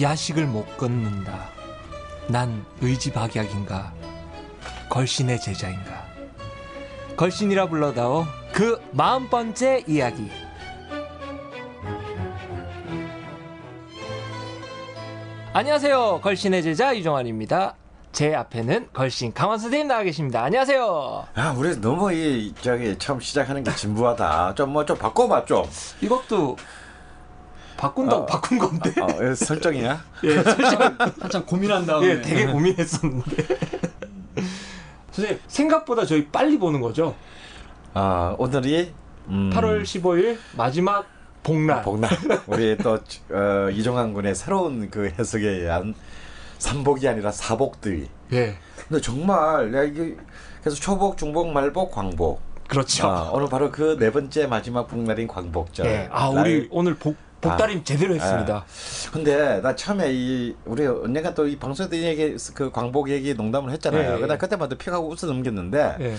야식을 못 끊는다. 난 의지박약인가? 걸신의 제자인가? 걸신이라 불러다오 그 마흔 번째 이야기. 안녕하세요. 걸신의 제자 이종환입니다. 제 앞에는 걸신 강원 선생님 나와 계십니다. 안녕하세요. 아, 우리 너무 이 저기 처음 시작하는 게 진부하다. 좀 뭐좀 바꿔봐 좀. 이것도 바꾼다고 어. 바꾼 건데. 어, 이거 설정이야? 예, 설정 한참 고민한 다음에 예, 되게 고민했었는데. 선생님, 생각보다 저희 빨리 보는 거죠? 아, 오늘이 음, 8월 15일 마지막 복날. 복날. 우리 또 어, 이종환 군의 새로운 그 해석에 의한 삼복이 아니라 사복들이. 예, 근데 정말 내가 이게 그래서 초복, 중복, 말복, 광복. 그렇죠. 아, 오늘 바로 그 네 번째 마지막 복날인 광복절. 예, 아, 날- 우리 오늘 복, 복다림 제대로 했습니다. 근데 나 처음에 이 우리 언젠가 또 이 방송에서 이 얘기 그 광복 얘기 농담을 했잖아요. 예, 예. 근데 그때마다 피하고 웃어 넘겼는데 예.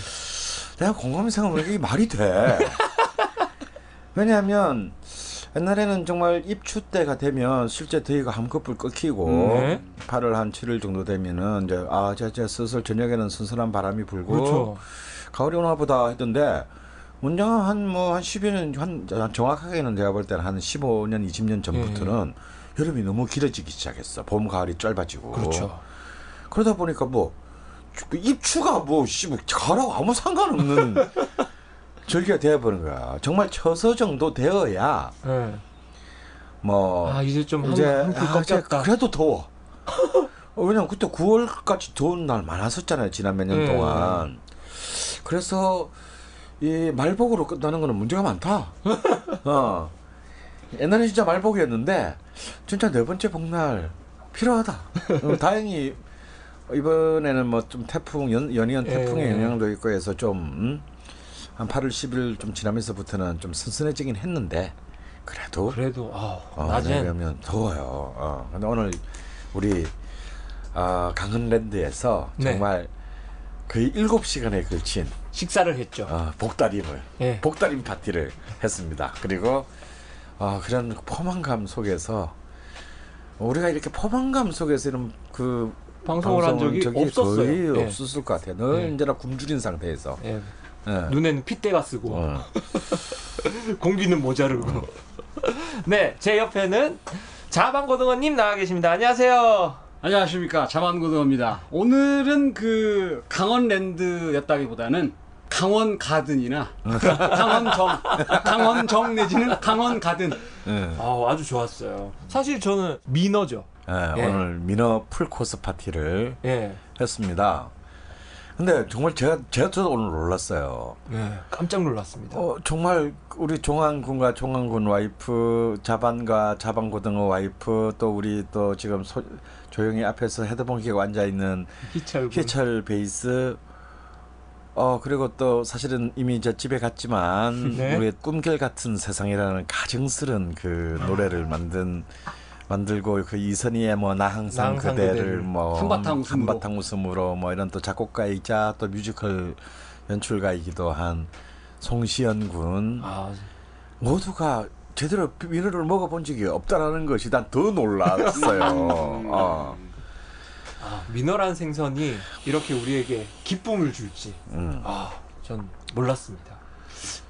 내가 곰곰이 생각해보니까 이게 말이 돼. 왜냐하면 옛날에는 정말 입추 때가 되면 실제 더위가 한꺼풀 꺾이고 네. 8월 한 7일 정도 되면은 이제 아, 저, 저 슬슬 저녁에는 선선한 바람이 불고 그렇죠. 가을이 오나 보다 했던데 한 뭐 한 10여 년한 정확하게는 제가 볼 때는 한 15년 20년 전부터는 여름이 너무 길어지기 시작했어. 봄 가을이 짧아지고. 그렇죠. 그러다 보니까 뭐그 입추가 뭐 씨뭐 가라고 아무 상관없는 절기가 되어버린 거야. 정말 처서 정도 되어야 예. 뭐 아, 이제 좀 이제 한, 아. 그래도 더워. 어, 왜냐면 그때 9월까지 더운 날 많았었잖아요. 지난 몇년 네. 동안. 그래서 이 말복으로 끝나는 거는 문제가 많다. 어. 옛날에 진짜 말복이었는데 진짜 네 번째 복날 필요하다. 어, 다행히 이번에는 뭐 좀 태풍 연, 연이은 태풍의 예. 영향도 있고 해서 좀 음? 한 8월 10일 좀 지나면서부터는 좀 선선해지긴 했는데 그래도 그래도, 아, 어, 낮엔. 그러면 더워요. 어. 근데 오늘 우리 어, 강은랜드에서 네. 정말 거의 일곱 시간에 걸친 식사를 했죠. 어, 복다림을 예. 복다림 파티를 했습니다. 그리고 어, 그런 포만감 속에서 우리가 이렇게 포만감 속에서 이런 그 방송을 한 적이 없었어요. 거의 예. 없었을 것 같아요. 늘 예. 이제나 굶주린 상태에서. 예. 예. 눈에는 핏대가 쓰고. 어. 공기는 모자르고. 네, 제 옆에는 자방고등어님 나와 계십니다. 안녕하세요. 안녕하십니까 자만고등어입니다 오늘은 그 강원랜드였다기보다는 강원 가든이나 강원정 강원정 내지는 강원 가든 예. 아, 아주 좋았어요. 사실 저는 민어죠. 예, 예. 오늘 민어 풀코스 파티를 예. 했습니다. 근데 정말 제가 제가 저도 오늘 놀랐어요. 예. 깜짝 놀랐습니다. 어, 정말 우리 종안군과 종안군 와이프, 자반과 자반고등어 와이프, 또 우리 또 지금 소, 조용히 앞에서 헤드폰 끼고 앉아 있는 희철 군. 희철 베이스. 어 그리고 또 사실은 이미 이제 집에 갔지만 네. 우리 꿈결 같은 세상이라는 가정스런 그 노래를 만든 만들고 그 이선희의 뭐 나 항상 나 항상 그대를 그대를 뭐 한바탕 웃음으로. 한바탕 웃음으로 뭐 이런 또 작곡가이자 또 뮤지컬 연출가이기도 한 송시연 군 아, 모두가 제대로 민어를 먹어본 적이 없다라는 것이 난 더 놀랐어요. 어. 아, 민어란 생선이 이렇게 우리에게 기쁨을 줄지. 음. 아, 전 몰랐습니다.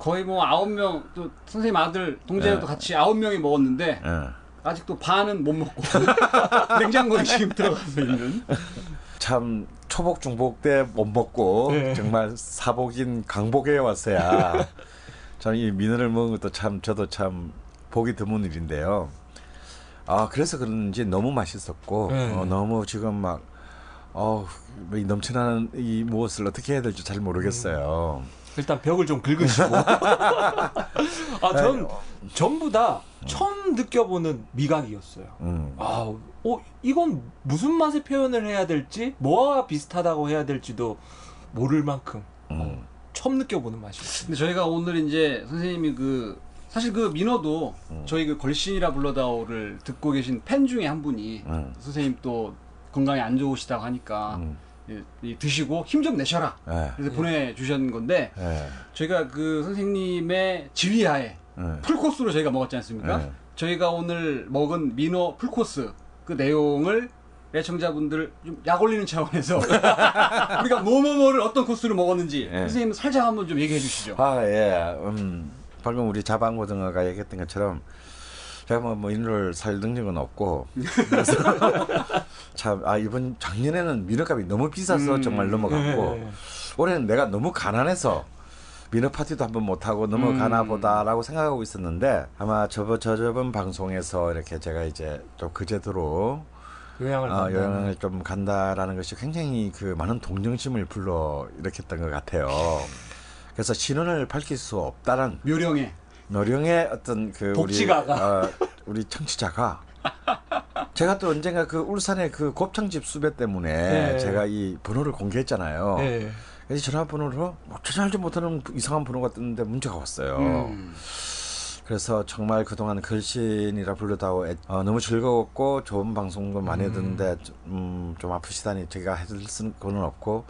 거의 뭐 아홉 명 또 선생님 아들 동재도 네. 같이 아홉 명이 먹었는데 예. 아직도 반은 못 먹고 냉장고에 지금 들어가서 있는 참 초복 중복 때 못 먹고 네. 정말 사복인 강복에 왔어야 참이 민어를 먹은 것도 참 저도 참 보기 드문 일인데요. 아 그래서 그런지 너무 맛있었고 네. 어, 너무 지금 막 어, 이 넘쳐나는 이 무엇을 어떻게 해야 될지 잘 모르겠어요. 일단 벽을 좀 긁으시고. 아, 전 전부 다 처음 느껴보는 미각이었어요. 음. 아, 어, 이건 무슨 맛의 표현을 해야 될지, 뭐와 비슷하다고 해야 될지도 모를 만큼 음. 처음 느껴보는 맛이었어요. 근데 저희가 오늘 이제 선생님이 그 사실 그 민호도 저희 그 걸신이라 불러다오를 듣고 계신 팬 중에 한 분이 음. 선생님 또 건강이 안 좋으시다고 하니까 음. 이- 이 드시고 힘 좀 내셔라. 예. 그래서 보내주셨는 건데 예. 저희가 그 선생님의 지휘하에 예. 풀코스로 저희가 먹었지 않습니까? 네. 저희가 오늘 먹은 민어 풀코스 그그 내용을 애청자분들 좀 약 올리는 차원에서 우리가 뭐뭐뭐를 어떤 코스로 먹었는지 예. 선생님 살짝 한번 좀 얘기해 주시죠. 아, 예. 음, 방금 우리 자방고등어가 얘기했던 것처럼 제가 뭐, 뭐 인을 살 능력은 없고 그래서 참, 아, 이번 작년에는 민어값이 너무 비싸서 음. 정말 넘어갔고 네. 올해는 내가 너무 가난해서 민어 파티도 한번 못 하고 넘어가나 음. 보다라고 생각하고 있었는데 아마 저번 저저번 방송에서 이렇게 제가 이제 좀 그제도로 요양을 어. 여행을 좀 간다라는 것이 굉장히 그 많은 동정심을 불러 일으켰던 것 같아요. 그래서 신원을 밝힐 수 없다는 묘령에 노령의 어떤 그 복지가가. 우리, 어, 우리 청취자가 제가 또 언젠가 그 울산의 그 곱창집 수배 때문에 네. 제가 이 번호를 공개했잖아요. 네. 그래서 전화번호로 뭐 전혀 알지 못하는 이상한 번호가 떴는데 문자가 왔어요. 음. 그래서 정말 그동안 글신이라 불러다오 애- 어, 너무 즐거웠고 좋은 방송도 많이 듣는데 음, 좀 아프시다니 제가 해드릴 수는 없고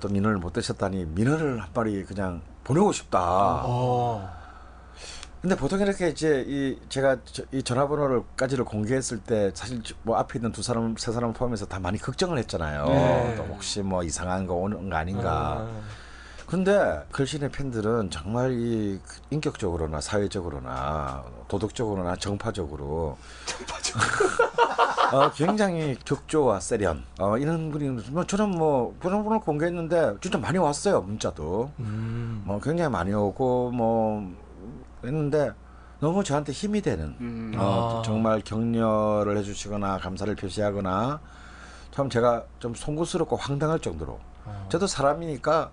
또 민원을 못 드셨다니 민원을 한 마리 그냥 보내고 싶다. 어. 근데 보통 이렇게 이제 이 제가 저- 이 전화번호를까지를 공개했을 때 사실 뭐 앞에 있는 두 사람 세 사람 포함해서 다 많이 걱정을 했잖아요. 네. 또 혹시 뭐 이상한 거 오는 거 아닌가. 아. 근데 글신의 팬들은 정말 이 인격적으로나 사회적으로나 도덕적으로나 정파적으로 어, 굉장히 격조와 세련 어, 이런 분이 뭐 저는 뭐 번호번호 공개했는데 진짜 많이 왔어요 문자도 음. 뭐 굉장히 많이 오고 뭐 했는데 너무 저한테 힘이 되는 음. 어, 아. 정말 격려를 해주시거나 감사를 표시하거나 참 제가 좀 송구스럽고 황당할 정도로 어. 저도 사람이니까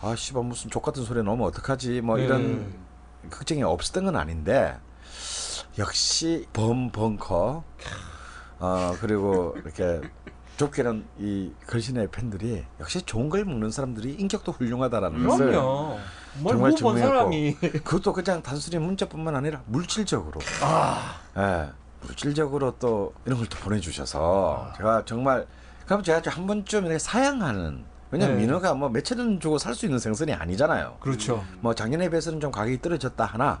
아 씨발 무슨 족 같은 소리 나오면 어떡하지 뭐 이런 음. 걱정이 없었던 건 아닌데 역시 범 벙커 어 그리고 이렇게 좁게는 이 걸신의 팬들이 역시 좋은 걸 먹는 사람들이 인격도 훌륭하다라는 것을 그럼요. 뭘 정말 증명했고. 사람이. 그것도 그냥 단순히 문자뿐만 아니라 물질적으로 아. 예, 물질적으로 또 이런 걸 또 보내주셔서 제가 정말 그럼 제가 한 번쯤 이렇게 사양하는 왜냐면 네. 민어가 뭐 몇천 원 주고 살 수 있는 생선이 아니잖아요. 그렇죠. 뭐 작년에 비해서는 좀 가격이 떨어졌다 하나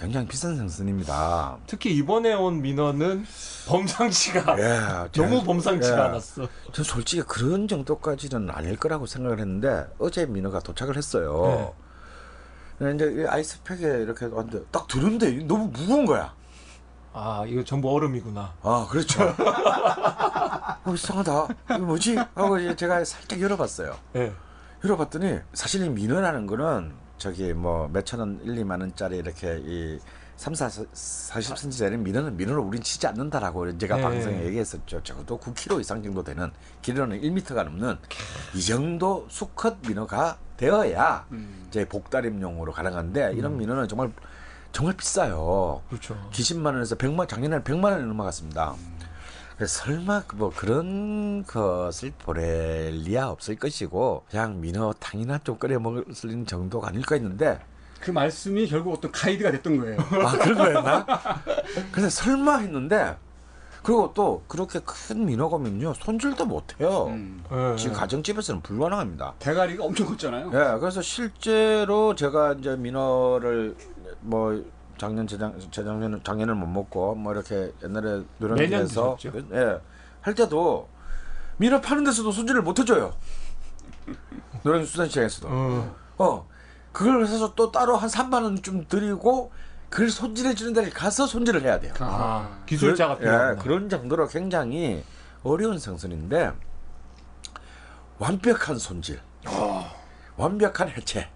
굉장히 비싼 생선입니다. 특히 이번에 온 민원은 범상치가 예, 너무 범상치가 예. 않았어. 전 솔직히 그런 정도까지는 아닐 거라고 생각을 했는데 어제 민어가 도착을 했어요. 근데 이제 이 아이스팩에 이렇게 왔는데 딱 들었는데 너무 무거운 거야. 아 이거 전부 얼음이구나. 아, 그렇죠. 어, 이상하다. 이거 뭐지? 하고 이제 제가 살짝 열어봤어요. 예. 열어봤더니 사실 이 민어라는 거는 저기 뭐 몇천 원, 1, 2만 원짜리 이렇게 이 3, 4, 40cm짜리 민어는 민어를 우린 치지 않는다라고 제가 네. 방송에 얘기했었죠. 적어도 9kg 이상 정도 되는 길이는 1m가 넘는 이 정도 수컷 민어가 되어야 음. 이제 복다림용으로 가능한데 이런 민어는 정말 정말 비싸요. 그렇죠. 기십만 원에서 백만 작년에는 백만 원이 넘어갔습니다. 그래서 설마 뭐 그런 것을 보낼 리야 없을 것이고 그냥 민어탕이나 좀 끓여 먹을 수 있는 정도가 아닐까 했는데 그 말씀이 결국 어떤 가이드가 됐던 거예요. 아 그런 거였나? 근데 설마 했는데 그리고 또 그렇게 큰 민어가면요 손질도 못해요. 음. 예. 지금 가정집에서는 불가능합니다. 대가리가 엄청 컸잖아요. 예, 그래서 실제로 제가 이제 민어를 뭐 작년 재작 재작년 작년을 못 먹고 뭐 이렇게 옛날에 노량진에서 드셨죠? 예, 할 때도 민어 파는 데서도 손질을 못 해줘요. 노량진 수산시장에서도. 어. 어, 그걸 해서 또 따로 한 3만 원 좀 드리고 그걸 손질해 주는 데를 가서 손질을 해야 돼요. 아 기술자가 그런- 필요하구나. 예, 그런 정도로 굉장히 어려운 생선인데 완벽한 손질, 완벽한 해체,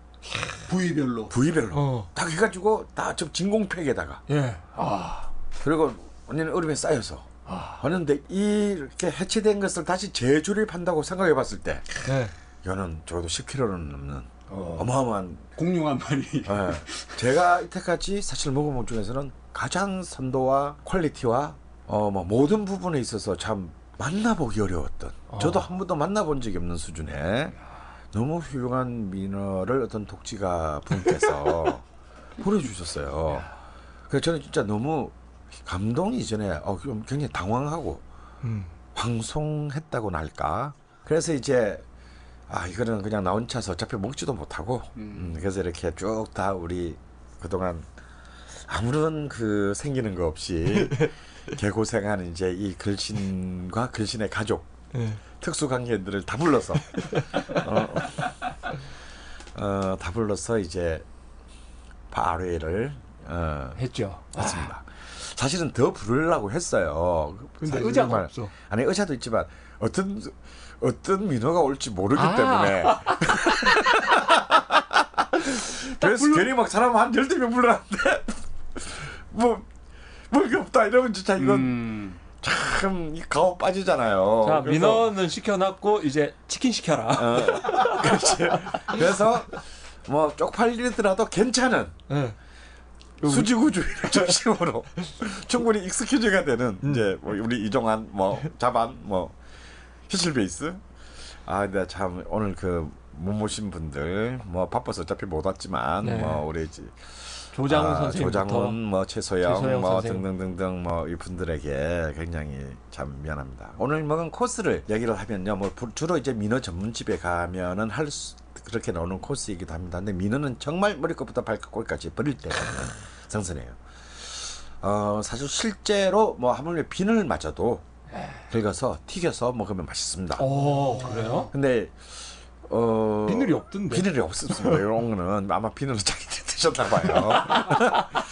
부위별로. 부위별로 어. 딱 해가지고 다좀 진공팩에다가 예. 아. 그리고 완전 얼음에 쌓여서 하는데 이렇게 해체된 것을 다시 재조립한다고 생각해봤을 때 예. 이거는 적어도 10kg는 넘는 어. 어마어마한 공룡 한 마리. 예. 제가 이때까지 사실 먹어본 중에서는 가장 선도와 퀄리티와 어, 뭐 모든 부분에 있어서 참 만나보기 어려웠던 저도 한 번도 만나본 적이 없는 수준의 너무 훌륭한 민어를 어떤 독지가 분께서 보내주셨어요. 그래서 저는 진짜 너무 감동 이 전에 어, 좀 굉장히 당황하고 음. 방송했다고나 할까. 그래서 이제 아 이거는 그냥 나 혼자서 어차피 먹지도 못하고 음. 음, 그래서 이렇게 쭉 다 우리 그동안 아무런 그 생기는 거 없이 개고생하는 이제 이 글신과 글신의 가족 네. 특수 관계들을 다 불러서 어, 어, 다 불러서 이제 발회를 어, 했죠. 했습니다. 사실은 더 부르려고 했어요. 근데 의자가 정말- 없어. 아니 의자도 있지만 어떤 어떤 민호가 올지 모르기 아. 때문에 그래서 괜히 막 사람 한 열두 명 불렀는데 뭐 뭐게 없다 이러면 진짜 이건 음. 참 이 가오 빠지잖아요. 자 민원은 시켜놨고 이제 치킨 시켜라. 어, 그렇지. 그래서 뭐 쪽팔리더라도 괜찮은 네. 수지구주의를 중심으로 충분히 익스큐즈가 되는 이제 뭐 우리 이종환 뭐 자반 뭐 히실 베이스 아 근데 참 오늘 그 못 모신 분들 뭐 바빠서 어차피 못 왔지만 네. 뭐 우리 지- 조장훈 아, 선생님부터 조장훈 뭐 최소영, 최소영 뭐 선생님. 등등등등 뭐 이분들에게 굉장히 참 미안합니다. 오늘 먹은 코스를 얘기를 하면요, 뭐 부- 주로 이제 민어 전문집에 가면은 할 수, 그렇게 나오는 코스이기도 합니다. 근데 민어는 정말 머리끝부터 발끝까지 버릴 때 생선해요. 어 사실 실제로 뭐 하물며 비늘 맞아도 긁어서 튀겨서 먹으면 맛있습니다. 어 그래요? 근데 어 비늘이 없던데. 비늘이 없습니다. 이런 거는 아마 비늘을 자기 들 드셨나 봐요.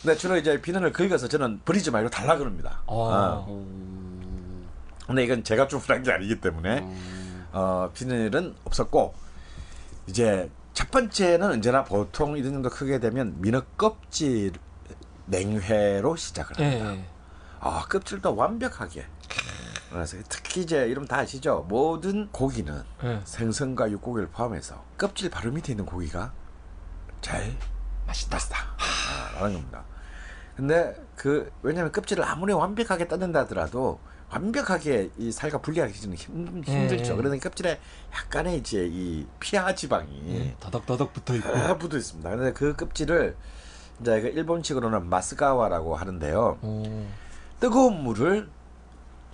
근데 주로 이제 비늘을 긁어서 저는 버리지 말고 달라 그럽니다. 아. 어. 근데 이건 제가 주문한 게 아니기 때문에 어, 비늘은 없었고 이제 첫 번째는 언제나 보통 이런 정도 크게 되면 민어 껍질 냉회로 시작을 합니다. 예. 아 껍질도 완벽하게. 그래서 특히 이제 이름 다 아시죠? 모든 고기는 예. 생선과 육고기를 포함해서 껍질 바로 밑에 있는 고기가 제일 맛있다. 아, 라는 겁니다. 근데 그 왜냐하면 껍질을 아무리 완벽하게 뜯는다 하더라도 완벽하게 이 살과 분리하기는 힘, 힘들죠. 예. 그러니 껍질에 약간의 이제 이 피하 지방이 예. 더덕더덕 붙어 있고. 다 붙어 있습니다. 근데 그 껍질을 이제 그 일본식으로는 마스가와라고 하는데요. 오. 뜨거운 물을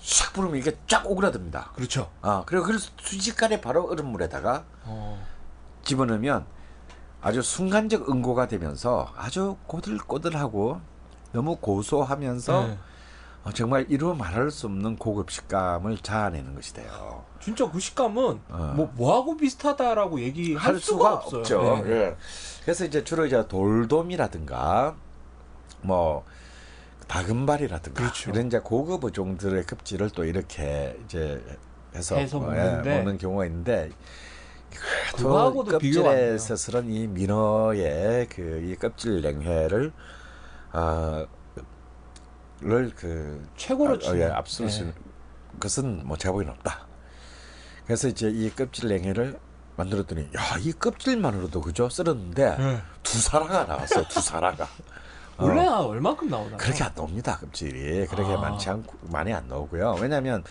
샥 부르면 이게 쫙 오그라듭니다. 그렇죠. 아 그리고 그 순식간에 바로 얼음물에다가 어. 집어넣으면 아주 순간적 응고가 되면서 아주 꼬들꼬들하고 너무 고소하면서 네. 어, 정말 이루 말할 수 없는 고급 식감을 자아내는 것이 돼요. 진짜 그 식감은 어. 뭐 뭐하고 비슷하다라고 얘기할 수가, 없어요. 없죠. 네. 예. 그래서 이제 주로 이제 돌돔이라든가 뭐 다금발이라든가 그렇죠. 이런 이제 고급 어종들의 껍질을 또 이렇게 이제 해서, 해서 뭐, 먹는데 예, 먹는 경우가 있는데 그거하고도 또 비교가 있어서는 이 민어의 그 이 껍질 냉회를 어, 를그 최고로 아, 어. 예, 앞설 수 예. 있는 것은 뭐 제가 보기엔 없다. 그래서 이제 이 껍질 냉회를 만들었더니 야 이 껍질만으로도 그죠 썰었는데 예. 두 사라가 나왔어 두 사라가 어, 원래 얼마큼 나오나요? 그렇게 안 나옵니다 껍질이 그렇게 아. 많지 않고 많이 안 나오고요 왜냐하면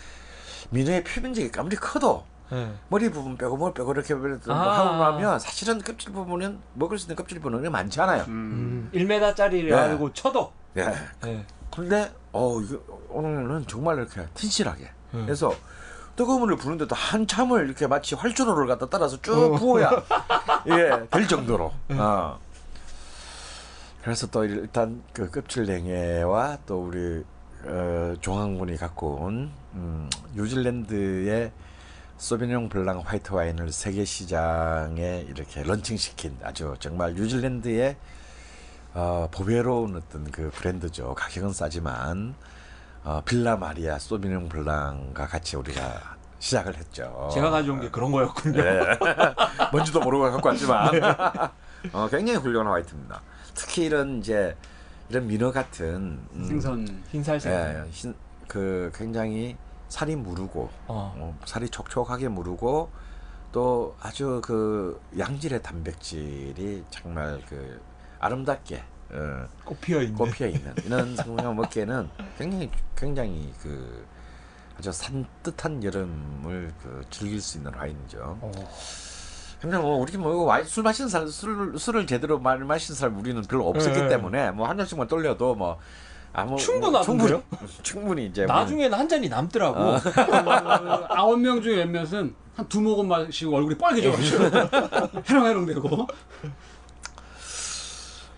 민어의 표면적이 아무리 커도 예. 머리 부분 빼고 뭘 빼고 이렇게 뭐 아. 하고 나면 사실은 껍질 부분은 먹을 수 있는 껍질 부분은 많지 않아요. 음. 음, 1m짜리를 예. 알고 쳐도. 예. 예. 근데 어 이거 오늘은 정말 이렇게 튼실하게 음. 그래서 뜨거운 물을 부는데도 한참을 이렇게 마치 활주로를 갖다 따라서 쭉 부어야 예, 될 정도로. 어. 그래서 또 일단 그 껍질 냉해와 또 우리 어, 종항군이 갖고 온 음, 뉴질랜드의 소비뇽 블랑 화이트 와인을 세계 시장에 이렇게 런칭시킨 아주 정말 뉴질랜드의 어, 보배로운 어떤 그 브랜드죠. 가격은 싸지만 어, 빌라 마리아 소비뇽 블랑과 같이 우리가 시작을 했죠. 제가 가져온 게 그런 거였군요. 네. 뭔지도 모르고 갖고 왔지만 어, 굉장히 훌륭한 화이트입니다. 특히 이런 이제 이런 민어 같은 음, 생선. 흰살생. 예, 흰, 그 굉장히 살이 무르고 어. 어, 살이 촉촉하게 무르고 또 아주 그 양질의 단백질이 정말 그 아름답게 어, 꽃 피어 있는. 꽃피어 있는 이런 생선을 먹기에는 굉장히 굉장히 그 아주 산뜻한 여름을 그 즐길 수 있는 와인이죠. 어. 근데 뭐 우리 뭐 와인 술 마시는 사람 술 술을 제대로 많이 마시는 사람 우리는 별로 없었기 네. 때문에 뭐 한 잔씩만 떨려도 뭐 아무 충분하던데요? 충분히 충분히 이제 나중에는 한 잔이 남더라고. 어. 어, 아홉 명 중에 몇몇은 한 두 모금 마시고 얼굴이 빨개져가지고 해롱해롱되고.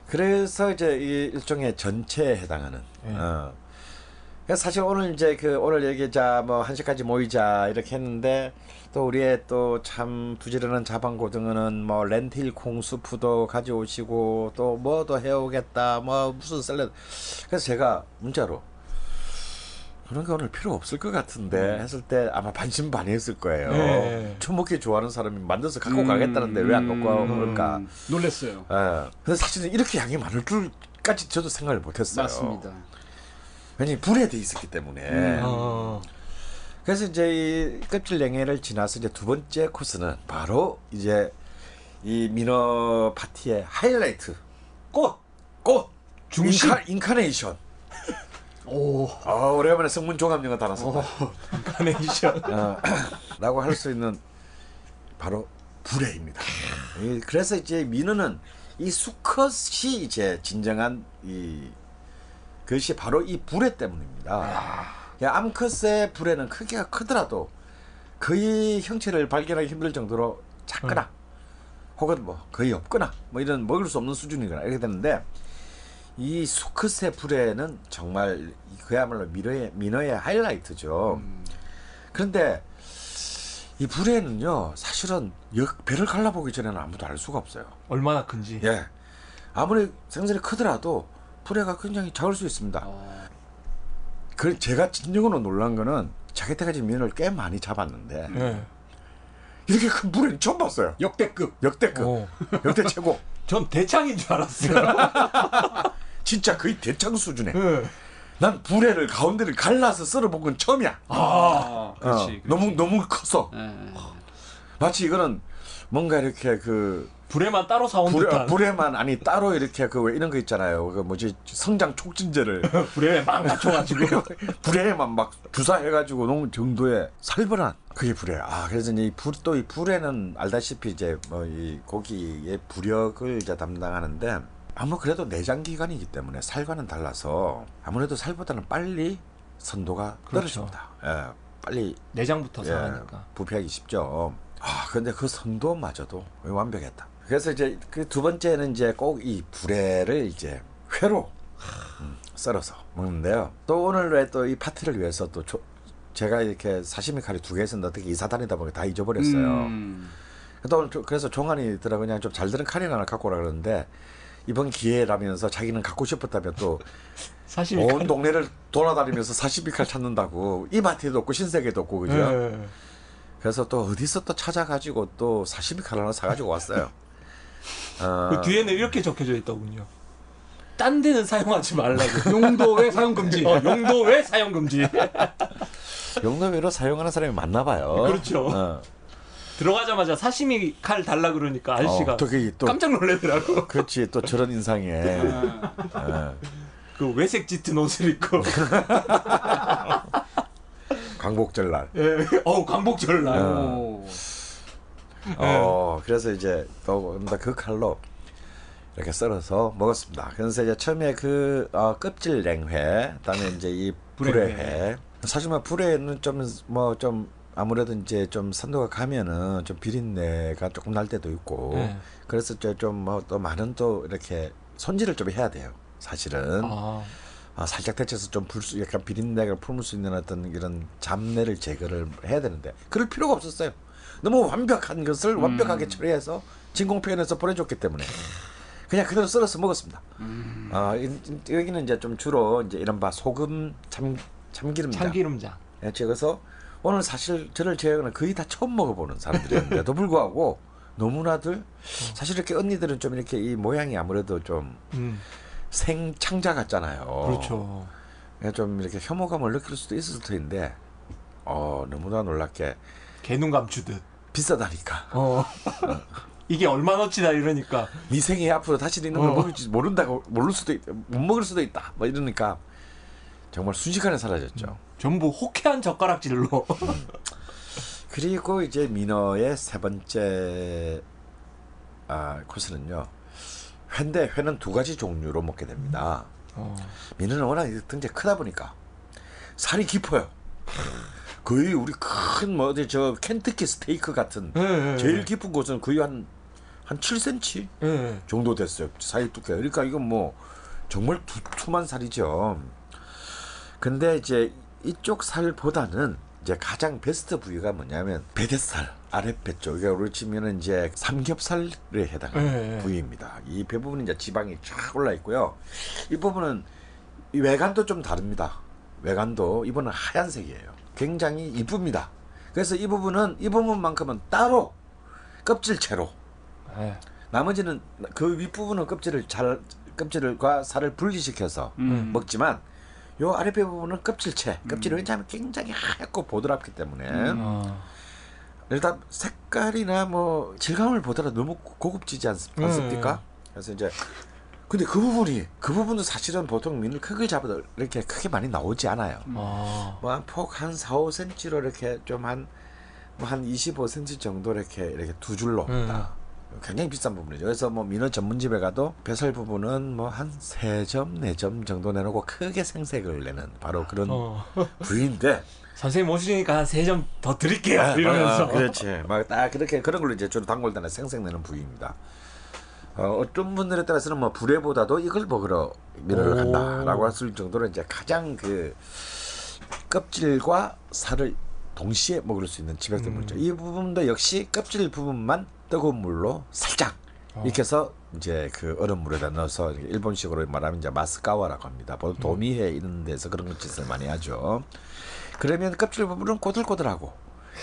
그래서 이제 이 일종의 전체에 해당하는. 네. 어. 사실 오늘 이제 그 오늘 얘기자 뭐 한 시까지 모이자 이렇게 했는데 또 우리의 또 참 부지런한 자방고등어는 뭐 렌틸 콩수프도 가져오시고 또 뭐도 해오겠다 뭐 무슨 샐러드 그래서 제가 문자로 그런 거 오늘 필요 없을 것 같은데 했을 때 아마 반신반의했을 거예요. 네. 초 먹기 좋아하는 사람이 만들어서 갖고 가겠다는데 왜 안 갖고? 음, 놀랬어요. 예. 근데 사실은 이렇게 양이 많을 줄까지 저도 생각을 못했어요. 맞습니다. 왜냐면 분해 돼 있었기 때문에. 음. 어. 그래서 이제 이 껍질 냉채를 지나서 이제 두 번째 코스는 바로 이제 이 민어 파티의 하이라이트 꽃. 꽃 중심. incar, incarnation. 오. 아 오래간만에 성문 종합 영어 단어 썼다. 카네이션. 어, 라고 할 수 있는 바로 불에입니다. 이- 그래서 이제 민어는 이 수컷이 이제 진정한 이 그것이 바로 이 불에 때문입니다. 야, 암컷의 불에는 크기가 크더라도 거의 형체를 발견하기 힘들 정도로 작거나 혹은 뭐 거의 없거나 뭐 이런 먹을 수 없는 수준이거나 이렇게 되는데 이 수컷의 불에는 정말 그야말로 민어의 민어의 하이라이트죠. 그런데 이 불에는요 사실은 역 배를 갈라보기 전에는 아무도 알 수가 없어요. 얼마나 큰지. 예, 아무리 생선이 크더라도 불에가 굉장히 작을 수 있습니다. 어. 그 제가 진정으로 놀란 거는 자기 때까지 민어를 꽤 많이 잡았는데 네. 이렇게 큰 불에는 처음 봤어요. 역대급. 역대급, 어. 역대 최고. 전 대창인 줄 알았어요. 진짜 거의 대창 수준에. 네. 난 불에를 가운데를 갈라서 썰어본 건 처음이야. 아, 그렇지. 어, 그렇지. 너무 너무 커서 예, 예. 마치 이거는 뭔가 이렇게 그 불에만 따로 사온 불에, 듯한. 불에만 아니 따로 이렇게 그왜 이런 거 있잖아요. 그 뭐지 성장 촉진제를 불에 막 맞춰가지고. 불에만 막 주사해가지고 놓은 정도의 살벌한 그게 불에. 아 그래서 이제 이불또 이 불에는 알다시피 이제 뭐 이 고기의 부력을 이제 담당하는데 아무 그래도 내장 기관이기 때문에 살과는 달라서 아무래도 살보다는 빨리 선도가 그렇죠. 떨어집니다. 예, 빨리 내장부터 예, 상하니까. 부패하기 쉽죠. 아, 근데 그 선도마저도 완벽했다. 그래서 이제 그 두 번째는 이제 꼭 이 불에를 이제 회로 음, 썰어서 먹는데요. 또 오늘 왜 또 이 파티를 위해서 또 조- 제가 이렇게 사시미 칼이 두 개 있었는데 어떻게 이사 다니다 보니까 다 잊어버렸어요. 음. 또 그래서 종환이 들어 그냥 좀 잘 드는 칼이나 하나 갖고 오라 그러는데 이번 기회라면서 자기는 갖고 싶었다면 또 사시미 온 동네를 돌아다니면서 사시미 칼 찾는다고 이마트에도 없고 신세계도 없고 그죠? 네. 그래서 또 어디서 또 찾아가지고 또 사시미 칼 하나 사가지고 왔어요. 어, 그 뒤에는 이렇게 적혀져 있더군요. 딴 데는 사용하지 말라고. 용도 외 사용 금지. 어, 용도 왜 사용 금지? 용도 외로 사용하는 사람이 많나 봐요. 그렇죠. 어. 들어가자마자 사시미 칼 달라 그러니까 아저씨가 어, 또 또 깜짝 놀래더라고. 그렇지 또 저런 인상에 어, 그 외색 짙은 옷을 입고. 광복절 날. 예. 어우 광복절 날. 오. 어 그래서 이제 또그 칼로 이렇게 썰어서 먹었습니다. 그래서 이제 처음에 그 어, 껍질 냉회, 그다음에 이제 이 불회회. 사실 뭐 불회는 좀 뭐 좀 아무래도 이제 좀 산도가 가면은 좀 비린내가 조금 날 때도 있고 네. 그래서 좀뭐 또 많은 또 이렇게 손질을 좀 해야 돼요. 사실은 아, 아, 살짝 데쳐서 좀 불수 약간 비린내를 품을 수 있는 어떤 이런 잡내를 제거를 해야 되는데 그럴 필요가 없었어요. 너무 완벽한 것을 완벽하게 처리해서 진공 표현해서 보내줬기 때문에 그냥 그대로 썰어서 먹었습니다. 아 이- 이- 여기는 이제 좀 주로 이제 이른바 소금 참 참기름장. 참기름장. 예, 그래서 오늘 사실 저를 제외하고는 거의 다 처음 먹어보는 사람들이었는데도 불구하고 너무나들 사실 이렇게 언니들은 좀 이렇게 이 모양이 아무래도 좀 음, 생창자 같잖아요. 그렇죠. 그래서 좀 이렇게 혐오감을 느낄 수도 있을 텐데 어 너무나 놀랍게 개눈 감추듯. 비싸다니까 어. 이게 얼마나치다 이러니까. 네 생에 앞으로 다시 있는 걸 어. 먹을지 모른다고 모를 수도 있, 못 먹을 수도 있다 뭐 이러니까 정말 순식간에 사라졌죠 전부 호쾌한 젓가락질로. 그리고 이제 민어의 세 번째 아 코스는요 회인데 회는 두 가지 종류로 먹게 됩니다 어. 민어는 워낙 등재 크다 보니까 살이 깊어요 거의 우리 큰 뭐 어디 저 켄터키 스테이크 같은 네, 네, 제일 네. 깊은 곳은 거의 한한 7cm 예. 정도 됐어요. 사이 두께. 그러니까 이건 뭐 정말 두툼한 살이죠. 근데 이제 이쪽 살보다는 이제 가장 베스트 부위가 뭐냐면 배대살 아랫배 쪽. 이게 우리 치면은 이제 삼겹살에 해당하는 네, 네. 부위입니다. 이 배 부분은 이제 지방이 쫙 올라 있고요. 이 부분은 이 외관도 좀 다릅니다. 외관도 이번은 하얀색이에요. 굉장히 이쁩니다. 그래서 이 부분은 이 부분만큼은 따로 껍질채로 예. 나머지는 그 윗부분은 껍질을 잘 껍질과 살을 분리시켜서 음. 먹지만 요 아랫배 부분은 껍질채 껍질이 왜냐하면 굉장히 하얗고 보드랍기 때문에 음. 어. 일단 색깔이나 뭐 질감을 보더라도 너무 고급지지 않, 음. 않습니까? 그래서 이제 근데 그 부분이 그 부분도 사실은 보통 민을 크게 잡아도 이렇게 크게 많이 나오지 않아요. 아. 뭐폭한 4, 5cm로 이렇게 좀 한 뭐한 25cm 정도 이렇게 이렇게 두 줄로 음. 다 굉장히 비싼 부분이죠. 그래서 뭐 민어 전문집에 가도 배설 부분은 뭐 한 세 점, 네 점 정도 내놓고 크게 생색을 내는 바로 그런 어. 부위인데 선생님 오시니까 한 세 점 더 드릴게요. 아, 이러면서. 아, 그렇지. 막 딱 그렇게 그런 걸로 이제 주로 단골단에 생색내는 부위입니다. 어, 어떤 분들에 따라서는 뭐 불에보다도 이걸 먹으러 오. 간다라고 할 수 있을 정도로 이제 가장 그 껍질과 살을 동시에 먹을 수 있는 집약된 음. 물죠. 이 부분도 역시 껍질 부분만 뜨거운 물로 살짝 어. 해서 이제 그 얼음물에다 넣어서 일본식으로 말하면 이제 마스카와라고 합니다. 보통 도미해 이런 데서 그런 것 짓을 많이 하죠. 그러면 껍질 부분은 꼬들꼬들하고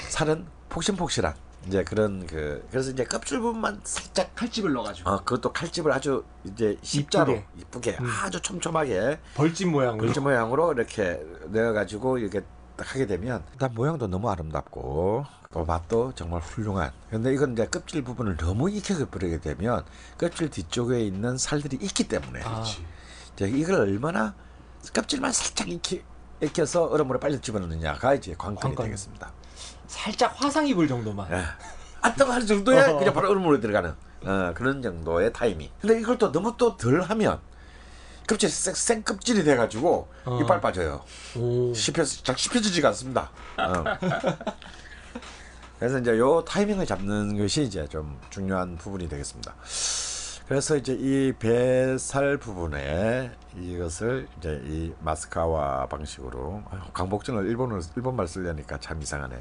살은 폭신폭신한 이제 그런 그 그래서 이제 껍질 부분만 살짝 칼집을 넣어가지고. 어 그것도 칼집을 아주 이제 십자로 이쁘게. 음. 아주 촘촘하게 벌집 모양으로. 글자 모양으로 이렇게 내어가지고 이렇게 딱 하게 되면 일단 모양도 너무 아름답고 또 맛도 정말 훌륭한. 근데 이건 이제 껍질 부분을 너무 익혀서 버리게 되면 껍질 뒤쪽에 있는 살들이 있기 때문에 아. 이제 이걸 얼마나 껍질만 살짝 익히, 익혀서 얼음물에 빨리 집어넣느냐가 이제 관건이 관건. 되겠습니다. 살짝 화상 입을 정도만. 예. 아 뜨거 할 정도에 어. 그냥 바로 얼음물에 들어가는 어, 그런 정도의 타이밍. 근데 이걸 또 너무 또 덜 하면 껍질 생, 생 껍질이 돼가지고 어. 이빨 빠져요. 오. 씹혀 잘 씹혀지지가 않습니다. 어. 그래서 이제 요 타이밍을 잡는 것이 이제 좀 중요한 부분이 되겠습니다. 그래서 이제 이 배살 부분에 이것을 이제 이 마스카와 방식으로 아유, 강복전을 일본어 일본말 쓰려니까 참 이상하네.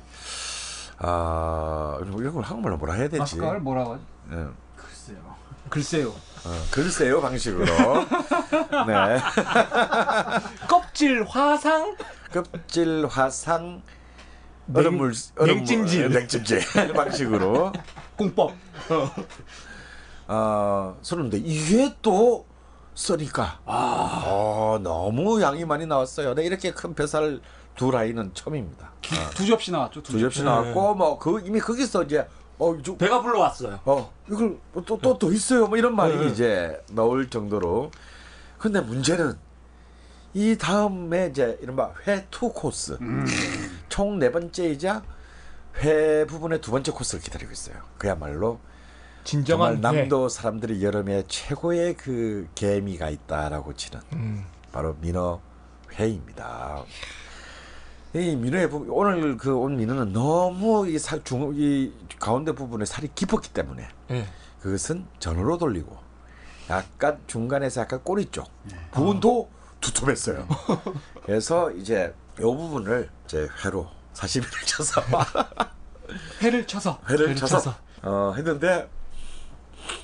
아 이걸 한국말로 뭐라 해야 되지? 마스카를 뭐라고 하지? 예. 글쎄요. 글쎄요. 어, 글쎄요 방식으로. 네. 껍질 화상 껍질 화상 냉- 얼음물 얼음물 냉찜질. 냉찜질 방식으로 공법. 어 쓰는데 이게 또 쓰니까 아 너무 양이 많이 나왔어요. 네, 이렇게 큰 뱃살 두 라인은 처음입니다. 어, 두 접시 나왔죠. 두, 두 접시 나왔고 뭐 그 이미 거기서 이제 어, 저, 배가 불러왔어요. 어 이걸 또또더 있어요. 뭐 이런 말이 네. 이제 나올 정도로. 근데 문제는 이 다음에 이제 이른바 회투 코스 음. 총네 번째이자 회 부분의 두 번째 코스를 기다리고 있어요. 그야말로 진정한 정말 회. 남도 사람들이 여름에 최고의 그 개미가 있다라고 치는 음. 바로 민어 회입니다. 이 민어의 부 오늘 그 온 민어는 너무 이, 살, 중, 이 가운데 부분에 살이 깊었기 때문에 예. 그것은 전으로 돌리고 약간 중간에서 약간 꼬리 쪽 부분도 두툼했어요. 그래서 이제 이 부분을 이제 회로 사시미를 쳐서 회를 쳐서. 회를 쳐서 어, 했는데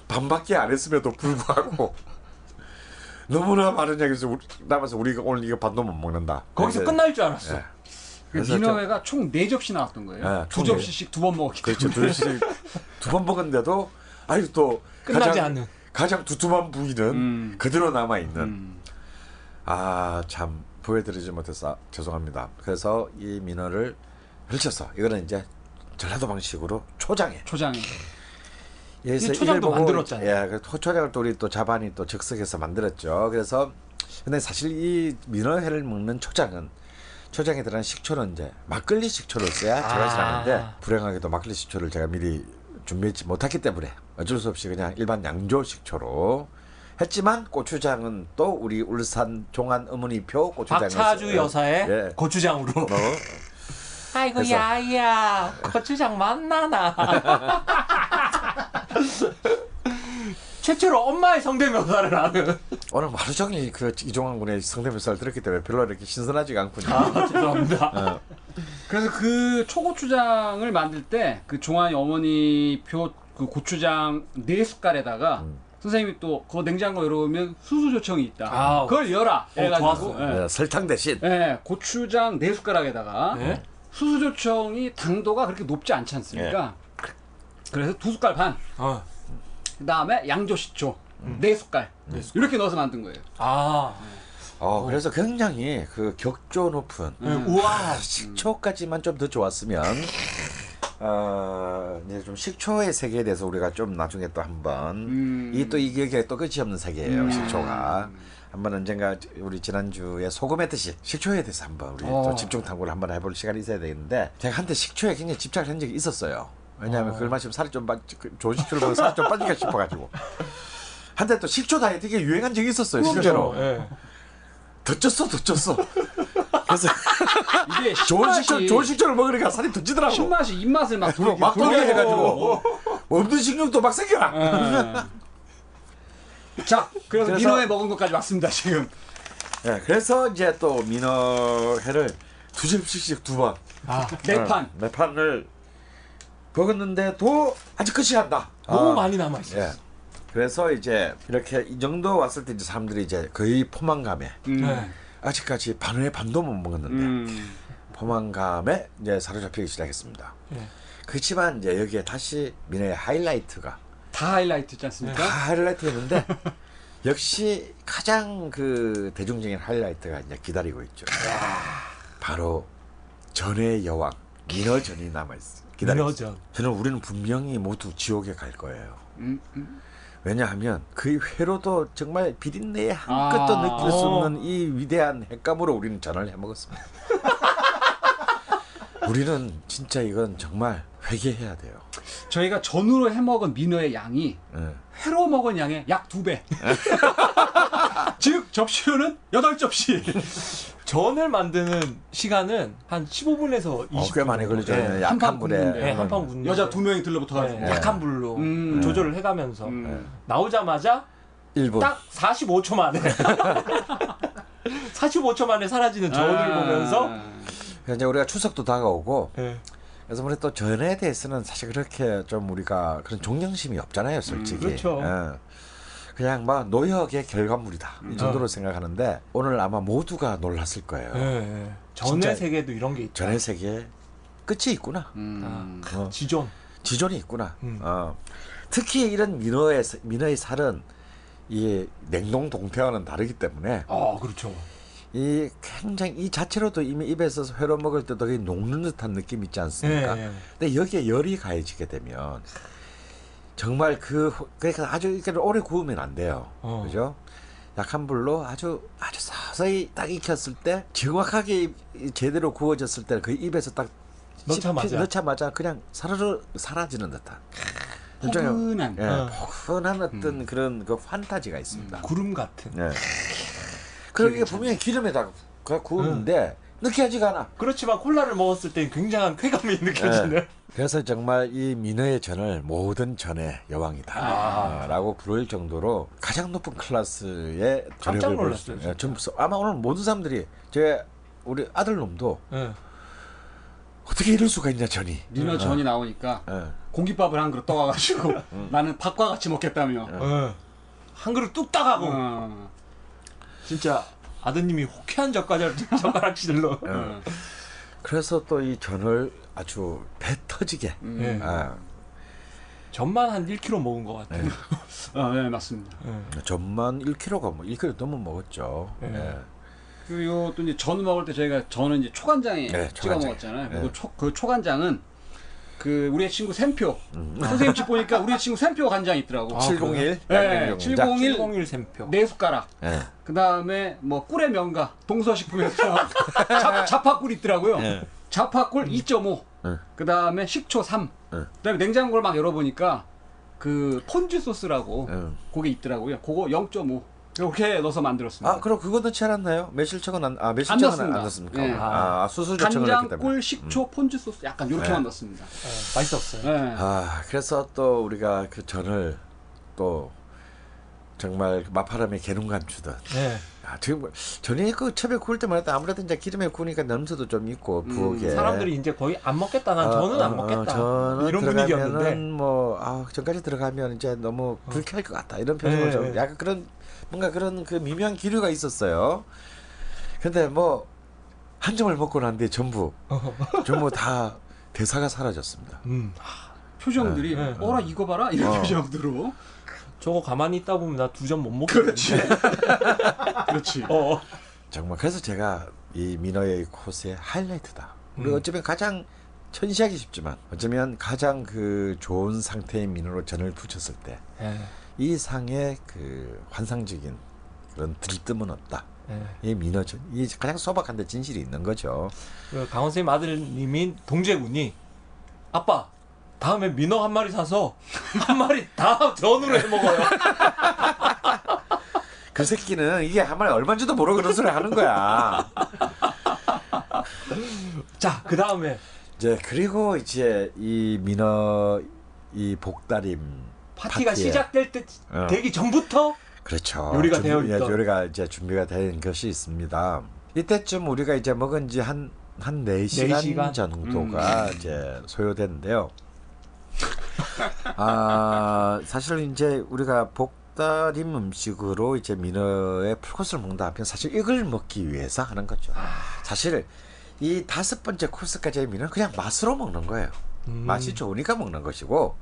반밖에 안 했음에도 불구하고 너무나 많은 양에서 우리- 남아서 우리가 오늘 이거 반도 못 먹는다. 거기서 그래서- 끝날 줄 알았어. 예. 그 그래서 민어회가 총 네 접시 나왔던 거예요. 네, 두총 접시씩 두 번 먹었기 그렇죠. 때문에. 두번 먹었는데도 아니 또 끝나지 가장, 않는. 가장 두툼한 부위는 음. 그대로 남아 있는. 음. 아참 보여드리지 못해서 죄송합니다. 그래서 이 민어를 펼쳐서 이거는 이제 전라도 방식으로 초장에. 초장에. 그래서 초장도 보고 만들었잖아요. 예, 그 초장을 또 우리 또 자반이 또 즉석에서 만들었죠. 그래서 근데 사실 이 민어회를 먹는 초장은 초장에 들어간 식초는 이제 막걸리 식초를 써야 제맛이 아. 나는데 불행하게도 막걸리 식초를 제가 미리 준비했지 못했기 때문에 어쩔 수 없이 그냥 일반 양조 식초로 했지만 고추장은 또 우리 울산 종안 어머니표 고추장을 박차주 써요. 여사의 예. 고추장으로. 어, 아이고 그래서- 야야 고추장 맛나나. 최초로 엄마의 성대묘사를 하는. 오늘 하루 종일 그 이종환 군의 성대묘사를 들었기 때문에 별로 이렇게 신선하지가 않군요. 아 죄송합니다. 어. 그래서 그 초고추장을 만들 때 그 종환이 어머니 표 그 고추장 네 숟갈에다가 음. 선생님이 또 그 냉장고 열어보면 수수 조청이 있다. 아, 그걸 열어. 어, 해가지고 좋았어요. 예. 네, 설탕 대신 예, 고추장 네 숟가락에다가 네. 수수 조청이 당도가 그렇게 높지 않지 않습니까? 그래서 두 숟갈 반. 어. 그 다음에 양조 식초 음. 네 숟갈. 이렇게 넣어서 만든 거예요. 아. 어, 그래서 굉장히 그 격조 높은 네, 우와. 식초까지만 좀 더 좋았으면 어, 이제 좀 식초의 세계에 대해서 우리가 좀 나중에 또 한번 음. 이또 이게 또 끝이 없는 세계예요 음. 식초가 한번 언젠가 우리 지난주에 소금의 뜻이 식초에 대해서 한번 우리 어. 또 집중 탐구를 한번 해볼 시간이 있어야 되는데 제가 한때 식초에 굉장히 집착을 한 적이 있었어요 왜냐하면 그걸 마시면 살이 좀 빠, 그 좋은 식초를 먹으면 살이 좀 빠질까 싶어가지고 한때 또 식초 다이어트 이게 유행한 적이 있었어요 실제로 예. 더 쪘어 더 쪘어 그래서 이게 좋은 식초 좋은 식초를 먹으니까 살이 더 찌더라고 신맛이 입맛을 막 돌게 막 돌게 해가지고 없는 식욕도 막 생겨나 예. 자, 그래서, 그래서- 민호에 먹은 것까지 왔습니다 지금. 예, 그래서 이제 또 민어회를 두 접시씩 두 번 아 네 판. 네 판을 먹었는데도 아직 끝이 안 나. 너무 아, 많이 남아 있어. 예. 그래서 이제 이렇게 이 정도 왔을 때 이제 사람들이 이제 거의 포만감에 음. 네. 아직까지 반의 반도 못 먹었는데 음. 포만감에 이제 사로잡히기 시작했습니다. 예. 그렇지만 이제 여기에 다시 민어의 하이라이트가 다 하이라이트지 다 않습니까? 하이라이트였는데 역시 가장 그 대중적인 하이라이트가 이제 기다리고 있죠. 바로 전의 여왕 민어전이 남아 있어. 있어. 민어전. 저는 우리는 분명히 모두 지옥에 갈 거예요. 음, 음. 왜냐하면 그 회로도 정말 비린내의 한 아. 끗도 느낄 수 어. 없는 이 위대한 횟감으로 우리는 전을 해 먹었습니다. 우리는 진짜 이건 정말 회개해야 돼요. 저희가 전으로 해먹은 민어의 양이 예. 회로 먹은 양의 약 두 배. 즉 접시로는 여덟 접시. 전을 만드는 시간은 한 15분에서 20분. 어, 꽤 많이 걸리죠. 네. 약한 불에. 네, 한판 굽는 여자 거. 두 명이 들러붙어 가지고. 네, 약한 불로 음. 조절을 해가면서 음. 나오자마자 1분. 딱 45초 만에 45초 만에 사라지는 저울을 아. 보면서 이제 우리가 추석도 다가오고 예. 그래서 우리 또 전에 대해서는 사실 그렇게 좀 우리가 그런 존경심이 없잖아요, 솔직히. 음, 그렇죠. 예. 그냥 막 노역의 결과물이다 이 정도로 생각하는데 오늘 아마 모두가 놀랐을 거예요. 예, 예. 전의 세계도 이런 게 있다. 전의 세계에 끝이 있구나. 음. 어, 지존. 지존이 있구나. 음. 어. 특히 이런 민어의 민어의 살은 이 냉동 동태와는 다르기 때문에 아 그렇죠. 이 굉장히 이 자체로도 이미 입에서 회로 먹을 때도 녹는 듯한 느낌 있지 않습니까? 예, 예. 근데 여기에 열이 가해지게 되면 정말 그 호- 그러니까 아주 이렇게 오래 구우면 안 돼요. 어. 그죠? 약한 불로 아주 아주 서서히 딱 익혔을 때 정확하게 제대로 구워졌을 때 그 입에서 딱 넣자마자. 씹히- 넣자마자 그냥 사르르 사라지는 듯한 포근한. 예, 어. 포근한 어떤 그런 그 판타지가 있습니다. 구름 같은. 예. 그러게 분명히 기름에다가 구우는데 느끼하지가 않아. 그렇지만 콜라를 먹었을 때 굉장한 쾌감이 느껴지는. 예. 그래서 정말 이 민어의 전을 모든 전의 여왕이다라고 부를 정도로 가장 높은 클래스의 깜짝 놀랐어요, 수- 예, 전부 써- 아마 오늘 모든 사람들이 제 우리 아들 놈도 예. 어떻게 이럴 수가 있냐 전이. 민어 전이 나오니까 예. 공깃밥을 한 그릇 떠가가지고 나는 밥과 같이 먹겠다며. 예. 한 그릇 뚝 따가고 어. 진짜 아드님이 호쾌한 젓가락 젓가락질로. 어. 그래서 또 이 전을 아주 배 터지게. 음. 예. 아, 전만 한 1kg 먹은 것 같아요. 어, 네 맞습니다. 예. 전만 1kg가 뭐 1kg 넘은 먹었죠. 예. 예. 그리고 또 이제 전 먹을 때 저희가 저는 이제 초간장에 네, 찍어 초간장에. 먹었잖아요. 네. 그리고 초, 그 초간장은 그 우리의 친구 샘표 음. 선생님 집 보니까 우리의 친구 샘표 간장이 있더라고. 아, 701 네, 양념 701. 공작. 701 샘표. 네 숟가락. 예. 그 다음에 뭐 꿀의 명가 동서식품에서 잡, 자파꿀 있더라고요. 예. 자파꿀 2.5. 예. 그 다음에 식초 3. 예. 그다음에 냉장고를 막 열어보니까 그 폰즈 소스라고 예. 그게 있더라고요. 그거 0.5. 이렇게 넣어서 만들었습니다. 아, 그럼 그거 넣지 않았나요? 매실청은 안, 아, 안 매실청은 안, 넣습니다. 안 넣습니까? 예. 아, 수수조청을 넣기 때문에. 간장꿀, 식초, 폰즈 소스 약간 이렇게만 네. 넣습니다. 예, 맛있었어요. 네. 아, 그래서 또 우리가 그 전을 또 정말 마파람에 개눈감 주듯. 네. 아, 지금 뭐 전에 그 처음에 구울 해도 아무래도 이제 기름에 구우니까 냄새도 좀 있고 음, 부엌에. 사람들이 이제 거의 안 먹겠다. 난 저는 안 먹겠다. 어, 저는 이런 분위기였는데. 뭐 아, 전까지 들어가면 이제 너무 불쾌할 것 같다 이런 표정을 네, 좀 네. 약간 그런 뭔가 그런 그 미묘한 기류가 있었어요. 근데 뭐 한 점을 먹고 난 뒤에 전부 전부 다 대사가 사라졌습니다. 음. 표정들이 네. 어라 이거 봐라 이런 어. 표정으로. 저거 가만히 있다 보면 나 두 점 못 먹겠는데. 그렇지. 어. 정말 그래서 제가 이 민어의 코스의 하이라이트다. 우리 음. 어쩌면 가장 천시하기 쉽지만 어쩌면 가장 그 좋은 상태의 민어로 전을 붙였을 때이 예. 상의 그 환상적인 그런 들뜸은 없다. 예. 이 민어전 이 가장 소박한데 진실이 있는 거죠. 그 강원 선생님 아들님인 동재군이 아빠 다음에 민어 한 마리 사서 한 마리 다 전으로 해 먹어요. 그 새끼는 이게 한 마리 얼마인지도 모르고 그런 소리 하는 거야. 자, 그 다음에 이제 그리고 이제 이 민어 이 복다림 파티가 파티에. 시작될 때 어. 되기 전부터 그렇죠. 요리가 준비- 되어 예, 있던. 요리가 이제 준비가 된 것이 있습니다. 이때쯤 우리가 이제 먹은 지 한한 4시간, 네 시간? 정도가 이제 소요됐는데요. 아, 사실 이제 우리가 복다림 음식으로 이제 민어의 풀코스를 먹는다 하면 사실 이걸 먹기 위해서 하는 거죠. 사실 이 다섯 번째 코스까지의 민어는 그냥 맛으로 먹는 거예요. 음. 맛이 좋으니까 먹는 것이고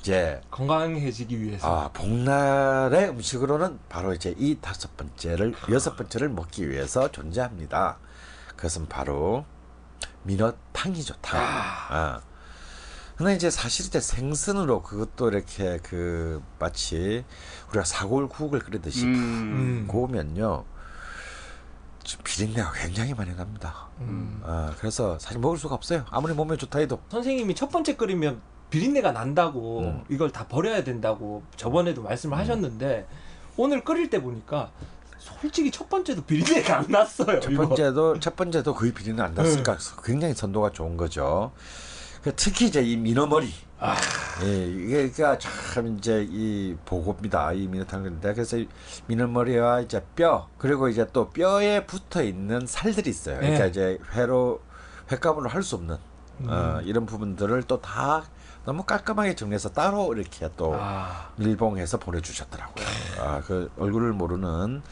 이제 건강해지기 위해서 아, 복날의 음식으로는 바로 이제 이 다섯 번째를 여섯 번째를 먹기 위해서 존재합니다. 그것은 바로 민어탕이죠, 탕. 아. 근데 이제 사실 이제 생선으로 그것도 이렇게 그 마치 우리가 사골국을 끓이듯이 음. 구우면요 좀 비린내가 굉장히 많이 납니다. 음. 아, 그래서 사실 먹을 수가 없어요. 아무리 몸에 좋다 해도. 선생님이 첫 번째 끓이면 비린내가 난다고 음. 이걸 다 버려야 된다고 저번에도 말씀을 하셨는데 오늘 끓일 때 보니까 솔직히 첫 번째도 비린내가 안 났어요. 첫 이거. 번째도 첫 번째도 거의 비린내 안 났을까 굉장히 선도가 좋은 거죠. 그 특히 이제 이 민어머리. 아. 예, 이게 그러니까 참 이제 이 보고입니다. 이 민어탕인데 그래서 이 민어머리와 이제 뼈 그리고 이제 또 뼈에 붙어 있는 살들이 있어요. 그러니까 네. 이제 회로 회감으로 할 수 없는 어, 이런 부분들을 또 다 너무 깔끔하게 정리해서 따로 이렇게 또 아. 밀봉해서 보내주셨더라고요. 아, 그 얼굴을 모르는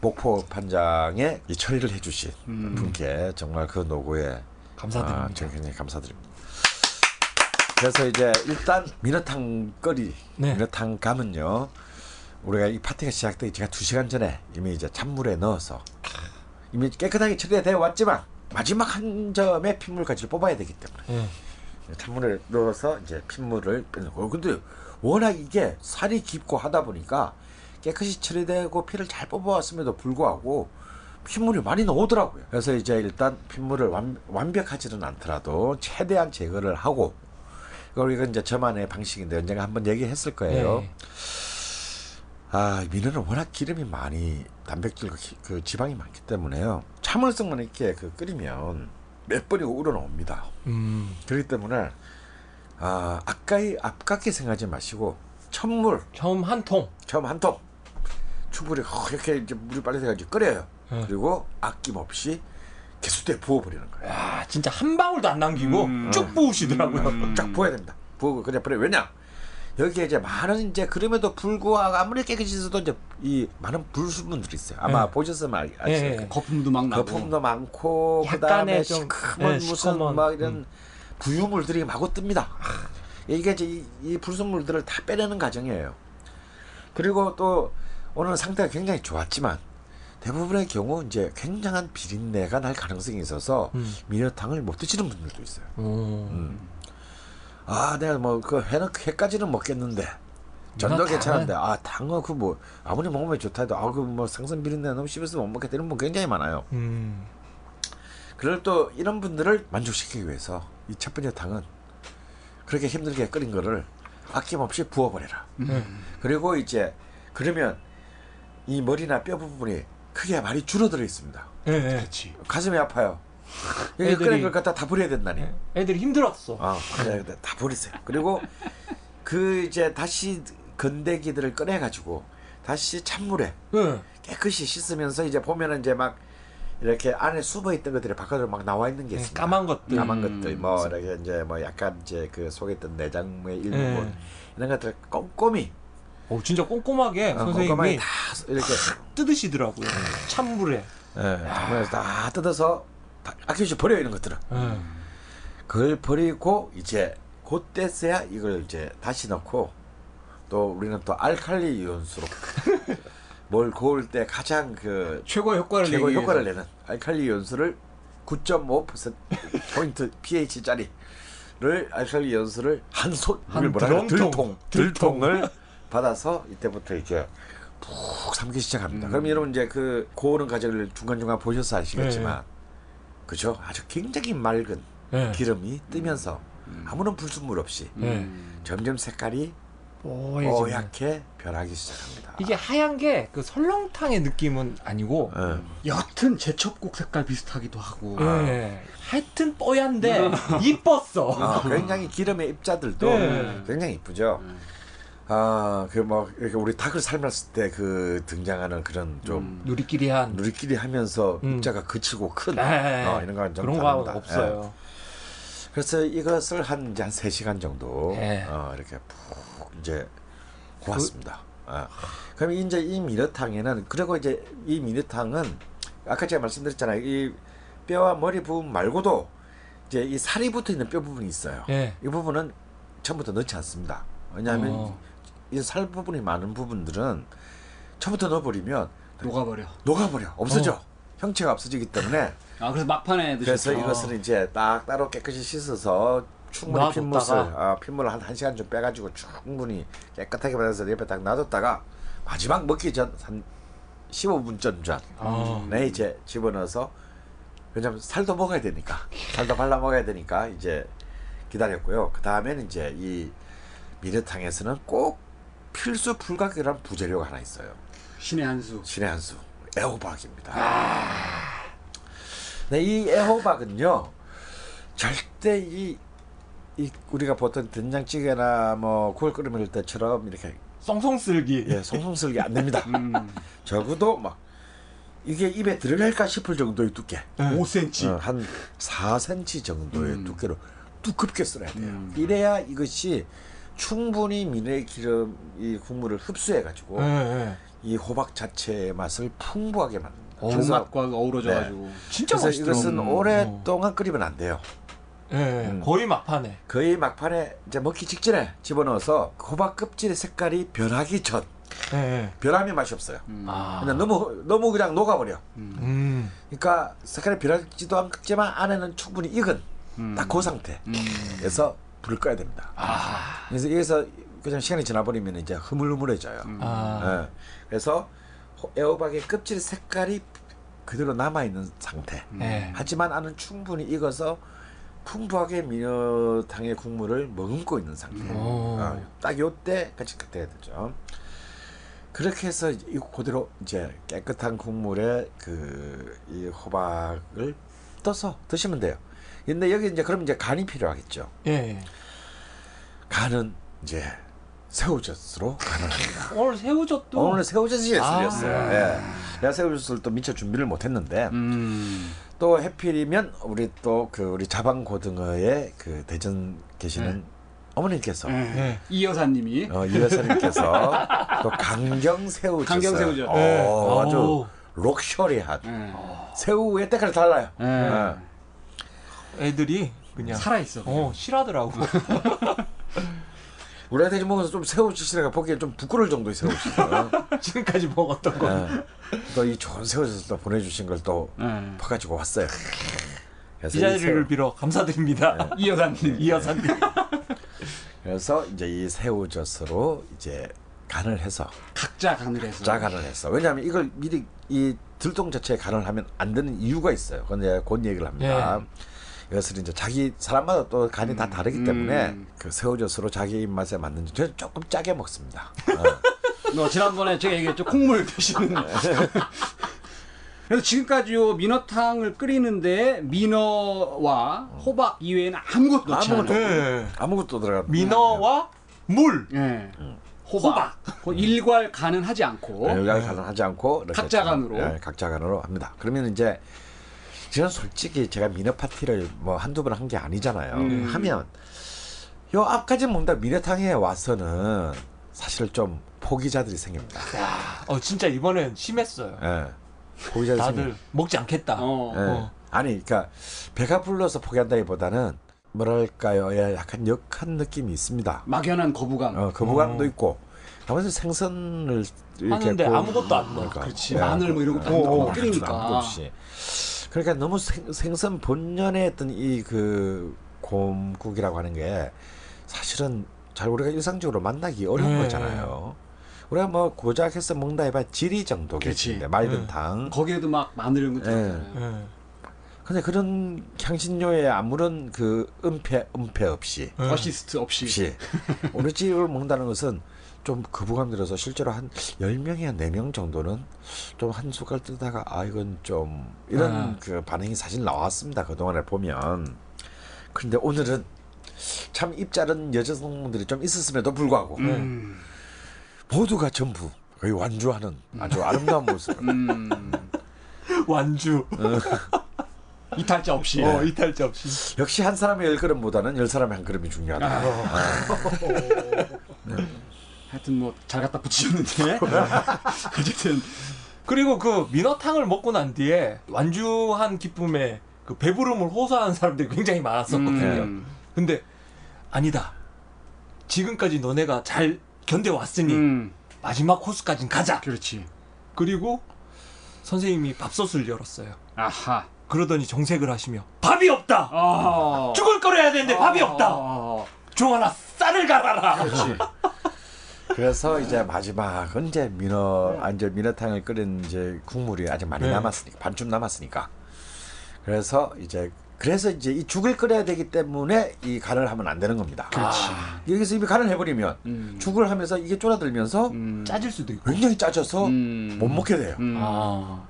목포 판장의 이 처리를 해주신 음. 분께 정말 그 노고에 감사드립니다. 아, 굉장히 감사드립니다. 그래서 이제 일단 민어탕 거리, 네. 민어탕 감은요. 우리가 이 파티가 시작되기 제가 두 시간 전에 이미 이제 찬물에 넣어서 이미 깨끗하게 처리가 되어 왔지만 마지막 한 점의 핏물까지 뽑아야 되기 때문에 예. 찬물에 넣어서 이제 핏물을 빼내고 어, 근데 워낙 이게 살이 깊고 하다 보니까 깨끗이 처리되고 피를 잘 뽑아왔음에도 불구하고 핏물이 많이 나오더라고요. 그래서 이제 일단 핏물을 완, 완벽하지는 않더라도 최대한 제거를 하고 이걸 이건 이제 저만의 방식인데 언젠가 한번 얘기했을 거예요. 네. 아 민어는 워낙 기름이 많이 단백질과 기- 그 지방이 많기 때문에요. 참을성만 있게 그 끓이면 몇 번이 우러나옵니다. 음. 그렇기 때문에 아 아까이 아깝게 생각하지 마시고 첫물 처음 한 통. 처음 한 통 충분히 이렇게 이제 물이 빨리 돼가지고 끓여요. 네. 그리고 아낌없이 개수대에 부어버리는 거예요. 야, 진짜 한 방울도 안 남기고 음. 쭉 부으시더라고요. 음. 쫙 부어야 됩니다. 부고 그냥 버려. 왜냐? 여기에 이제 많은 이제 그럼에도 불구하고 아무리 깨끗이 있어도 이제 이 많은 불순물들이 있어요. 아마 네. 보셨으면 알, 예, 예. 거예요. 거품도 막 나고. 거품도 많고 그다음에 좀, 시커먼 네, 무슨 시커먼, 막 이런 음. 부유물들이 마구 뜹니다. 이게 이제 이, 이 불순물들을 다 빼내는 과정이에요. 그리고 또 오늘 상태가 굉장히 좋았지만 대부분의 경우 이제 굉장한 비린내가 날 가능성이 있어서 음. 민어탕을 못 드시는 분들도 있어요. 음. 아, 내가 뭐 그 회는 회까지는 먹겠는데 전도? 괜찮은데 아 당어 그 뭐 아무리 먹으면 좋다 해도 아 그 뭐 생선 비린내 너무 심해서 못 먹겠다 이런 분 굉장히 많아요. 음. 그럴 또 이런 분들을 만족시키기 위해서 이 첫 번째 당은 그렇게 힘들게 끓인 거를 아낌없이 부어버려라. 음. 그리고 이제 그러면 이 머리나 뼈 부분이 크게 많이 줄어들어 있습니다. 예, 예. 그렇지. 가슴이 아파요. 여기 애들이- 끓인 걸 갖다 다 버려야 된다니. 예. 애들이 힘들었어. 아, 그래, 다 버리세요. 그리고 그 이제 다시 건더기들을 꺼내 가지고 다시 찬물에 예. 깨끗이 씻으면서 이제 보면은 이제 막 이렇게 안에 숨어 있던 것들이 바깥으로 막 나와 있는 게 예, 있습니다. 까만 것들. 까만 음. 것들 뭐 이렇게 이제 뭐 약간 이제 그 속에 있던 내장의 일부분 예. 이런 것들 꼼꼼히 오, 진짜 꼼꼼하게 어, 꼼꼼하게 선생님이 다 이렇게 뜯으시더라고요. 찬물에. 예, 정말 다 뜯어서 다 아낌없이 버려 이런 것들은 예. 그걸 버리고 이제 그때서야 이걸 이제 다시 넣고 또 우리는 또 알칼리 이온수로 뭘 고울 때 가장 그 최고의 효과를 최고 효과를. 내는 알칼리 이온수를 9.5% 포인트 pH짜리를 알칼리 이온수를 한손 한 뭐라. 들통 들통을 받아서 이때부터 이제 푹 삼기 시작합니다. 음. 그럼 여러분 이제 그 고우는 과정을 중간 중간 보셔서 아시겠지만 네. 그죠? 아주 굉장히 맑은 예. 기름이 뜨면서 음. 아무런 불순물 없이 예. 점점 색깔이. 뽀얗게 변하기 시작합니다. 이게 하얀 게 그 설렁탕의 느낌은 아니고 어. 옅은 제첩국 색깔 비슷하기도 하고. 예. 하여튼 뽀얀데 이뻤어. 어, 굉장히 기름의 입자들도 네. 굉장히 이쁘죠. 음. 아, 그뭐 이렇게 우리 닭을 삶았을 때 그 등장하는 그런 좀 음. 누리끼리한 누리끼리 하면서 음. 입자가 그치고 큰 네. 어, 이런 거는 좀 그런 거. 없어요. 예. 그래서 이것을 한 이제 한 3 시간 정도 네. 어, 이렇게 푹 이제 구웠습니다. 어. 그럼 이제 이 미너탕에는 그리고 이제 이 미너탕은 아까 제가 말씀드렸잖아요. 이 뼈와 머리 부분 말고도 이제 이 살이 붙어 있는 뼈 부분이 있어요. 예. 이 부분은 처음부터 넣지 않습니다. 왜냐하면 어. 이살 부분이 많은 부분들은 처음부터 넣어버리면 녹아버려. 녹아버려 없어져 어. 형체가 없어지기 때문에 아 그래서 막판에 그래서 드셨죠. 이것을 이제 딱 따로 깨끗이 씻어서 충분히. 핏물을 아, 핏물을 한 1 시간 좀 빼가지고 충분히 깨끗하게 받아서 옆에 딱 놔뒀다가 마지막 먹기 전 한 15분 전 전에 아. 이제 집어넣어서 왜냐면 살도 먹어야 되니까 살도 발라 먹어야 되니까 이제 기다렸고요 그 다음에는 이제 이 미래탕에서는 꼭 필수 불가결한 부재료가 하나 있어요 신의 한 수. 신의 한수 애호박입니다. 네, 이 애호박은요 절대 이, 이 우리가 보통 된장찌개나 뭐 국을 끓이면 때처럼 이렇게 썽썽 쓸기. 예, 송송스럽게 안 됩니다. 음. 적어도 막 이게 입에 들어갈까 싶을 정도의 두께, 예. 5cm. 어, 한 4cm 정도의 음. 두께로 두껍게 썰어야 돼요. 음. 이래야 이것이 충분히 미네 기름 이 국물을 흡수해 가지고 예, 예. 이 호박 자체의 맛을 풍부하게 만듭니다. 어, 그래서, 맛과 어우러져 가지고. 진짜 그래서 맛있더라고. 이것은 음. 오랫동안 끓이면 안 돼요. 예, 예. 음. 거의 막판에. 거의 막판에 이제 먹기 직전에 집어넣어서 호박 껍질의 색깔이 변하기 전 예, 예. 변하면 맛이 없어요. 음. 아. 근데 너무 너무 그냥 녹아버려. 음. 음. 그러니까 색깔이 변하지도 않지만 안에는 충분히 익은 음. 딱그 상태. 음. 그래서 불을 꺼야 됩니다. 아. 그래서 여기서 그냥 시간이 지나버리면 이제 흐물흐물해져요. 음. 아. 예. 그래서 호- 애호박의 껍질 색깔이 그대로 남아 있는 상태. 예. 하지만 안은 충분히 익어서 풍부하게 미녀탕의 국물을 머금고 있는 상태. 오. 어, 딱 요때 같이 그때야 되죠. 그렇게 해서 이 그대로 이제 깨끗한 국물에 그 이 호박을 떠서 드시면 돼요. 근데 여기 이제 그럼 이제 간이 필요하겠죠. 예, 예. 간은 이제 새우젓으로 간을 합니다. 오늘 새우젓도 오늘 새우젓이 예술이었어요. 아. 예. 내가 새우젓을 또 미처 준비를 못했는데 음. 또 해필이면 우리 또 그 우리 자방 고등어의 그 대전 계시는 어머님께서 예. 이 여사님이 어, 이 여사님께서 또 강경 새우젓 강경 새우젓. 어, 네. 아주. 럭셔리한 예. 새우의 때깔이 달라요. 예. 어. 애들이 그냥 살아 있어. 어 싫어하더라고. 우리 애들이 먹어서 좀 새우젓이라가 보기엔 좀 부끄러울 정도의 새우젓이에요. 지금까지 먹었던 거. 또이 좋은 새우젓을 또 보내주신 걸또 예. 퍼가지고 왔어요. 그래서 이이 자리를 새우- 빌어 감사드립니다. 이 여사님. 이 여사님. 그래서 이제 이 새우젓으로 이제 간을 해서 각자 간을 해서. 짜간을 했어. 왜냐하면 이걸 미리 이 들통 자체에 간을 하면 안 되는 이유가 있어요. 그건 내가 곧 얘기를 합니다. 이것을 이제 자기 사람마다 또 간이 다 다르기 때문에 음. 그 새우젓으로 자기 입맛에 맞는 저는 조금 짜게 먹습니다. 어. 너 지난번에 제가 얘기했죠 콩물 드시는. 그래서 지금까지 요 민어탕을 끓이는데 민어와 호박 이외에는 아무것도 넣지 아무것도 않아요. 예. 아무것도 들어가. 민어와 물. 예. 호박. 호- 일괄 가는 하지 않고. 네, 여기 가능하지 않고 이렇게 각자 참, 간으로. 예, 각자 간으로 합니다. 그러면 이제 저는 솔직히 제가 미너 파티를 뭐 한두 번 한 게 아니잖아요. 음. 하면 요 앞까지 먹다 미너탕에 와서는 사실 좀 포기자들이 생깁니다. 어 진짜 이번엔 심했어요. 예. 포기자들이 다들 생깁니다. 먹지 않겠다. 어. 예. 어. 아니, 그러니까 배가 불러서 포기한다기보다는 뭐랄까요, 예, 약간 역한 느낌이 있습니다. 막연한 거부감. 어, 거부감도 어. 있고. 가만히 생선을 이렇게 하는데 아무것도 안 넣어. 먹으니까. 그렇지. 예. 마늘 뭐 이런 넣고 어, 끓이니까. 그러니까 너무 생, 생선 본연의 어떤 이 그 곰국이라고 하는 게 사실은 잘 우리가 일상적으로 만나기 어려운 네. 거잖아요. 우리가 뭐 고작 해서 먹는다 해봐 지리 정도겠지. 맑은 네. 당. 거기에도 막 마늘 이런 것도. 예. 근데 그런 향신료에 아무런 그 은폐 은폐 없이 예. 어시스트 없이. 없이 우리 집을 먹는다는 것은 좀 거부감 들어서 실제로 한 10명이야 4명 정도는 좀 한 숟갈 뜨다가 아 이건 좀 이런 아. 그 반응이 사실 나왔습니다. 그동안에 보면. 그런데 오늘은 참 입자른 여자성분들이 좀 있었음에도 불구하고 음. 모두가 전부 거의 완주하는 아주 아름다운 모습. 음. 완주. 이탈자 없이. 어 이탈자 없이. 역시 한 사람의 열 걸음보다는 열 사람의 한 걸음이 중요하다. 하여튼 뭐 잘 갖다 붙이셨는데. 어쨌든 그리고 그 민어탕을 먹고 난 뒤에 완주한 기쁨에 그 배부름을 호소하는 사람들이 굉장히 많았었거든요. 음. 근데 아니다. 지금까지 너네가 잘 견뎌왔으니 음. 마지막 코스까진 가자. 그렇지. 그리고 선생님이 밥솥을 열었어요. 아하. 그러더니 정색을 하시며 밥이 없다. 아. 죽을 거려야 되는데 밥이 없다. 아. 종아나 쌀을 갈아라. 그렇지. 그래서 이제 마지막은 이제 민어 아 이제 민어탕을 끓인 이제 국물이 아직 많이 네. 남았으니까 반쯤 남았으니까 그래서 이제 그래서 이제 이 죽을 끓여야 되기 때문에 이 간을 하면 안 되는 겁니다. 그렇지. 아, 여기서 이미 간을 해버리면 음. 죽을 하면서 이게 쫄아들면서 음. 짜질 수도 있고. 굉장히 짜져서 음. 못 먹게 돼요. 음. 아.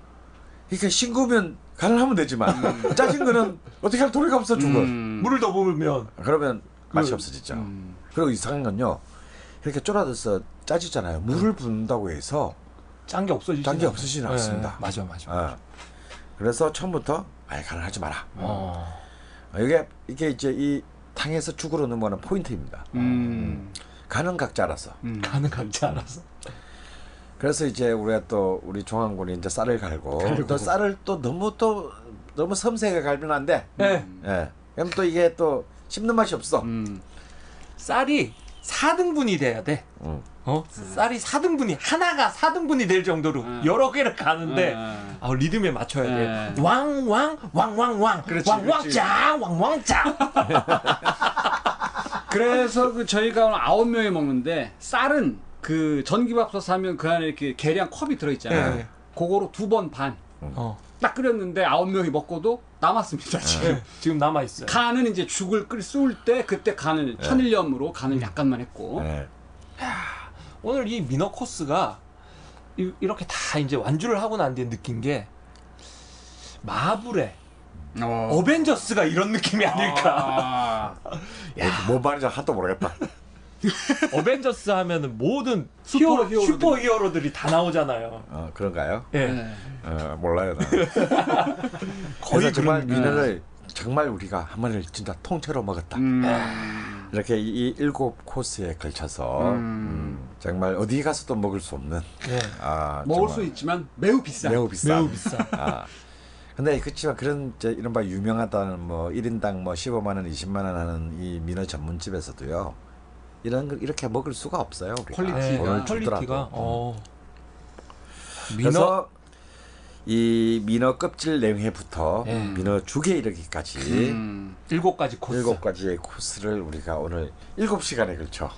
그러니까 싱거우면 간을 하면 되지만 짜진 거는 어떻게 할 도리가 없어 죽을. 음. 물을 더 부으면 그러면 맛이 그- 없어지죠. 음. 그리고 이상한 건요. 이렇게 쫄아들어서 짜지잖아요. 물을 붓는다고 해서 짠 게 없어지지. 짠 게 없어지지는 않습니다. 맞아, 맞아. 어. 그래서 처음부터 아예 간을 하지 마라. 어. 어, 이게 이게 이제 이 탕에서 죽으로 넘어가는 포인트입니다. 음. 간은 각자 알아서. 음. 가는 각지 알아서. 그래서 이제 우리가 또 우리 종항군이 이제 쌀을 갈고, 갈고. 또 쌀을 또 너무 또 너무 섬세하게 갈면 안 돼. 네. 예. 그럼 또 이게 또 씹는 맛이 없어. 음. 쌀이 4등분이 돼야 돼. 음. 어? 쌀이 4등분이 하나가 4등분이 될 정도로 음. 여러 개를 가는데 음. 아, 리듬에 맞춰야 돼. 음. 왕왕 왕왕왕 그렇지, 왕왕짱 왕왕짱. 그래서 그 저희가 오늘 아홉 명이 먹는데 쌀은 그 전기밥솥 하면 그 안에 이렇게 계량 컵이 들어있잖아요. 네. 그거로 두 번 반. 어. 딱 끓였는데 아홉 명이 먹고도 남았습니다 지금. 네, 지금 남아 있어요. 간은 이제 죽을 끓 쏠 때 그때 간을 천일염으로 간을 약간만 했고. 예. 오늘 이 민어 코스가 이, 렇게 다 이제 완주를 하고 난 뒤에 느낀 게 마블의 어. 어벤져스가 이런 느낌이 아닐까. 아. 뭐, 뭔 말인지 하나도 모르겠다. 어벤져스 하면은 모든 슈퍼 히어로. 슈퍼 히어로들이 다 나오잖아요. 어, 그런가요? 예. 네. 어, 몰라요. 나. 거의 정말 그런 민어를 정말 우리가 한 마리를 진짜 통째로 먹었다. 음. 이렇게 이, 이 일곱 코스에 걸쳐서 음. 음, 정말 어디 가서도 먹을 수 없는 예. 아, 먹을 수 있지만 매우 비싸. 매우 비싼 매우 비싸. 아. 근데 그렇지만 그런 저 이른바 유명하다는 뭐 1인당 뭐 15만 원, 20만 원 하는 이 민어 전문집에서도요. 이런 걸 이렇게 먹을 수가 없어요. 우리가. 퀄리티가. 네, 퀄리티가 주더라도. 어. 민어 이 민어 껍질 냉회부터 예. 민어 죽에 이르기까지 음. 일곱 가지 코스. 일곱 가지의 코스를 우리가 오늘 일곱 시간에 걸쳐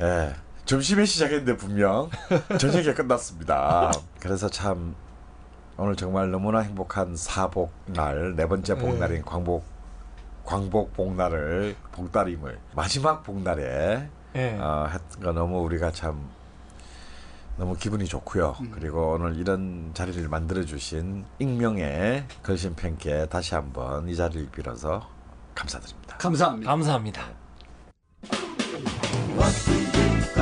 예. 예. 점심에 시작했는데 분명 저녁에 끝났습니다. 그래서 참 오늘 정말 너무나 행복한 사복 날 네 번째 복날인 광복 광복 복날을 복다림을 마지막 복날에 예. 어, 했던 거 너무 우리가 참 너무 기분이 좋고요. 그리고 오늘 이런 자리를 만들어 주신 익명의 걸신 팬께 다시 한번 이 자리를 빌어서 감사드립니다. 감사합니다. 감사합니다.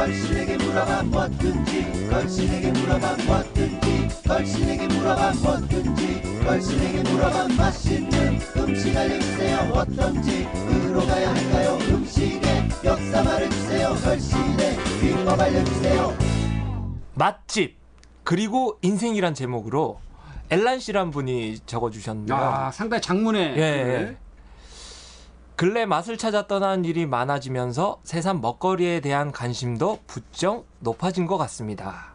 걸신에게 물어봐 뭐든지. 걸신에게 물어봐 뭐든지. 걸신에게 물어봐 뭐든지. 걸신에게 물어봐 맛있는 음식 알려주세요. 어떤지. 으로 가야 할까요? 음식의 역사 말해주세요. 걸신의 비법 알려주세요. 맛집 그리고 인생이란 제목으로 엘란 씨란 분이 적어주셨는데요. 아, 상당히 장문의 예, 예. 근래 맛을 찾아 떠나는 일이 많아지면서 세상 먹거리에 대한 관심도 부쩍 높아진 것 같습니다.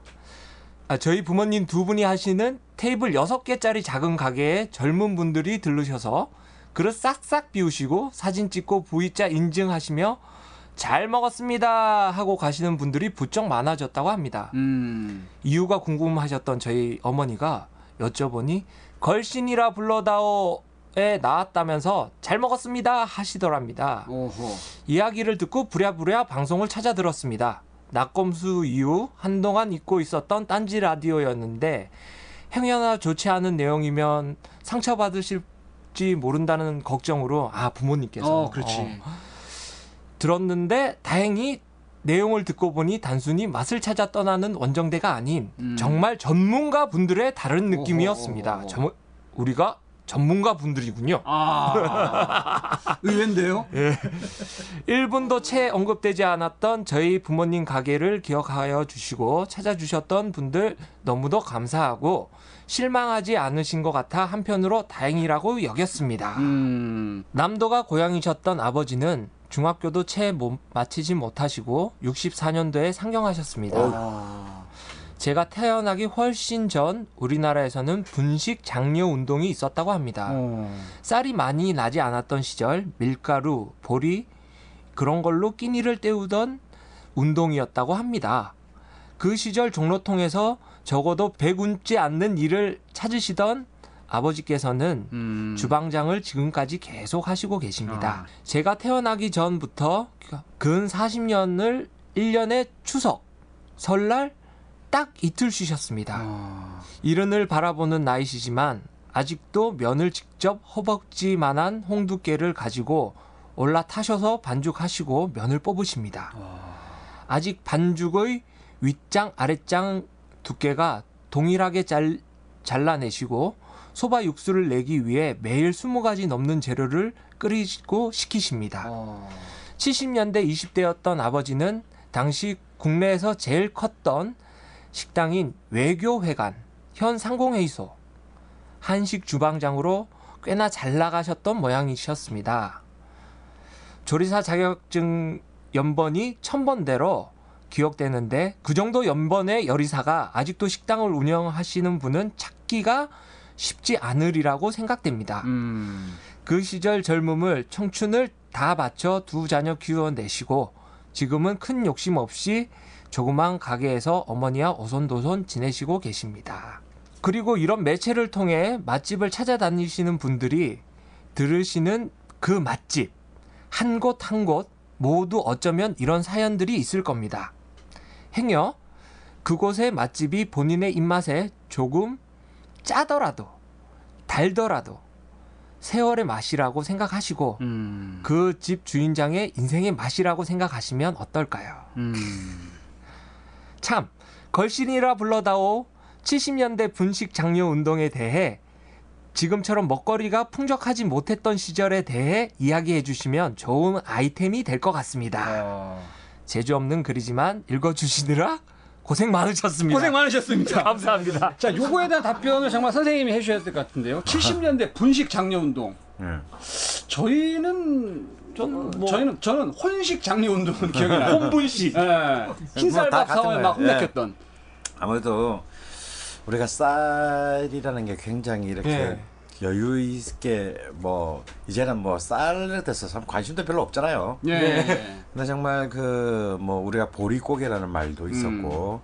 아, 저희 부모님 두 분이 하시는 테이블 6개짜리 작은 가게에 젊은 분들이 들르셔서 그릇 싹싹 비우시고 사진 찍고 V자 인증하시며 잘 먹었습니다 하고 가시는 분들이 부쩍 많아졌다고 합니다. 음. 이유가 궁금하셨던 저희 어머니가 여쭤보니 걸신이라 불러다오 에 나왔다면서 잘 먹었습니다 하시더랍니다. 오호. 이야기를 듣고 부랴부랴 방송을 찾아 들었습니다. 낙검수 이후 한동안 잊고 있었던 딴지 라디오였는데 행여나 좋지 않은 내용이면 상처받으실지 모른다는 걱정으로 아 부모님께서 어, 그렇지. 어, 들었는데 다행히 내용을 듣고 보니 단순히 맛을 찾아 떠나는 원정대가 아닌 음. 정말 전문가 분들의 다른 느낌이었습니다. 오호. 저, 우리가 전문가 분들이군요. 아. 의외인데요? 1분도 채 언급되지 않았던 저희 부모님 가게를 기억하여 주시고 찾아주셨던 분들 너무도 감사하고 실망하지 않으신 것 같아 한편으로 다행이라고 여겼습니다. 음. 남도가 고향이셨던 아버지는 중학교도 채 못- 마치지 못하시고 64년도에 상경하셨습니다. 아. 제가 태어나기 훨씬 전 우리나라에서는 분식 장려 운동이 있었다고 합니다. 어. 쌀이 많이 나지 않았던 시절 밀가루, 보리 그런 걸로 끼니를 때우던 운동이었다고 합니다. 그 시절 종로통에서 적어도 배군지 않는 일을 찾으시던 아버지께서는 음. 주방장을 지금까지 계속 하시고 계십니다. 아. 제가 태어나기 전부터 근 40년을 1년에 추석, 설날 딱 이틀 쉬셨습니다. 아. 이른을 바라보는 나이시지만 아직도 면을 직접 허벅지만한 홍두깨를 가지고 올라타셔서 반죽하시고 면을 뽑으십니다. 아직 반죽의 윗장 아랫장 두께가 동일하게 잘, 잘라내시고 소바 육수를 내기 위해 매일 20가지 넘는 재료를 끓이고 식히십니다. 어. 70년대 20대였던 아버지는 당시 국내에서 제일 컸던 식당인 외교회관, 현 상공회의소, 한식 주방장으로 꽤나 잘 나가셨던 모양이셨습니다. 조리사 자격증 연번이 천번대로 기억되는데 그 정도 연번의 요리사가 아직도 식당을 운영하시는 분은 찾기가 쉽지 않으리라고 생각됩니다. 음. 그 시절 젊음을 청춘을 다 바쳐 두 자녀 키워내시고 지금은 큰 욕심 없이 조그만 가게에서 어머니와 오손도손 지내시고 계십니다. 그리고 이런 매체를 통해 맛집을 찾아다니시는 분들이 들으시는 그 맛집 한 곳 한 곳 모두 어쩌면 이런 사연들이 있을 겁니다. 행여 그곳의 맛집이 본인의 입맛에 조금 짜더라도 달더라도 세월의 맛이라고 생각하시고 음. 그집 주인장의 인생의 맛이라고 생각하시면 어떨까요? 음. 참 걸신이라 불러다오 70년대 분식 장려 운동에 대해 지금처럼 먹거리가 풍족하지 못했던 시절에 대해 이야기해 주시면 좋은 아이템이 될 것 같습니다. 어. 재주 없는 글이지만 읽어 주시느라 고생 많으셨습니다. 고생 많으셨습니다. 감사합니다. 자, 요거에 대한 답변을 정말 선생님이 해주셔야 될 것 같은데요. 70년대 분식 장려 운동. 예. 저희는 전 뭐- 저희는 저는 혼식 장려 운동은 기억이 나요. 혼분식. 예. 뭐 흰쌀밥 다 같은 사와에 막 거예요. 혼맥했던. 아무래도 우리가 쌀이라는 게 굉장히 이렇게 예. 여유 있게 뭐 이제는 뭐 쌀에 대해서 참 관심도 별로 없잖아요. 예. 네. 근데 정말 그 뭐 우리가 보리고개라는 말도 있었고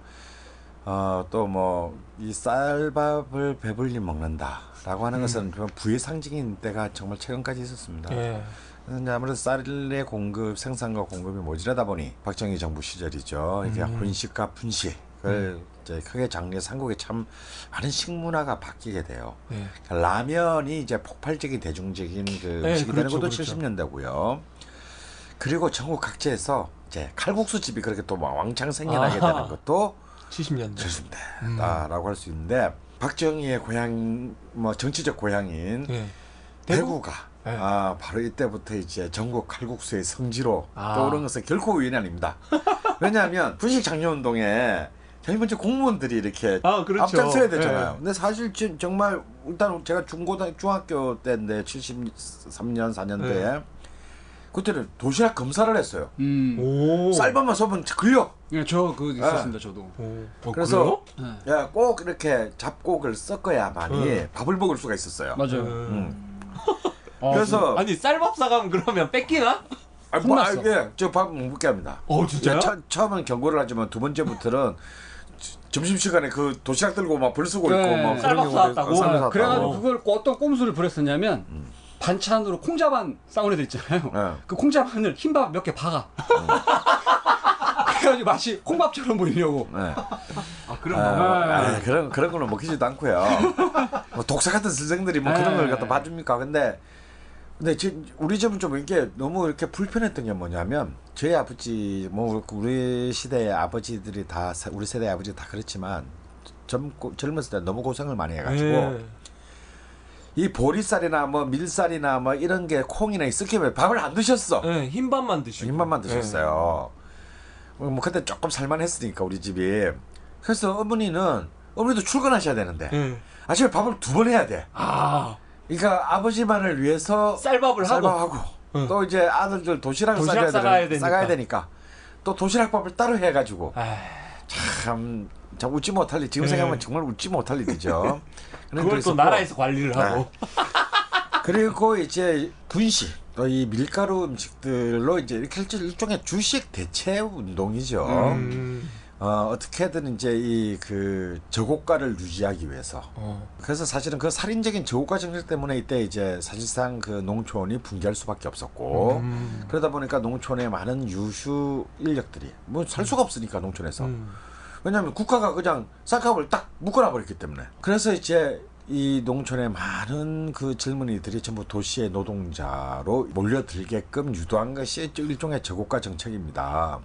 어 또 뭐 이 쌀밥을 배불리 먹는다라고 하는 것은 좀 부의 상징인 때가 정말 최근까지 있었습니다. 예. 아무래도 쌀의 공급 생산과 공급이 모자라다 보니 박정희 정부 시절이죠. 이게 혼식과 분식을 이제 크게 장려 삼국에 참 많은 식문화가 바뀌게 돼요. 예. 그러니까 라면이 이제 폭발적인 대중적인 그 네, 음식이 되는 그렇죠, 것도 그렇죠. 70년대고요. 그리고 전국 각지에서 이제 칼국수 집이 그렇게 또 왕창 생겨나게 아하. 되는 것도 70년대. 70대다라고 할수 있는데 박정희의 고향 뭐 정치적 고향인 예. 대구? 대구가 네. 아 바로 이때부터 이제 전국 칼국수의 성지로 아. 떠오른 것은 결코 우연이 아닙니다. 왜냐하면 분식 장려운동에 제일 먼저 공무원들이 이렇게 아, 그렇죠. 앞장서야 되잖아요. 네. 근데 사실 지- 정말 일단 제가 중고등 중학교 때인데 73년 4년도에 그때는 도시락 검사를 했어요. 음. 오. 쌀밥만 쏘면 걸려. 예, 저 그 있었습니다, 저도. 오. 어, 그래서? 네. 야, 꼭 이렇게 잡곡을 섞어야만이 음. 밥을 먹을 수가 있었어요. 맞아요. 음. 아, 그래서 아니 쌀밥 사가면 그러면 뺏기나? 아, 뭐, 아. 예, 저밥 못 먹게 합니다. 어 진짜요? 예, 처, 처음은 경고를 하지만 두 번째부터는 점심 시간에 그 도시락 들고 막 불 쓰고 네. 있고 막 그런 쌀밥 경우도 사왔다고? 있- 쌀밥 아. 그래가지고 그걸 어떤 꼼수를 부렸었냐면 반찬으로 콩자반 싸운 애들 있잖아요. 네. 그 콩자반을 흰밥 몇 개 박아. 그래가지고 맛이 콩밥처럼 보이려고. 네. 아 그럼 아, 뭐. 아, 그런 그런 걸로 먹히지도 않고요. 뭐 독사 같은 선생들이 뭐 그런 걸 갖다 봐줍니까? 근데 근데 지, 우리 집은 좀 이게 너무 이렇게 불편했던 게 뭐냐면 저희 아버지 뭐 우리 시대의 아버지들이 다 사- 우리 세대의 아버지 다 그렇지만 젊고 젊었을 때 너무 고생을 많이 해가지고 예. 이 보리쌀이나 뭐 밀쌀이나 뭐 이런 게 콩이나 있었기에 밥을 안 드셨어. 예, 흰밥만 드시고. 흰밥만 드셨어요. 뭐 그때 조금 살만했으니까 우리 집이. 그래서 어머니는 어머니도 출근하셔야 되는데 예. 예. 아침에 밥을 두 번 해야 돼. 아 그러니까 아버지 만을 위해서 쌀밥을 하고. 쌀밥하고 응. 또 이제 아들들 도시락을 도시락 싸가야, 싸가야 되는, 싸가야 되니까. 되니까 또 도시락밥을 따로 해가지고 아, 참, 참 웃지 못할 일 지금 네. 생각하면 정말 웃지 못할 일이죠. 그걸 게 또. 나라에서 관리를 하고. 네. 그리고 이제 분식 또 이 밀가루 음식들로 이제 이렇게 일종- 일종의 주식 대체 운동이죠. 음. 어, 어떻게든 이제 이 그 저고가를 유지하기 위해서. 어. 그래서 사실은 그 살인적인 저고가 정책 때문에 이때 이제 사실상 그 농촌이 붕괴할 수밖에 없었고 음. 그러다 보니까 농촌에 많은 유수 인력들이 뭐 살 수가 없으니까 농촌에서 음. 왜냐하면 국가가 그냥 쌀값을 딱 묶어놔 버렸기 때문에 그래서 이제 이 농촌의 많은 그 젊은이들이 전부 도시의 노동자로 몰려들게끔 유도한 것이 일종의 저고가 정책입니다.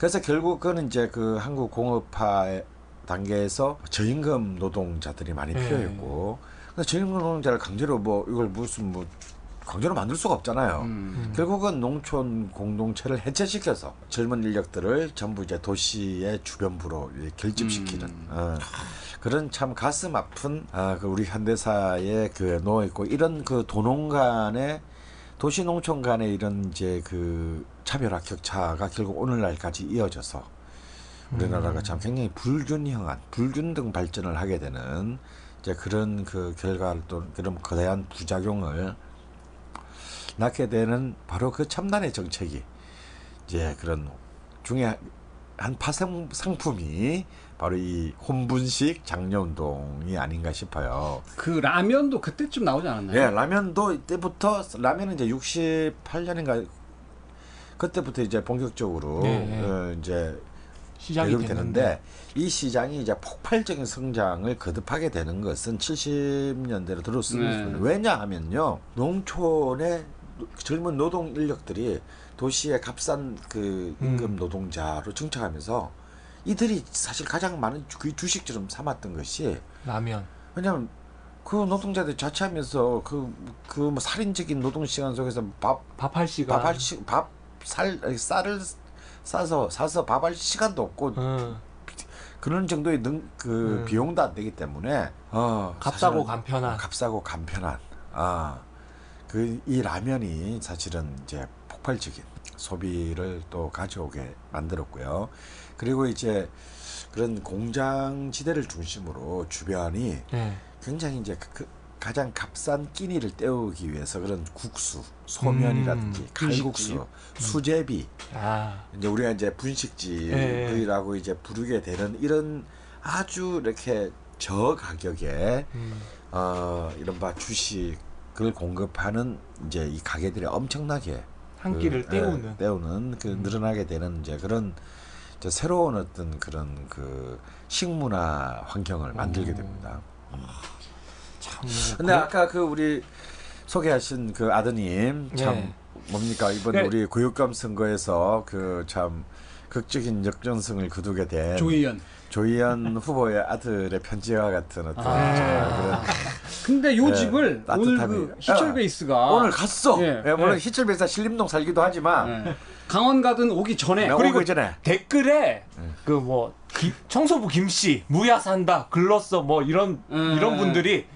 그래서 결국은 이제 그 한국 공업화 단계에서 저임금 노동자들이 많이 네. 필요했고 근데 저임금 노동자를 강제로 뭐 이걸 무슨 뭐 강제로 만들 수가 없잖아요. 음. 결국은 농촌 공동체를 해체시켜서 젊은 인력들을 전부 이제 도시의 주변부로 이제 결집시키는 음. 어, 그런 참 가슴 아픈 아, 그 우리 현대사에 그 놓여 있고 이런 그 도농 간의 도시 농촌 간의 이런 이제 그 차별화 격차가 결국 오늘날까지 이어져서 우리나라가 참 굉장히 불균형한 불균등 발전을 하게 되는 이제 그런 그 결과를 또 그런 거대한 부작용을 낳게 되는 바로 그 첨단의 정책이 이제 그런 중에 한 파생 상품이 바로 이 혼분식 장려운동이 아닌가 싶어요. 그 라면도 그때쯤 나오지 않았나요? 예, 라면도 이때부터 라면은 이제 68년인가 그때부터 이제 본격적으로 네, 네. 어, 이제 시작이 되는데. 되는데 이 시장이 이제 폭발적인 성장을 거듭하게 되는 것은 70년대로 들어섰습니다. 네. 왜냐하면요, 농촌의 젊은 노동 인력들이 도시의 값싼 그 임금 음. 노동자로 정착하면서 이들이 사실 가장 많은 주- 그 주식처럼 삼았던 것이 라면. 왜냐하면 그 노동자들이 자취하면서 그 그 뭐 살인적인 노동 시간 속에서 밥 밥할 시간. 밥할 시밥 살 쌀을 싸서 사서 밥할 시간도 없고 어. 그런 정도의 능, 그 음. 비용도 안 되기 때문에 어, 값싸고 간편한. 값싸고 간편한 아 그 이 라면이 사실은 이제 폭발적인 소비를 또 가져오게 만들었고요. 그리고 이제 그런 공장 지대를 중심으로 주변이 예. 굉장히 이제 그, 그 가장 값싼 끼니를 때우기 위해서 그런 국수, 소면이라든지 음, 칼국수, 수제비 아. 이제 우리가 이제 예, 분식집이라고 이제 부르게 되는 이런 아주 이렇게 저 가격에 음. 어 이른바 주식을 공급하는 이제 이 가게들이 엄청나게 한 그, 끼를 예, 때우는. 때우는 그 음. 늘어나게 되는 이제 그런 이제 새로운 어떤 그런 그 식문화 환경을 만들게 오. 됩니다. 참. 근데 아까 그 우리 소개하신 그 아드님 참 네. 뭡니까 이번 네. 우리 구육감 선거에서 그 참 극적인 역전승을 거두게 된 조이연. 조희연 후보의 아들의 편지와 같은 어떤 아. 그런 근데 요 네, 집을 오늘. 그 희철 어. 베이스가 오늘 갔어. 예. 예, 물론 예. 희철배사 신림동 살기도 하지만 네. 강원 가든 오기 전에 내가 그리고 오기 전에 댓글에 그 뭐 청소부 김씨 무야 산다 글렀어 뭐 이런 음. 이런 분들이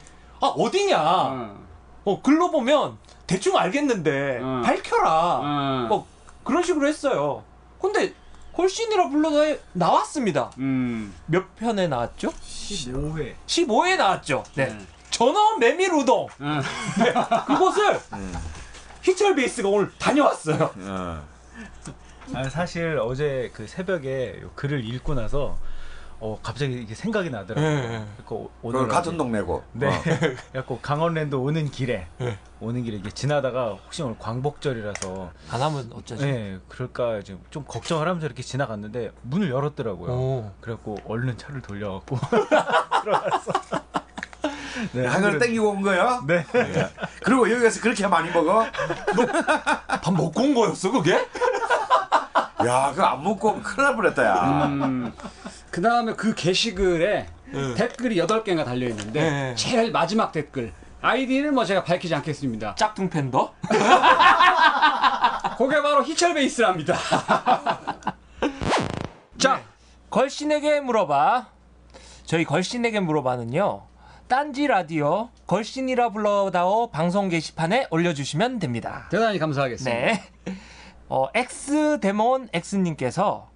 아 어디냐 어. 어 글로 보면 대충 알겠는데 음. 밝혀라 어. 뭐 그런 식으로 했어요 근데 걸신이라 불러다 나왔습니다 음. 몇 편에 나왔죠 15회 15회 나왔죠 네, 네. 전원 메밀 우동 어. 네, 그곳을 희철 베이스가 오늘 다녀왔어요 어. 아, 사실 어제 그 새벽에 요 글을 읽고 나서 어 갑자기 이게 생각이 나더라고요. 네. 그러니까 오늘 같은 동네고. 네. 어. 그래갖고 강원랜드 오는 길에 네. 오는 길에 이게 지나다가 혹시 오늘 광복절이라서 안 하면 어쩌지 네 그럴까 지금 좀 걱정을 하면서 이렇게 지나갔는데 문을 열었더라고요. 오. 그래갖고 얼른 차를 돌려갖고 들어갔어. 네, 한걸 한글은- 땡기고 온 거야? 네. 그리고 여기 가서 그렇게 많이 먹어? 밥 먹고 온 거였어 그게? 야, 그거 안 먹고 큰일 날 뻔했다, 야. 음. 그 다음에 그 게시글에 네. 댓글이 8개가 달려있는데 네. 제일 마지막 댓글 아이디는 뭐 제가 밝히지 않겠습니다. 짝퉁 팬더? 그게 바로 희철 베이스랍니다. 자, 걸신에게 물어봐. 저희 걸신에게 물어봐는요. 딴지 라디오 걸신이라 불러다오 방송 게시판에 올려주시면 됩니다. 대단히 감사하겠습니다. 네. 어, X 데몬 X님께서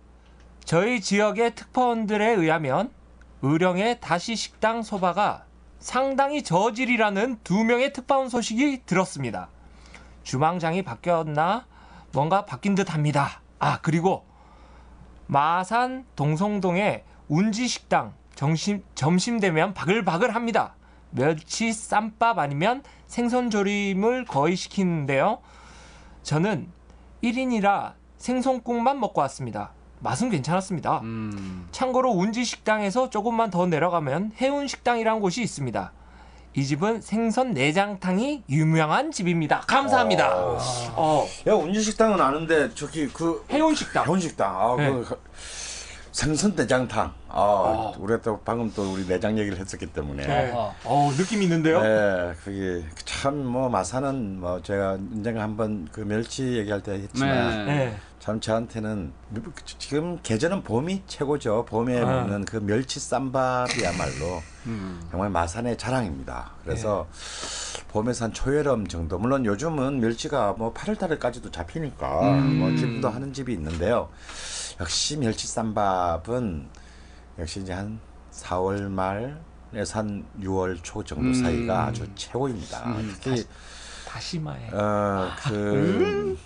저희 지역의 특파원들에 의하면 의령의 다시 식당 소바가 상당히 저질이라는 두 명의 특파원 소식이 들었습니다. 주방장이 바뀌었나 뭔가 바뀐 듯 합니다. 아 그리고 마산 동성동의 운지 식당 점심 점심 되면 바글바글 합니다. 멸치 쌈밥 아니면 생선 조림을 거의 시키는데요. 저는 1인이라 생선국만 먹고 왔습니다. 맛은 괜찮았습니다. 음. 참고로 운지 식당에서 조금만 더 내려가면 해운 식당이라는 곳이 있습니다. 이 집은 생선 내장탕이 유명한 집입니다. 감사합니다. 어. 어, 야, 운주식당은 아는데, 저기, 그. 해운 식당. 해운 식당. 아, 네. 그. 생선 내장탕. 아, 우리가 또 방금 또 우리 내장 얘기를 했었기 때문에. 네. 어허. 어, 느낌 있는데요? 네, 그게 참 뭐 마사는 뭐 제가 언젠가 한번 그 멸치 얘기할 때 했지만 네. 네. 참 저한테는 지금 계절은 봄이 최고죠. 봄에 아. 먹는 그 멸치 쌈밥이야말로 음. 정말 마산의 자랑입니다. 그래서 봄에 산 초여름 정도 물론 요즘은 멸치가 뭐 8월 달까지도 잡히니까 음. 뭐 지금도 하는 집이 있는데요. 역시 멸치 쌈밥은 역시 이제 한 4월 말에서 한 6월 초 정도 음. 사이가 아주 최고입니다. 음. 특히 다시마에. 어, 그,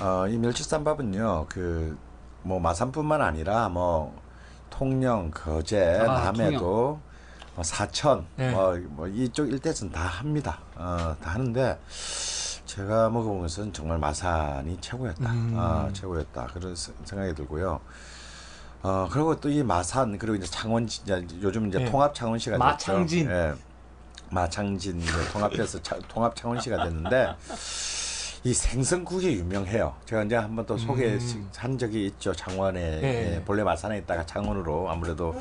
어, 이 멸치쌈밥은요, 그, 뭐, 마산뿐만 아니라, 뭐, 통영, 거제, 아, 남해도, 뭐 사천, 네. 뭐, 뭐, 이쪽 일대에서는 다 합니다. 어, 다 하는데, 제가 먹어본 것은 정말 마산이 최고였다. 음. 아, 최고였다. 그런 세- 생각이 들고요. 어, 그리고 또 이 마산, 그리고 이제 창원, 이제 요즘 이제 네. 통합 창원시가 됐죠. 마창진. 예. 마창진 이제 차- 통합 창원시가 됐는데 이 생선국이 유명해요. 제가 이제 한번 또 소개한 적이 있죠. 창원에 음. 네. 예, 본래 마산에 있다가 창원으로 아무래도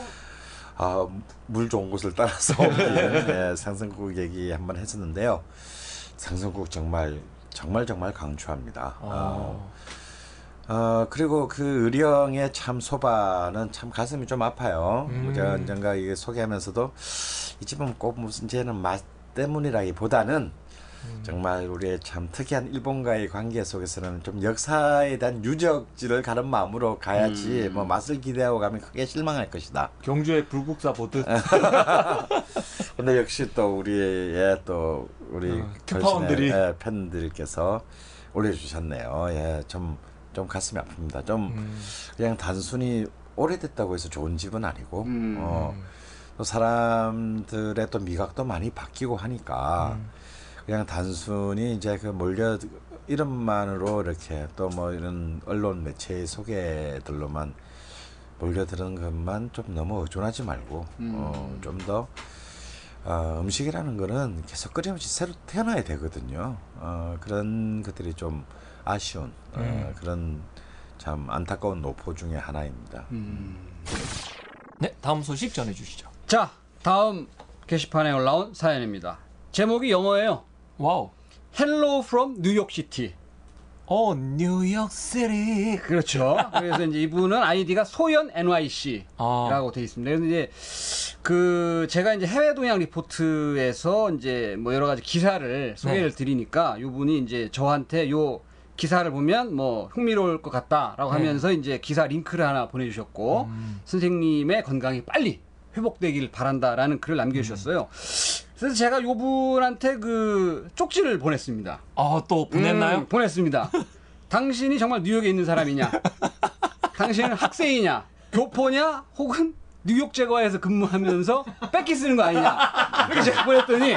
아, 물 좋은 곳을 따라서 예, 생선국 얘기 한번 했었는데요. 생선국 정말 정말 정말 강추합니다. 어, 어. 어, 그리고 그 의령의 참 소바는 참 가슴이 좀 아파요. 음. 제가 언젠가 이게 소개하면서도 이 집은 꼭 무슨 쟤는 맛 때문이라기보다는 음. 정말 우리의 참 특이한 일본과의 관계 속에서는 좀 역사에 대한 유적지를 가는 마음으로 가야지 음. 뭐 맛을 기대하고 가면 크게 실망할 것이다. 경주의 불국사 보듯. 근데 역시 또 우리의 또 우리 어, 특파원들이. 예, 팬들께서 올려주셨네요. 예, 좀, 좀 가슴이 아픕니다. 좀 음. 그냥 단순히 오래됐다고 해서 좋은 집은 아니고 음. 어, 또 사람들의 또 미각도 많이 바뀌고 하니까 음. 그냥 단순히 이제 그 몰려 이름만으로 이렇게 또 뭐 이런 언론 매체의 소개들로만 몰려드는 것만 좀 너무 의존하지 말고 음. 어, 좀더 어, 음식이라는 거는 계속 끊임없이 새로 태어나야 되거든요. 어, 그런 것들이 좀 아쉬운 어, 음. 그런 참 안타까운 노포 중에 하나입니다. 네, 다음 소식 전해주시죠. 자, 다음 게시판에 올라온 사연입니다. 제목이 영어예요. Wow. Hello from New York City. 어, 뉴욕시티. 그렇죠. 그래서 이제 이분은 아이디가 소연 NYC라고 아, 돼 있습니다. 그래서 이제 그 제가 이제 해외 동향 리포트에서 이제 뭐 여러 가지 기사를 소개를 네. 드리니까 이분이 이제 저한테 요 기사를 보면 뭐 흥미로울 것 같다라고 네. 하면서 이제 기사 링크를 하나 보내주셨고 음. 선생님의 건강이 빨리 회복되길 바란다라는 글을 남겨주셨어요. 그래서 제가 요 분한테 그 쪽지를 보냈습니다. 아, 또 보냈나요? 음, 보냈습니다. 당신이 정말 뉴욕에 있는 사람이냐? 당신은 학생이냐? 교포냐? 혹은 뉴욕 제과에서 근무하면서 뺏기 쓰는 거 아니냐? 이렇게 제가 보냈더니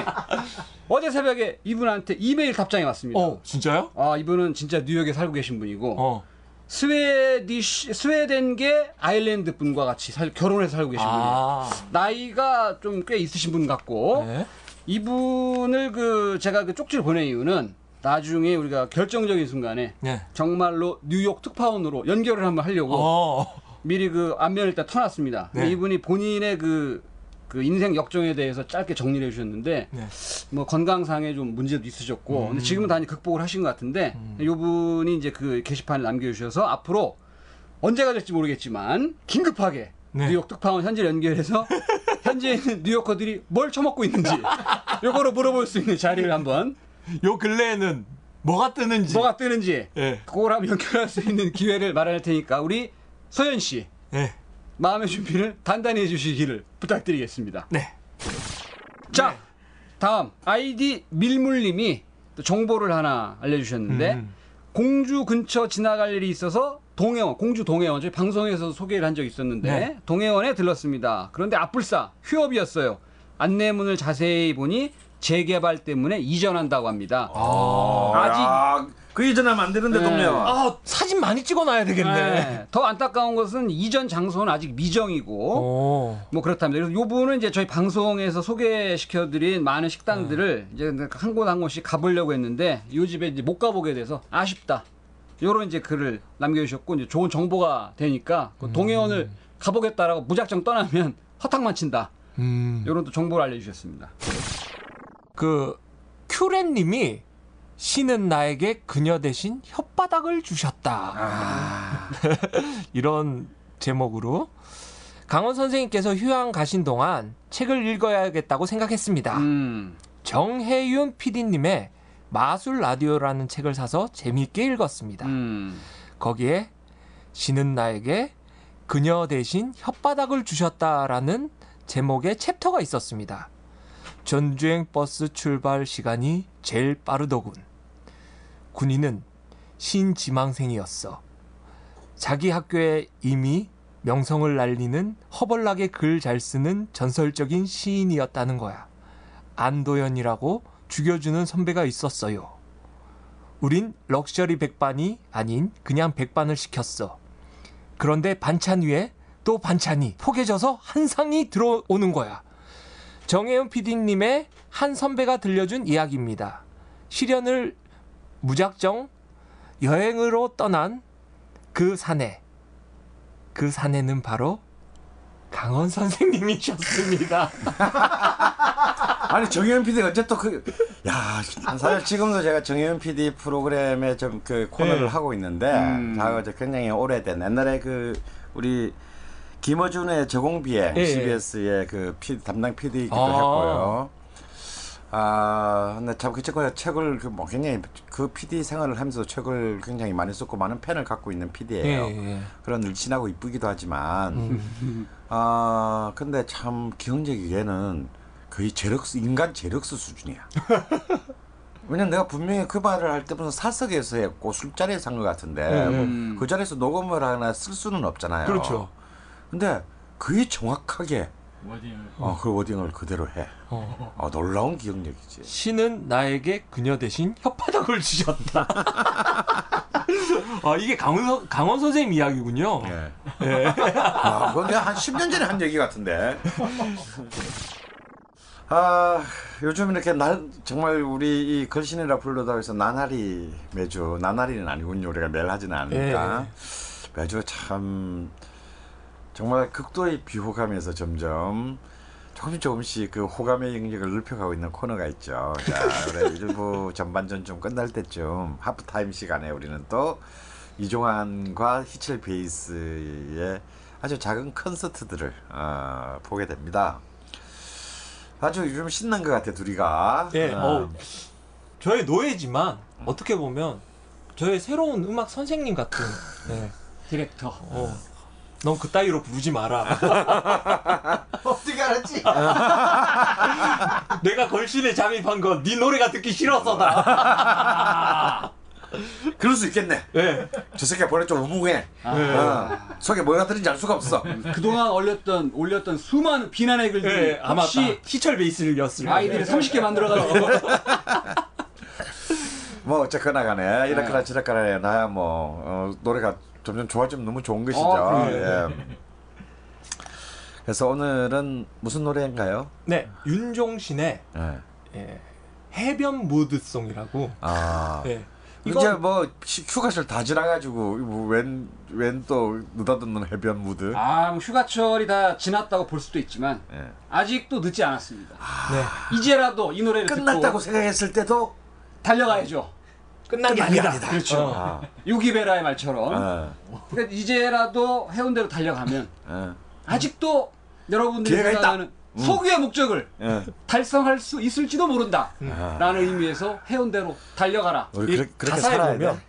어제 새벽에 이분한테 이메일 답장이 왔습니다. 어, 진짜요? 아 이분은 진짜 뉴욕에 살고 계신 분이고 어. 스웨디시 스웨덴계 아일랜드 분과 같이 살, 결혼해서 살고 계신 분이에요. 아, 나이가 좀 꽤 있으신 분 같고 네. 이분을 그 제가 그 쪽지를 보낸 이유는 나중에 우리가 결정적인 순간에 네. 정말로 뉴욕 특파원으로 연결을 한번 하려고 어, 미리 그 안면을 일단 터놨습니다. 네. 이분이 본인의 그, 그 인생 역정에 대해서 짧게 정리를 해주셨는데 네. 뭐 건강상에 좀 문제도 있으셨고 음. 근데 지금은 다시 극복을 하신 것 같은데 이분이 이제 그 게시판을 남겨주셔서 앞으로 언제가 될지 모르겠지만 긴급하게 네. 뉴욕 특파원 현지를 연결해서 현지에 있는 뉴요커들이 뭘 처먹고 있는지 요거를 물어볼 수 있는 자리를 한번 요 근래에는 뭐가 뜨는지. 뭐가 뜨는지 예. 그걸 한번 연결할 수 있는 기회를 마련할 테니까 우리 소연 씨 예. 마음의 준비를 단단히 해주시기를 부탁드리겠습니다. 네. 자, 다음 아이디 밀물님이 또 정보를 하나 알려주셨는데 음. 공주 근처 지나갈 일이 있어서 동해원, 공주 동해원 저희 방송에서 소개를 한 적이 있었는데 네. 동해원에 들렀습니다. 그런데 앞불사 휴업이었어요. 안내문을 자세히 보니 재개발 때문에 이전한다고 합니다. 아직 야, 그 이전하면 안 되는데 네. 동네야. 아, 사진 많이 찍어놔야 되겠네. 네. 더 안타까운 것은 이전 장소는 아직 미정이고 오. 뭐 그렇답니다. 그래서 요 분은 이제 저희 방송에서 소개시켜드린 많은 식당들을 이제 한 곳 한 곳씩 가보려고 했는데 요 집에 이제 못 가보게 돼서 아쉽다. 요런 이제 글을 남겨주셨고 이제 좋은 정보가 되니까 그 동해원을 가보겠다라고 무작정 떠나면 허탕만 친다. 음. 요런 또 정보를 알려주셨습니다. 그 큐렌님이 신은 나에게 그녀 대신 혓바닥을 주셨다. 아. 이런 제목으로 강원 선생님께서 휴양 가신 동안 책을 읽어야겠다고 생각했습니다. 음. 정혜윤 PD님의 마술 라디오라는 책을 사서 재미있게 읽었습니다. 음. 거기에 신은 나에게 그녀 대신 혓바닥을 주셨다라는 제목의 챕터가 있었습니다. 전주행 버스 출발 시간이 제일 빠르더군. 군인은 시인 지망생이었어. 자기 학교에 이미 명성을 날리는 허벌나게 글 잘 쓰는 전설적인 시인이었다는 거야. 안도현이라고 죽여주는 선배가 있었어요. 우린 럭셔리 백반이 아닌 그냥 백반을 시켰어. 그런데 반찬 위에 또 반찬이 포개져서 한 상이 들어오는 거야. 정혜윤 PD님의 한 선배가 들려준 이야기입니다. 시련을 무작정 여행으로 떠난 그 사내. 그 사내는 바로 강원 선생님이셨습니다. 아니 정혜연 PD가 어쨌든 그, 야 사실 지금도 제가 정혜연 PD 프로그램에 좀 그 코너를 네. 하고 있는데, 음. 자, 저 굉장히 오래된 옛날에 그 우리 김어준의 저공비에 예, 예. CBS의 그 PD, 담당 PD이기도 아. 했고요. 아, 근데 참그 친구가 책을 그 뭐 굉장히 그 PD 생활을 하면서 책을 굉장히 많이 썼고 많은 팬을 갖고 있는 PD예요. 예. 그런 일신하고 이쁘기도 하지만 음. 아 근데 참 기억력이게는 거의 제럭스 인간 제럭스 수준이야. 왜냐면 내가 분명히 그 말을 할 때 무슨 사석에서 했고 술자리에서 한 것 같은데 음. 그 자리에서 녹음을 하나 쓸 수는 없잖아요. 그렇죠. 근데 거의 정확하게 어, 그 워딩을 그대로 해. 어. 어, 놀라운 기억력이지. 신은 나에게 그녀 대신 혓바닥을 주셨다. 아, 이게 강원, 선- 강원 선생님 이야기군요. 예. 예. 아, 그건 내가 한 10년 전에 한 얘기 같은데. 아 요즘 이렇게 날 정말 우리 이 걸신이라 불러다 해서 나날이 매주 나날이는 아니군요 우리가 매일 하지는 않으니까 매주 참 정말 극도의 비호감에서 점점 조금씩 조금씩 그 호감의 영역을 넓혀가고 있는 코너가 있죠. 자, 그래 일부 전반전 좀 끝날 때쯤 하프 타임 시간에 우리는 또 이종환과 희철 베이스의 아주 작은 콘서트들을 어, 보게 됩니다. 아주 요즘 신난 것 같아 둘이가. 예, 어. 어, 저의 노예지만 어떻게 보면 저의 새로운 음악 선생님 같은. 네. 디렉터. 어. 넌 그따위로 부르지 마라. 어떻게 알았지? 내가 걸신에 잠입한 건 네 노래가 듣기 싫어서다. 그럴 수 있겠네. 네. 저 새끼가 보내 좀 의뭉해. 어. 속에 뭐가 들은지 알 수가 없어. 그동안 올렸던 올렸던 수많은 비난의 글들이 네, 아마 혹시 희철 베이스를 였을 아이디를 30개 만들어가지고 뭐 어쨌거나 간에 이렇거나 네. 저렇거나 나야 뭐 어, 노래가 점점 좋아지면 너무 좋은 것이죠. 어, 예. 그래서 오늘은 무슨 노래인가요? 네, 윤종신의 예. 예, 해변 무드송이라고. 아. 네. 이제 이건 뭐 시- 휴가철 다 지나가지고 웬웬 또 느닷없는 해변 무드. 아, 뭐 휴가철이 다 지났다고 볼 수도 있지만 예. 아직도 늦지 않았습니다. 네, 이제라도 이 노래를 끝났다고 듣고 생각했을 때도 달려가야죠. 끝난 게 아니다. 아니다. 그렇죠. 어. 아, 유기베라의 말처럼 어, 그러니까 이제라도 해운대로 달려가면 어, 아직도 여러분들이. 생각하는 소규의 목적을 예. 달성할 수 있을지도 모른다. 아. 라는 의미에서 해운대로 달려가라. 우리 이 그렇게, 그렇게 가사에 살아야 보면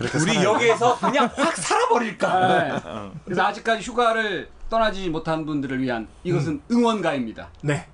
우리 살아야 돼. 여기에서 그냥 확 살아버릴까. 네. 그래서 아직까지 휴가를 떠나지 못한 분들을 위한 이것은 응원가입니다. 네.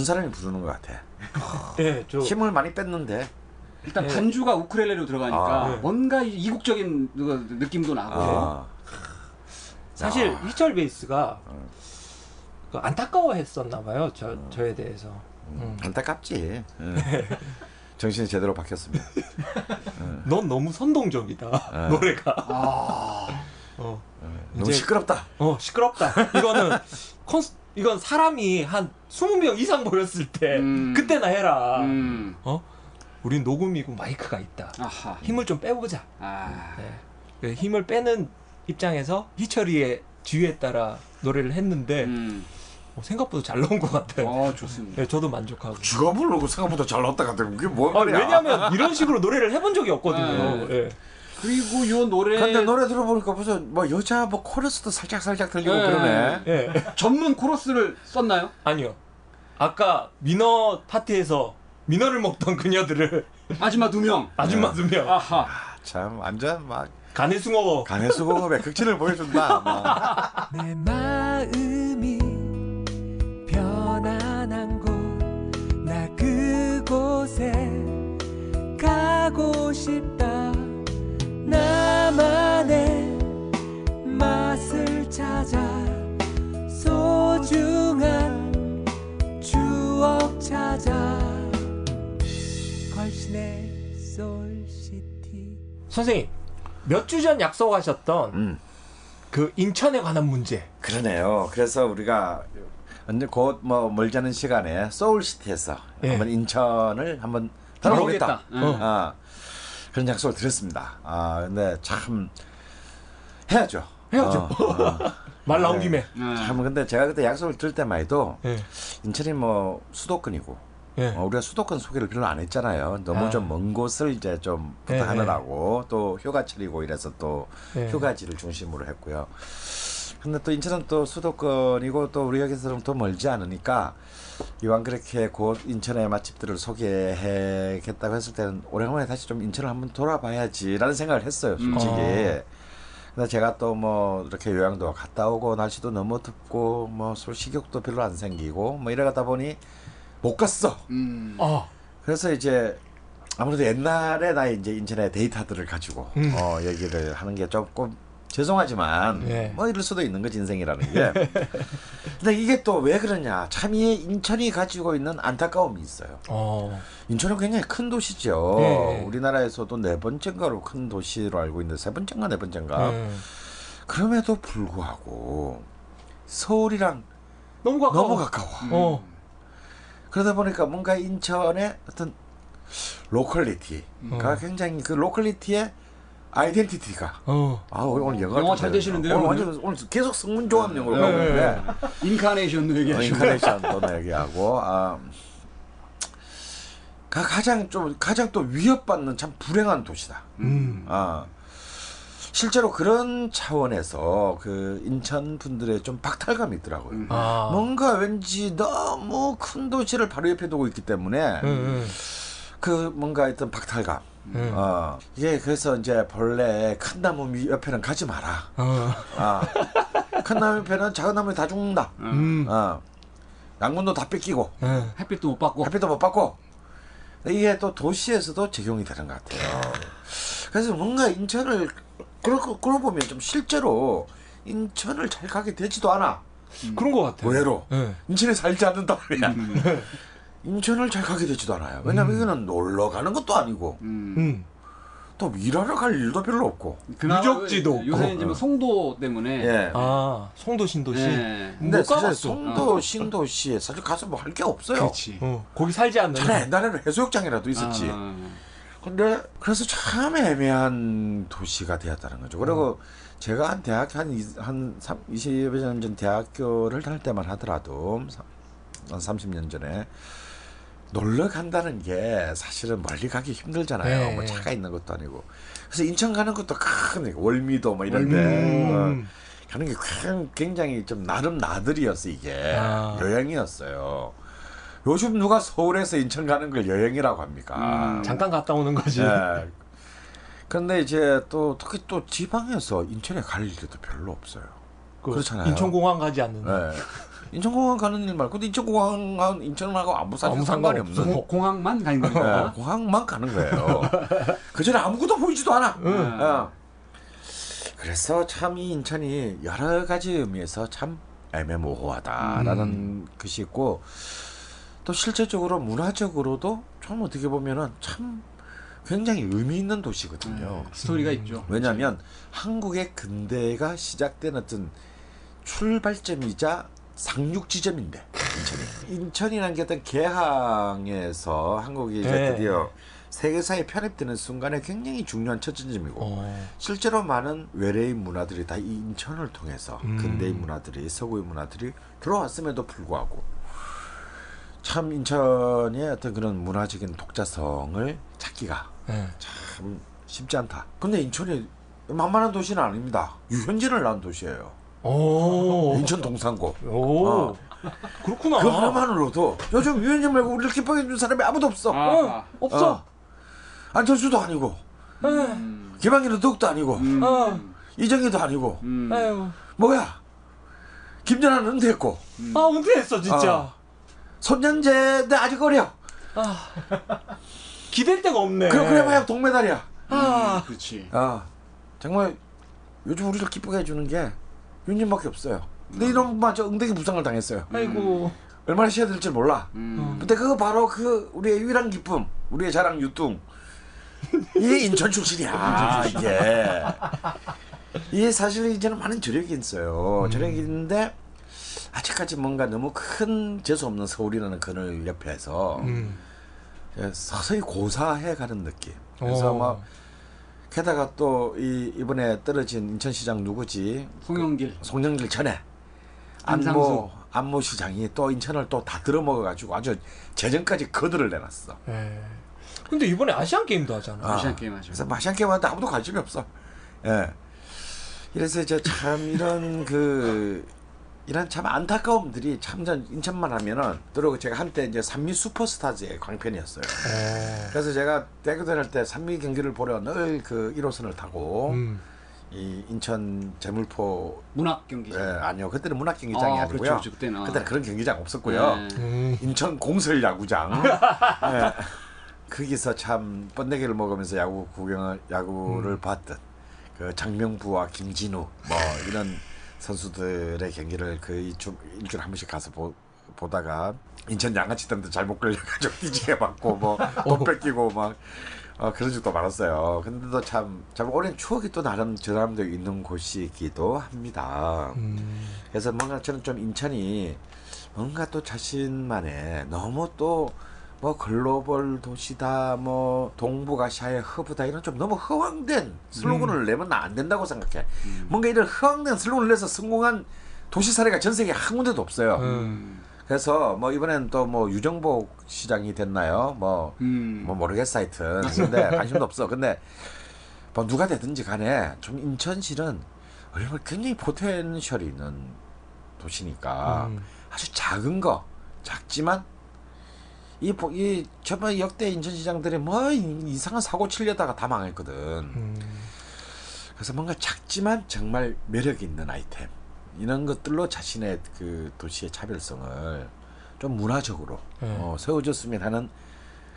다른 사람이 부르는 것 같아. 예, 저 힘을 많이 뺐는데 일단 예. 반주가 우크렐레로 들어가니까 아, 네. 뭔가 이- 이국적인 그 느낌도 나고. 아, 사실 아. 희철 베이스가 그 안타까워했었나 봐요. 저 저에 대해서. 음. 안타깝지. 응. 정신이 제대로 박혔습니다. 넌 너무 선동적이다 노래가. 아, 어, 너무 시끄럽다. 어 시끄럽다. 이거는 콘스 이건 사람이 한 20명 이상 모였을 때 음. 그때나 해라. 음. 어? 우린 녹음이고 마이크가 있다. 아하. 힘을 좀 빼보자. 아. 네. 그 힘을 빼는 입장에서 희철이의 뒤에 따라 노래를 했는데 음. 어, 생각보다 잘 나온 것 같아요. 어, 좋습니다. 네, 저도 만족하고. 쥐가 부르고 생각보다 잘 나왔다 같아. 그게 뭔 아? 왜냐면 이런 식으로 노래를 해본 적이 없거든요. 네. 예. 그리고 요 노래 근데 노래 들어보니까 무슨 뭐 여자 뭐 코러스도 살짝 살짝 들리고 네. 그러네. 예. 전문 코러스를 썼나요? 아니요. 아까 민어 파티에서 민어를 먹던 그녀들을 마지막 두 명. 아줌마 두 명. 아하. 참 완전 막 가내숭어 간해수공업의 극진을 보여준다. 막. 내 마음이 편안한 곳 나 그곳에 가고 싶다 나만의 맛을 찾아 소중한 추억 찾아 걸신의 솔시티 선생님 몇 주 전 약속하셨던 음. 그 인천에 관한 문제. 그러네요. 그래서 우리가 언제 곧뭐 멀지 않은 시간에 서울시티에서 예. 한번 인천을 한번 다뤄보겠다. 응. 아, 그런 약속을 드렸습니다. 아 근데 참 해야죠. 해야죠. 어, 어. 말 나온 네. 김에. 네. 참 근데 제가 그때 약속을 들을 때만 해도 예. 인천이 뭐 수도권이고 예. 어, 우리가 수도권 소개를 별로 안 했잖아요. 너무 아. 좀먼 곳을 이제 좀 예, 부탁하느라고 또 휴가철이고 이래서 또 예. 휴가지를 중심으로 했고요. 근데 또 인천은 또 수도권이고 또 우리 여기서는 또 멀지 않으니까 이왕 그렇게 곧 인천의 맛집들을 소개하겠다고 했을 때는 오래간만에 다시 좀 인천을 한번 돌아봐야지라는 생각을 했어요, 솔직히. 어. 근데 제가 또 뭐 이렇게 요양도 갔다 오고 날씨도 너무 덥고 뭐 술 식욕도 별로 안 생기고 뭐 이래 가다 보니 못 갔어. 음. 아, 그래서 이제 아무래도 옛날에 나 이제 인천의 데이터들을 가지고 음. 어 얘기를 하는 게 조금 죄송하지만 네. 뭐 이럴 수도 있는 거지 인생이라는 게. 근데 이게 또 왜 그러냐? 참 이 인천이 가지고 있는 안타까움이 있어요. 어, 인천은 굉장히 큰 도시죠. 네. 우리나라에서도 네 번째인가로 큰 도시로 알고 있는데 세 번째인가 네 번째인가. 음. 그럼에도 불구하고 서울이랑 너무 가까워. 너무 가까워. 어, 그러다 보니까 뭔가 인천의 어떤 locality가 음. 굉장히 그 locality의 identity가 어. 아 오늘, 오늘 영어 영어 잘 되시는데요, 오늘? 완전 오늘 계속 성문 종합 영어로 네. 가고 있는데 incarnation도 어, 얘기하시고. incarnation도 얘기하고 아, 가, 가장 좀 가장 또 위협받는 참 불행한 도시다. 음. 아 실제로 그런 차원에서 그 인천 분들의 좀 박탈감이 있더라고요. 음. 아. 뭔가 왠지 너무 큰 도시를 바로 옆에 두고 있기 때문에 음, 음. 그 뭔가 어떤 박탈감. 음. 어 이게 그래서 이제 본래 큰 나무 위- 옆에는 가지 마라. 어. 아, 큰 나무 옆에는 작은 나무 다 죽는다. 음. 어, 양문도 다 뺏기고 음. 햇빛도 못 받고. 햇빛도 못 받고 이게 또 도시에서도 적용이 되는 것 같아요. 그래서 뭔가 인천을 그러고 그러고 보면 좀 실제로 인천을 잘 가게 되지도 않아. 그런 것 같아요. 의외로 예. 인천에 살지 않는단 말이야. 인천을 잘 가게 되지도 않아요. 왜냐면 이거는 놀러 가는 것도 아니고 음. 음. 또 일하러 갈 일도 별로 없고. 유적지도 요새 없고. 이제 뭐 송도 때문에. 예. 아, 송도 신도시. 예. 근데 못 사실. 송도 신도시에 사실 가서 뭐 할 게 없어요. 그렇지. 어, 거기 살지 않는. 옛날에는 해수욕장이라도 있었지. 아, 근데 그래서 참 애매한 도시가 되었다는 거죠. 그리고 제가 한 대학 한, 이- 한 3, 20여 년 전 대학교를 다닐 때만 하더라도 사- 한 30년 전에 놀러 간다는 게 사실은 멀리 가기 힘들잖아요. 네. 뭐 차가 있는 것도 아니고. 그래서 인천 가는 것도 큰 월미도 뭐 이런데 음. 어, 가는 게 큰- 굉장히 좀 나름 나들이었어 이게 아. 여행이었어요. 요즘 누가 서울에서 인천 가는 걸 여행이라고 합니까? 음. 잠깐 갔다 오는 거지. 예. 근데 이제 또 특히 또 지방에서 인천에 갈 일도 별로 없어요. 그 그렇잖아요. 인천공항 가지 않는. 예. 인천공항 가는 일 말고 인천공항은 인천하고 아무 상관이 상관없어. 없는 공- 공항만 가는 예, 거니까. 공항만 가는 거예요. 그 전에 아무것도 보이지도 않아. 응. 어. 그래서 참 이 인천이 여러 가지 의미에서 참 애매모호하다라는 것이 있고 또 실제적으로 문화적으로도 좀 어떻게 보면은 참 굉장히 의미 있는 도시거든요. 스토리가 있죠. 왜냐하면 한국의 근대가 시작된 어떤 출발점이자 상륙 지점인데 인천이 인천이라는 게 어떤 개항에서 한국이 이제 네. 드디어 세계사에 편입되는 순간에 굉장히 중요한 첫 지점이고 어. 실제로 많은 외래인 문화들이 다 이 인천을 통해서 음. 근대인 문화들이 서구의 문화들이 들어왔음에도 불구하고 참 인천의 어떤 그런 문화적인 독자성을 찾기가 예. 참 쉽지 않다. 근데 인천이 만만한 도시는 아닙니다. 유현진을 낳은 도시예요. 오. 인천 동산고. 오. 어. 그렇구나. 그 하나만으로도 요즘 유현진 말고 우리를 기뻐해 주는 사람이 아무도 없어. 아, 없어. 어. 안철수도 아니고 음. 김학의는 덕도 아니고 음. 어. 이정희도 아니고 음. 뭐야 김연아는 은퇴했고 아 은퇴했어 진짜. 어. 손현재는 아직 어려. 기댈 데가 없네. 그래 그래봐야 동메달이야. 아. 그렇지. 아 정말 요즘 우리를 기쁘게 해주는 게 윤진밖에 없어요. 근데 이런 마저 응대기 부상을 당했어요. 아이고. 얼마나 쉬어야 될지 몰라. 음. 근데 그거 바로 그 우리의 유일한 기쁨, 우리의 자랑 유뚱. 이게 인천 출신이야 이게. 이게 사실 이제는 많은 저력이 있어요. 저력이 있는데 아직까지 뭔가 너무 큰 재수 없는 서울이라는 그늘 옆에서 음. 서서히 고사해 가는 느낌. 그래서 어. 막 게다가 또 이 이번에 떨어진 인천시장 누구지? 송영길. 송영길 전에 안상수. 안모 안모 시장이 또 인천을 또 다 들어먹어 가지고 아주 재정까지 거들을 내놨어. 예. 근데 이번에 아시안 게임도 하잖아. 아. 아시안 게임 하죠. 그래서 마시안 게임한테 아무도 관심이 없어. 예. 이래서 이제 참 이런 그 이런 참 안타까움들이 참전 인천만 하면은 그리고 제가 한때 이제 산미 슈퍼스타즈의 광팬이었어요. 어. 그래서 제가 대학교 다닐 때 산미 경기를 보러 늘그 1호선을 타고 음. 이 인천 제물포 문학 경기. 예, 아니요 그때는 문학 경기장이 아, 아, 니고요 그렇죠, 그렇죠. 그때는. 그때는 그런 경기장 없었고요. 네. 음. 인천 공설 야구장. 예. 거기서 참 번데기를 먹으면서 야구 구경을 야구를 음. 봤던 그 장명부와 김진우 뭐 이런 선수들의 경기를 거의 좀 일주일에 한 번씩 가서 보, 보다가 인천 양아치 때문에 잘못 걸려가지고 뒤지게 맞고 뭐돈 뺏기고 막 어, 그런 적도 많았어요. 근데도 참, 참 오랜 추억이 또 나름 저 사람도 있는 곳이기도 합니다. 음. 그래서 뭔가 저는 좀 인천이 뭔가 또 자신만의 너무 또 뭐 글로벌 도시다 뭐 동북아시아의 허브다 이런 좀 너무 허황된 슬로건을 내면 안 된다고 생각해. 뭔가 이런 허황된 슬로건을 내서 성공한 도시 사례가 전 세계 한 군데도 없어요. 음. 그래서 뭐 이번엔 또 뭐 유정복 시장이 됐나요? 뭐 음. 뭐 모르겠어 하여튼 근데 관심도 없어 근데 뭐 누가 되든지 간에 좀 인천시는 얼마나 굉장히 포텐셜이 있는 도시니까 음. 아주 작은 거 작지만 이, 보- 이 저번 역대 인천시장들이 뭐 이- 이상한 사고 치려다가 다 망했거든 음. 그래서 뭔가 작지만 정말 매력 있는 아이템 이런 것들로 자신의 그 도시의 차별성을 좀 문화적으로 네. 어, 세워줬으면 하는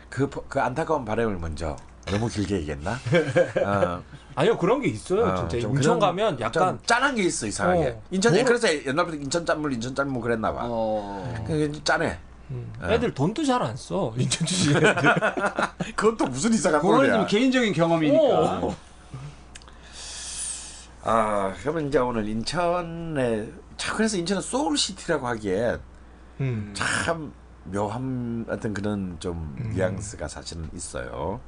그, 버- 그 안타까운 바람을 먼저 너무 길게 얘기했나? 어, 아니요 그런 게 있어요. 어, 진짜 좀 인천 가면 좀 약간 짠한 게 있어 이상하게. 어. 인천 뭐- 그래서 옛날부터 인천 짠물 인천 짠물 그랬나 봐. 어. 그게 짠해. 음. 어. 애들 돈도 잘 안 써. 인천 출신 애들. 그건 또 무슨 이상한. 좀 개인적인 경험이니까. 어. 아 그러면 이제 오늘 인천에 참 그래서 인천은 소울 시티라고 하기에 음. 참 묘한 어떤 그런 좀 음. 뉘앙스가 사실은 있어요.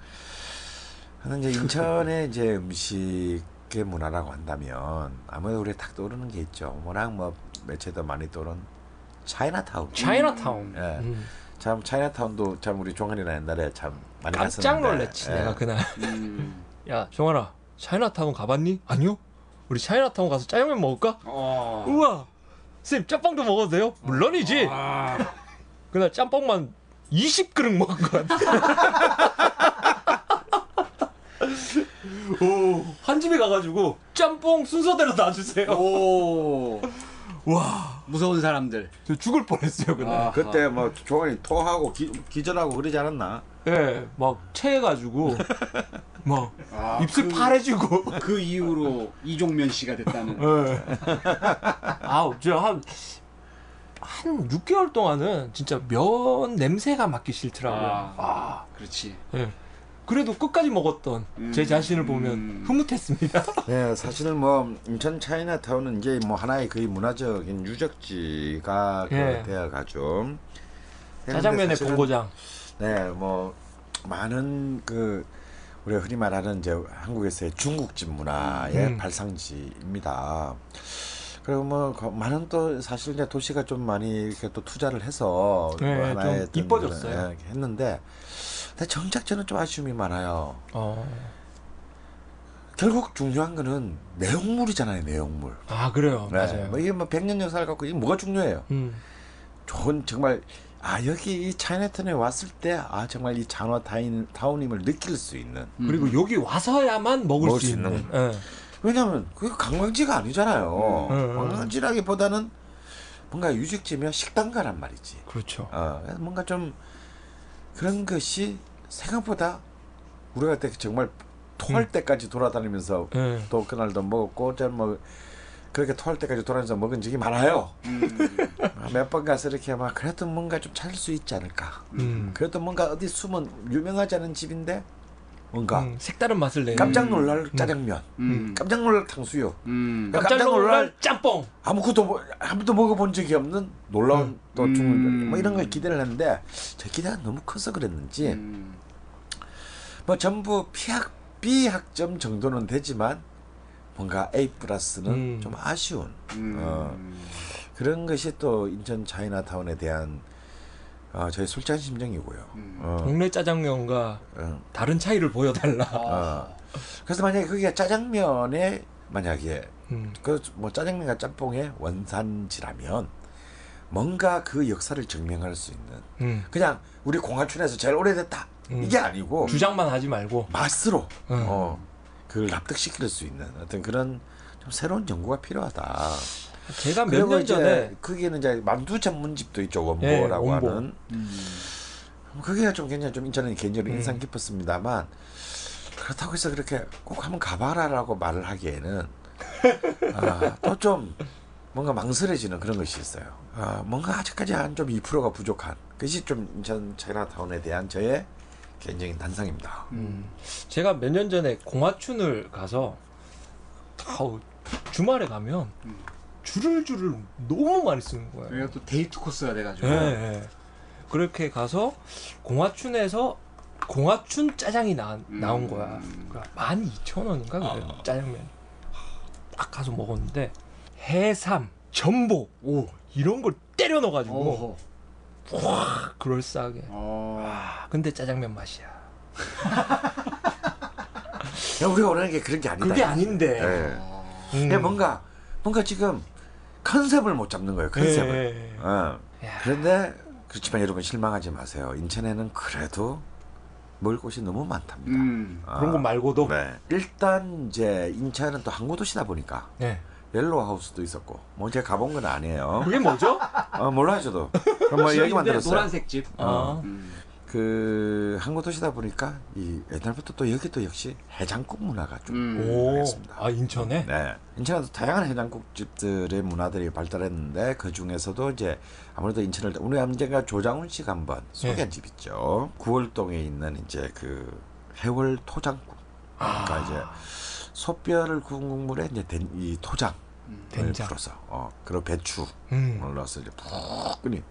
근데 이제 인천의 이제 음식의 문화라고 한다면 아무래도 우리가 딱 떠오르는 게 있죠. 워낙 뭐 매체도 많이 떠오른 차이나타운. 차이나타운. 예. 음. 참 차이나타운도 참 우리 종환이나 옛날에 참 많이 깜짝 갔었는데. 놀랐지 예. 내가 그날. 음. 야 정환아 차이나타운 가봤니? 아니요. 우리 차이나타운 가서 짜장면 먹을까? 어. 우와. 쌤 짬뽕도 먹어도 돼요? 물론이지. 아. 그날 짬뽕만 20그릇 먹은 것 같아. 오 한 집에 가가지고 짬뽕 순서대로 놔주세요. 오. 와, 무서운 사람들. 저 죽을 뻔했어요 그날. 아. 그때 뭐 조간이 토하고 기, 기절하고 그러지 않았나? 예, 막 체해가지고 막 아, 입술 그- 파래지고. 그 이후로 이종면 씨가 됐다는. 예. 아, 저한한 6개월 동안은 진짜 면 냄새가 맡기 싫더라고요. 아. 아, 그렇지. 예. 그래도 끝까지 먹었던 제 음. 자신을 보면 음. 흐뭇했습니다. 네, 사실 뭐 인천 차이나타운은 이제 뭐 하나의 거의 문화적인 유적지가 예. 되어가죠. 짜장면의 본고장. 네, 뭐 많은 그 우리가 흔히 말하는 이제 한국에서의 중국집 문화의 음. 발상지입니다. 그리고 뭐 거- 많은 또 사실 이제 도시가 좀 많이 이렇게 또 투자를 해서 네, 뭐 하나의 좀 이뻐졌어요. 예, 했는데 근데 정작 저는 좀 아쉬움이 많아요. 어. 결국 중요한 거는 내용물이잖아요, 내용물. 아, 그래요. 네, 맞아요. 뭐 이게 뭐 100년 역사를 갖고 이게 뭐가 중요해요? 음. 좋은 정말 아 여기 이 차이나타운에 왔을 때 아 정말 이 타인 타운임을 느낄 수 있는 그리고 여기 와서야만 먹을, 먹을 수 수 있는. 있는. 예. 왜냐면 그게 관광지가 아니잖아요. 음, 음, 음. 관광지라기보다는 뭔가 유적지면 식당가란 말이지. 그렇죠. 어, 뭔가 좀 그런 것이 생각보다 우리가 그때 정말 토할 음. 때까지 돌아다니면서 예. 또 그날도 먹었고 저는 뭐 그렇게 토할 때까지 돌아다니면서 먹은 적이 많아요. 몇번 가서 이렇게 막 그래도 뭔가 좀 찾을 수 있지 않을까. 음. 그래도 뭔가 어디 숨은 유명하지 않은 집인데 뭔가 음, 색다른 맛을 내는 깜짝 놀랄 짜장면, 음. 깜짝 놀랄 탕수육, 음. 깜짝 깜짝 놀랄 짬뽕. 아무것도 뭐- 아무도 먹어본 적이 없는 놀라운 또 음. 중국 뭐 이런 걸 기대를 했는데 제 기대가 너무 커서 그랬는지 음. 뭐 전부 피학 B 학점 정도는 되지만 뭔가 A 플러스는 음. 좀 아쉬운 음. 어, 그런 것이 또 인천 차이나타운에 대한 어, 저희 솔직한 심정이고요. 음. 어, 동네 짜장면과 어, 다른 차이를 보여달라. 어. 그래서 만약에 그게 짜장면에 만약에 음. 그뭐 짜장면과 짬뽕의 원산지라면 뭔가 그 역사를 증명할 수 있는 음. 그냥 우리 공화춘에서 제일 오래됐다 음. 이게 아니고 주장만 하지 말고. 맛으로 음. 어, 그걸 납득시킬 수 있는 어떤 그런 좀 새로운 연구가 필요하다. 제가 몇 년 전에 거기는 이제 만두 전문집도 있죠 예, 원보라고 원보. 하는 음. 그게 좀 굉장히 좀 저는 개인적으로 음. 인상 깊었습니다만 그렇다고 해서 그렇게 꼭 한번 가봐라라고 말을 하기에는 아, 또좀 뭔가 망설여지는 그런 것이 있어요. 아, 뭔가 아직까지 한 좀 2%가 부족한 그것이 좀 인천 차이나타운에 대한 저의 개인적인 단상입니다. 음. 제가 몇 년 전에 공화춘을 가서 아우, 주말에 가면 음. 줄을 줄을 너무 많이 쓰는 거예요. 여기가 또 데이트 코스가 돼가지고. 예, 예. 그렇게 가서 공화춘에서 공화춘 짜장이 나, 나온 음. 거야. 12,000원인가 그래 아. 짜장면. 딱 가서 먹었는데 해삼, 전복, 오 이런 걸 때려 넣어가지고. 와 그럴싸하게. 어. 아, 근데 짜장면 맛이야. 야, 우리가 원하는 게 그런 게 아니다. 그게 아닌데. 예. 어. 음. 야, 뭔가 뭔가 지금 컨셉을 못 잡는 거예요. 컨셉을. 예. 어. 야. 그런데 그렇지만 여러분 실망하지 마세요. 인천에는 그래도 먹을 곳이 너무 많답니다. 음. 그런 거 말고도. 네. 일단 이제 인천은 또 항구 도시다 보니까 네. 옐로우 하우스도 있었고 뭐 제가 가본 건 아니에요. 그게 뭐죠? 어, 몰라요 저도. 그럼 뭐 얘기만 근데 들었어요. 노란색 집. 어. 음. 그 항구 도시다 보니까 이 옛날부터 또 여기도 역시 해장국 문화가 좀 음. 오. 알겠습니다. 아 인천에. 네. 인천에도 다양한 해장국 집들의 문화들이 발달했는데 그 중에서도 이제 아무래도 인천을 우리 언젠가 조장훈 씨가 한번 소개한 네. 집 있죠. 구월동에 있는 이제 그 해월 토장국. 그러니까 아. 이제 소뼈를 구운 국물에 이제 된, 이 토장을 된장. 풀어서 어 그리고 배추를 음. 넣어서 이제 푹 끓인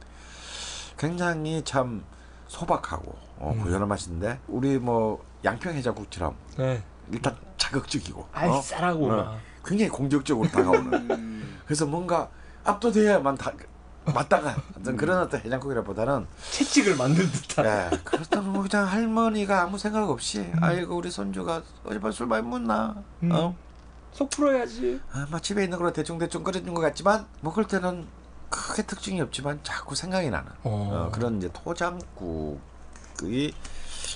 굉장히 참 소박하고 어, 음. 고연한 맛인데 우리 뭐 양평 해장국처럼 네. 일단 자극적이고 어? 알싸하고 어. 막. 굉장히 공격적으로 다가오는 음. 그래서 뭔가 압도돼야만 다 맞다가 어떤 그런 어떤 해장국이라보다는 채찍을 만든 듯한. 예, 그렇다면 뭐 그냥 할머니가 아무 생각 없이 아이고 우리 손주가 어젯밤 술 많이 먹나 음. 어? 속 풀어야지. 아, 막 집에 있는 걸로 대충대충 끓여준 것 같지만 먹을 때는 크게 특징이 없지만 자꾸 생각이 나는 어. 어, 그런 이제 토장국의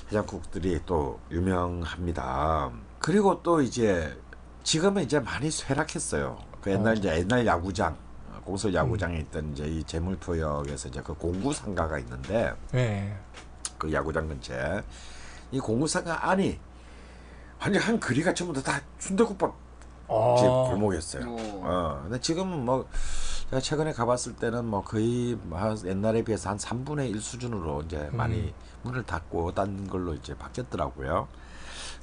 해장국들이 또 유명합니다. 그리고 또 이제 지금은 이제 많이 쇠락했어요. 그 옛날 어. 이제 옛날 야구장 어, 공설 야구장에 있던 이제 이 제물포역에서 이제 그 공구 상가가 있는데 네. 그 야구장 근처에 이 공구 상가 안이 완전 한 거리가 전부 다, 다 순대국밥 어. 집 골목이었어요. 오. 어, 근데 지금은 뭐 제가 최근에 가봤을 때는 뭐 거의 한 옛날에 비해서 한 3분의 1 수준으로 이제 많이 문을 닫고 딴 걸로 이제 바뀌었더라고요.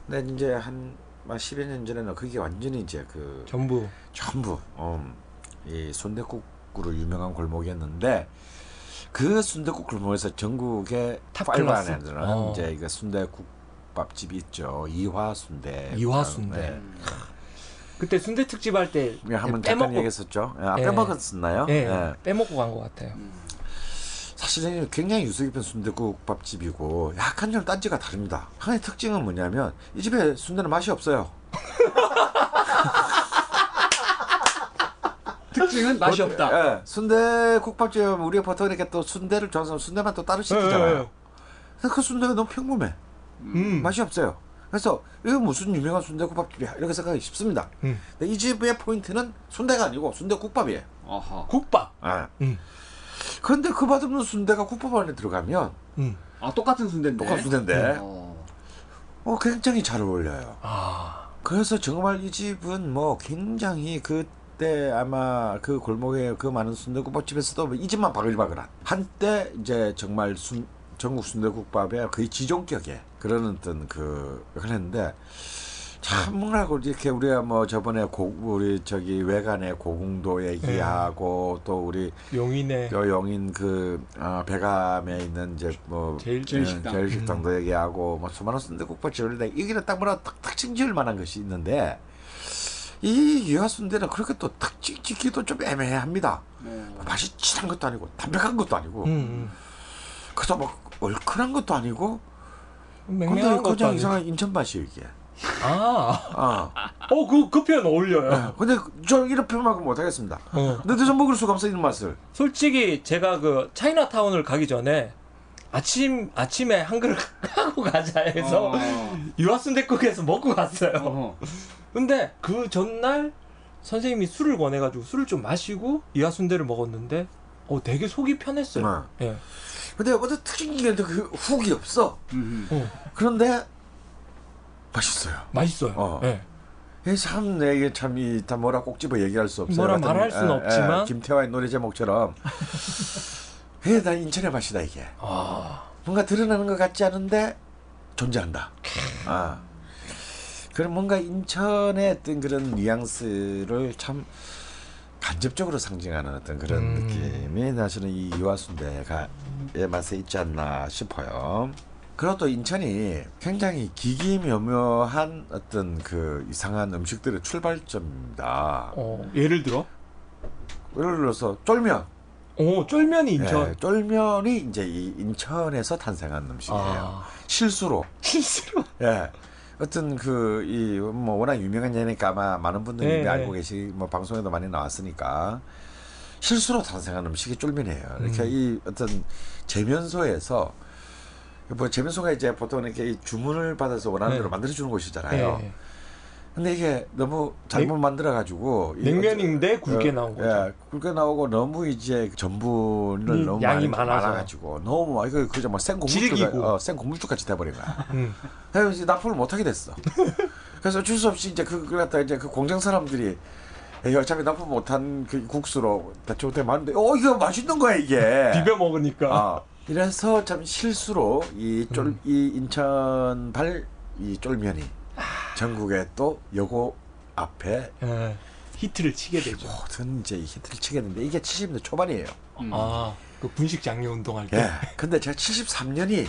근데 이제 한 10여 년 전에는 그게 완전히 이제 그 전부 전부 음, 이 순대국으로 유명한 골목이었는데 그 순대국 골목에서 전국의 top five class? 안에는 어. 이제 이거 순대국 밥집이 있죠 이화 순대 이화 순대. 네. 그때 순대 특집 할때 예, 한번 잠깐 빼먹고 얘기했었죠. 아, 예. 빼먹었었나요? 예, 예. 빼먹고 간 것 같아요. 사실은 굉장히 유서 깊은 순대국 밥집이고 약간 좀 딴지가 다릅니다. 하나의 특징은 뭐냐면 이 집에 순대는 맛이 없어요. 특징은 맛이 없다. 예, 순대국밥집 우리가 보통 이렇게 또 순대를 좋아해서 순대만 또 따로 시키잖아요. 예, 예. 그 순대가 너무 평범해. 음. 맛이 없어요. 그래서 이거 무슨 유명한 순대국밥집이야 이렇게 생각이 쉽습니다. 음. 근데 이 집의 포인트는 순대가 아니고 순대국밥이에요. 아하. 국밥. 예. 음. 그런데 그 맛없는 순대가 국밥 안에 들어가면 음. 아 똑같은 순대인데. 똑같은 순대인데 어. 어, 굉장히 잘 어울려요. 아. 그래서 정말 이 집은 뭐 굉장히 그때 아마 그 골목에 그 많은 순대국밥집에서도 이 집만 바글바글한 한때 이제 정말 순, 전국 순대국밥의 거의 지존격의 그런 어떤 그 했는데 참 뭐라고 이렇게 우리가 뭐 저번에 고, 우리 저기 외관의 고궁도 얘기하고 또 우리 용인의 요 용인 그 어, 배감에 있는 이제 뭐 제일 제일 예, 식당. 제일 식당도 얘기하고 뭐 수많은 순대국밥 집을 했는데 여기는 딱 뭐라 딱 특징 지을 만한 것이 있는데 이 유화순대는 그렇게 또 특징 짓기도 좀 애매합니다. 어. 맛이 진한 것도 아니고 담백한 것도 아니고 음, 그래서 막 얼큰한 것도 아니고 맹맹한 것도 그냥 아니고. 이상한 인천 맛이에요 이게. 아. 아, 어, 그, 그 표현 어울려요. 예. 근데 저 이런 표현만큼 못하겠습니다. 어. 근데 저 먹을 수가 없어 이런 맛을. 솔직히 제가 그 차이나타운을 가기 전에 아침 아침에 한 그릇 하고 가자 해서 어. 유아순대국에서 먹고 갔어요. 근데 그 전날 선생님이 술을 권해가지고 술을 좀 마시고 유아순대를 먹었는데 어 되게 속이 편했어요. 예. 근데 어떤 있는데 그 훅이 없어. 음. 어, 그런데 맛있어요. 맛있어요. 어. 예. 이게 참 내게 참 이 다 뭐라 꼭 집어 얘기할 수 없어요. 뭐라 말할 수는 에, 없지만. 에, 김태화의 노래 제목처럼 그게 다 인천의 맛이다 이게. 아. 뭔가 드러나는 것 같지 않은데 존재한다. 아. 그런 뭔가 인천의 어떤 그런 뉘앙스를 참 간접적으로 상징하는 어떤 그런 음. 느낌이 사실은 이 유화순대가 의 맛에 있지 않나 싶어요. 그리고 또 인천이 굉장히 기기묘묘한 어떤 그 이상한 음식들의 출발점입니다. 어, 예를 들어 예를 들어서 쫄면. 어, 쫄면이 인천. 예, 쫄면이 이제 이 인천에서 탄생한 음식이에요. 아. 실수로. 실수로. 예. 어떤 그 이 뭐 워낙 유명한 예니까 아마 많은 분들이 네, 네. 알고 계시 뭐 방송에도 많이 나왔으니까 실수로 탄생한 음식이 쫄면이에요. 이렇게 음. 이 어떤 재면소에서 뭐 재면소가 이제 보통 이렇게 이 주문을 받아서 원하는 네. 대로 만들어 주는 곳이잖아요. 예. 근데 이게 너무 잘못 만들어 가지고 냉면인데 굵게 나온 거죠. 예, 굵게 나오고 너무 이제 전분을 음, 너무 양이 많이 많아서. 많아 가지고 너무 막 이거 그저 뭐생 질기고. 어, 생 고물줄 같이 돼버린 거야. 음. 그래서 납품을 못 하게 됐어. 그래서 어쩔 수 없이 이제 그걸 갖다 이제 그 공장 사람들이 에이, 어차피 납품 못한 그 국수로 대충 되게 많은데 어 이거 맛있는 거야 이게. 비벼 먹으니까. 아, 이래서 참 실수로 이 쫄 음. 이 인천 발 이 쫄면이 전국에 또 여고 앞에 예. 히트를 치게 되죠. 모든 이제 이 히트를 치게 됐는데 이게 70년대 초반이에요. 음. 아, 그 분식 장려 운동할 때. 예. 근데 제가 73년이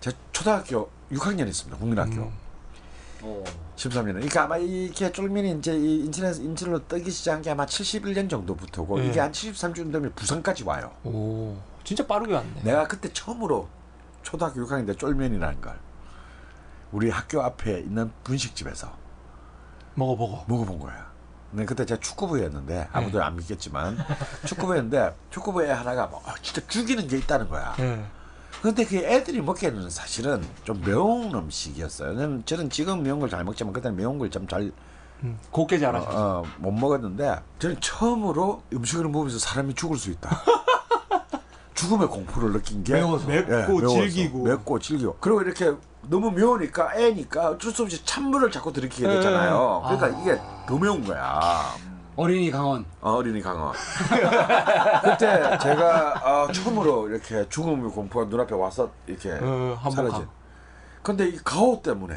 제 초등학교 6학년이었습니다. 국민학교. 음. 어. 13년은. 그러니까 아마 이게 쫄면이 이제 이 인천에서 인천으로 뜨기 시작한 게 아마 71년 정도부터고 네. 이게 한 73년 되면 부산까지 와요. 오, 진짜 빠르게 왔네. 내가 그때 처음으로 초등학교 6학년 때 쫄면이라는 걸 우리 학교 앞에 있는 분식집에서 먹어 먹어. 먹어본 거야. 근데 그때 제가 축구부였는데 아무도 네. 안 믿겠지만 축구부였는데 축구부에 하나가 뭐 어, 진짜 죽이는 게 있다는 거야. 예. 근데 그 애들이 먹기에는 사실은 좀 매운 음식이었어요. 저는 지금 매운 걸 잘 먹지만 그때는 매운 걸 좀잘 음, 곱게 자라셨어. 어, 못 먹었는데 저는 처음으로 음식을 먹으면서 사람이 죽을 수 있다. 죽음의 공포를 느낀 게 매워서. 맵고 매워서. 질기고. 맵고 질기고 그리고 이렇게 너무 매우니까 애니까 어쩔 수 없이 찬물을 자꾸 들이키게 네. 되잖아요. 그러니까 이게 더 매운 거야. 어린이 강원. 어, 어린이 강화. 그때 제가 어, 처음으로 이렇게 죽음의 공포가 눈앞에 와서 이렇게 어, 한번 사라진. 가. 근데 이 가오 때문에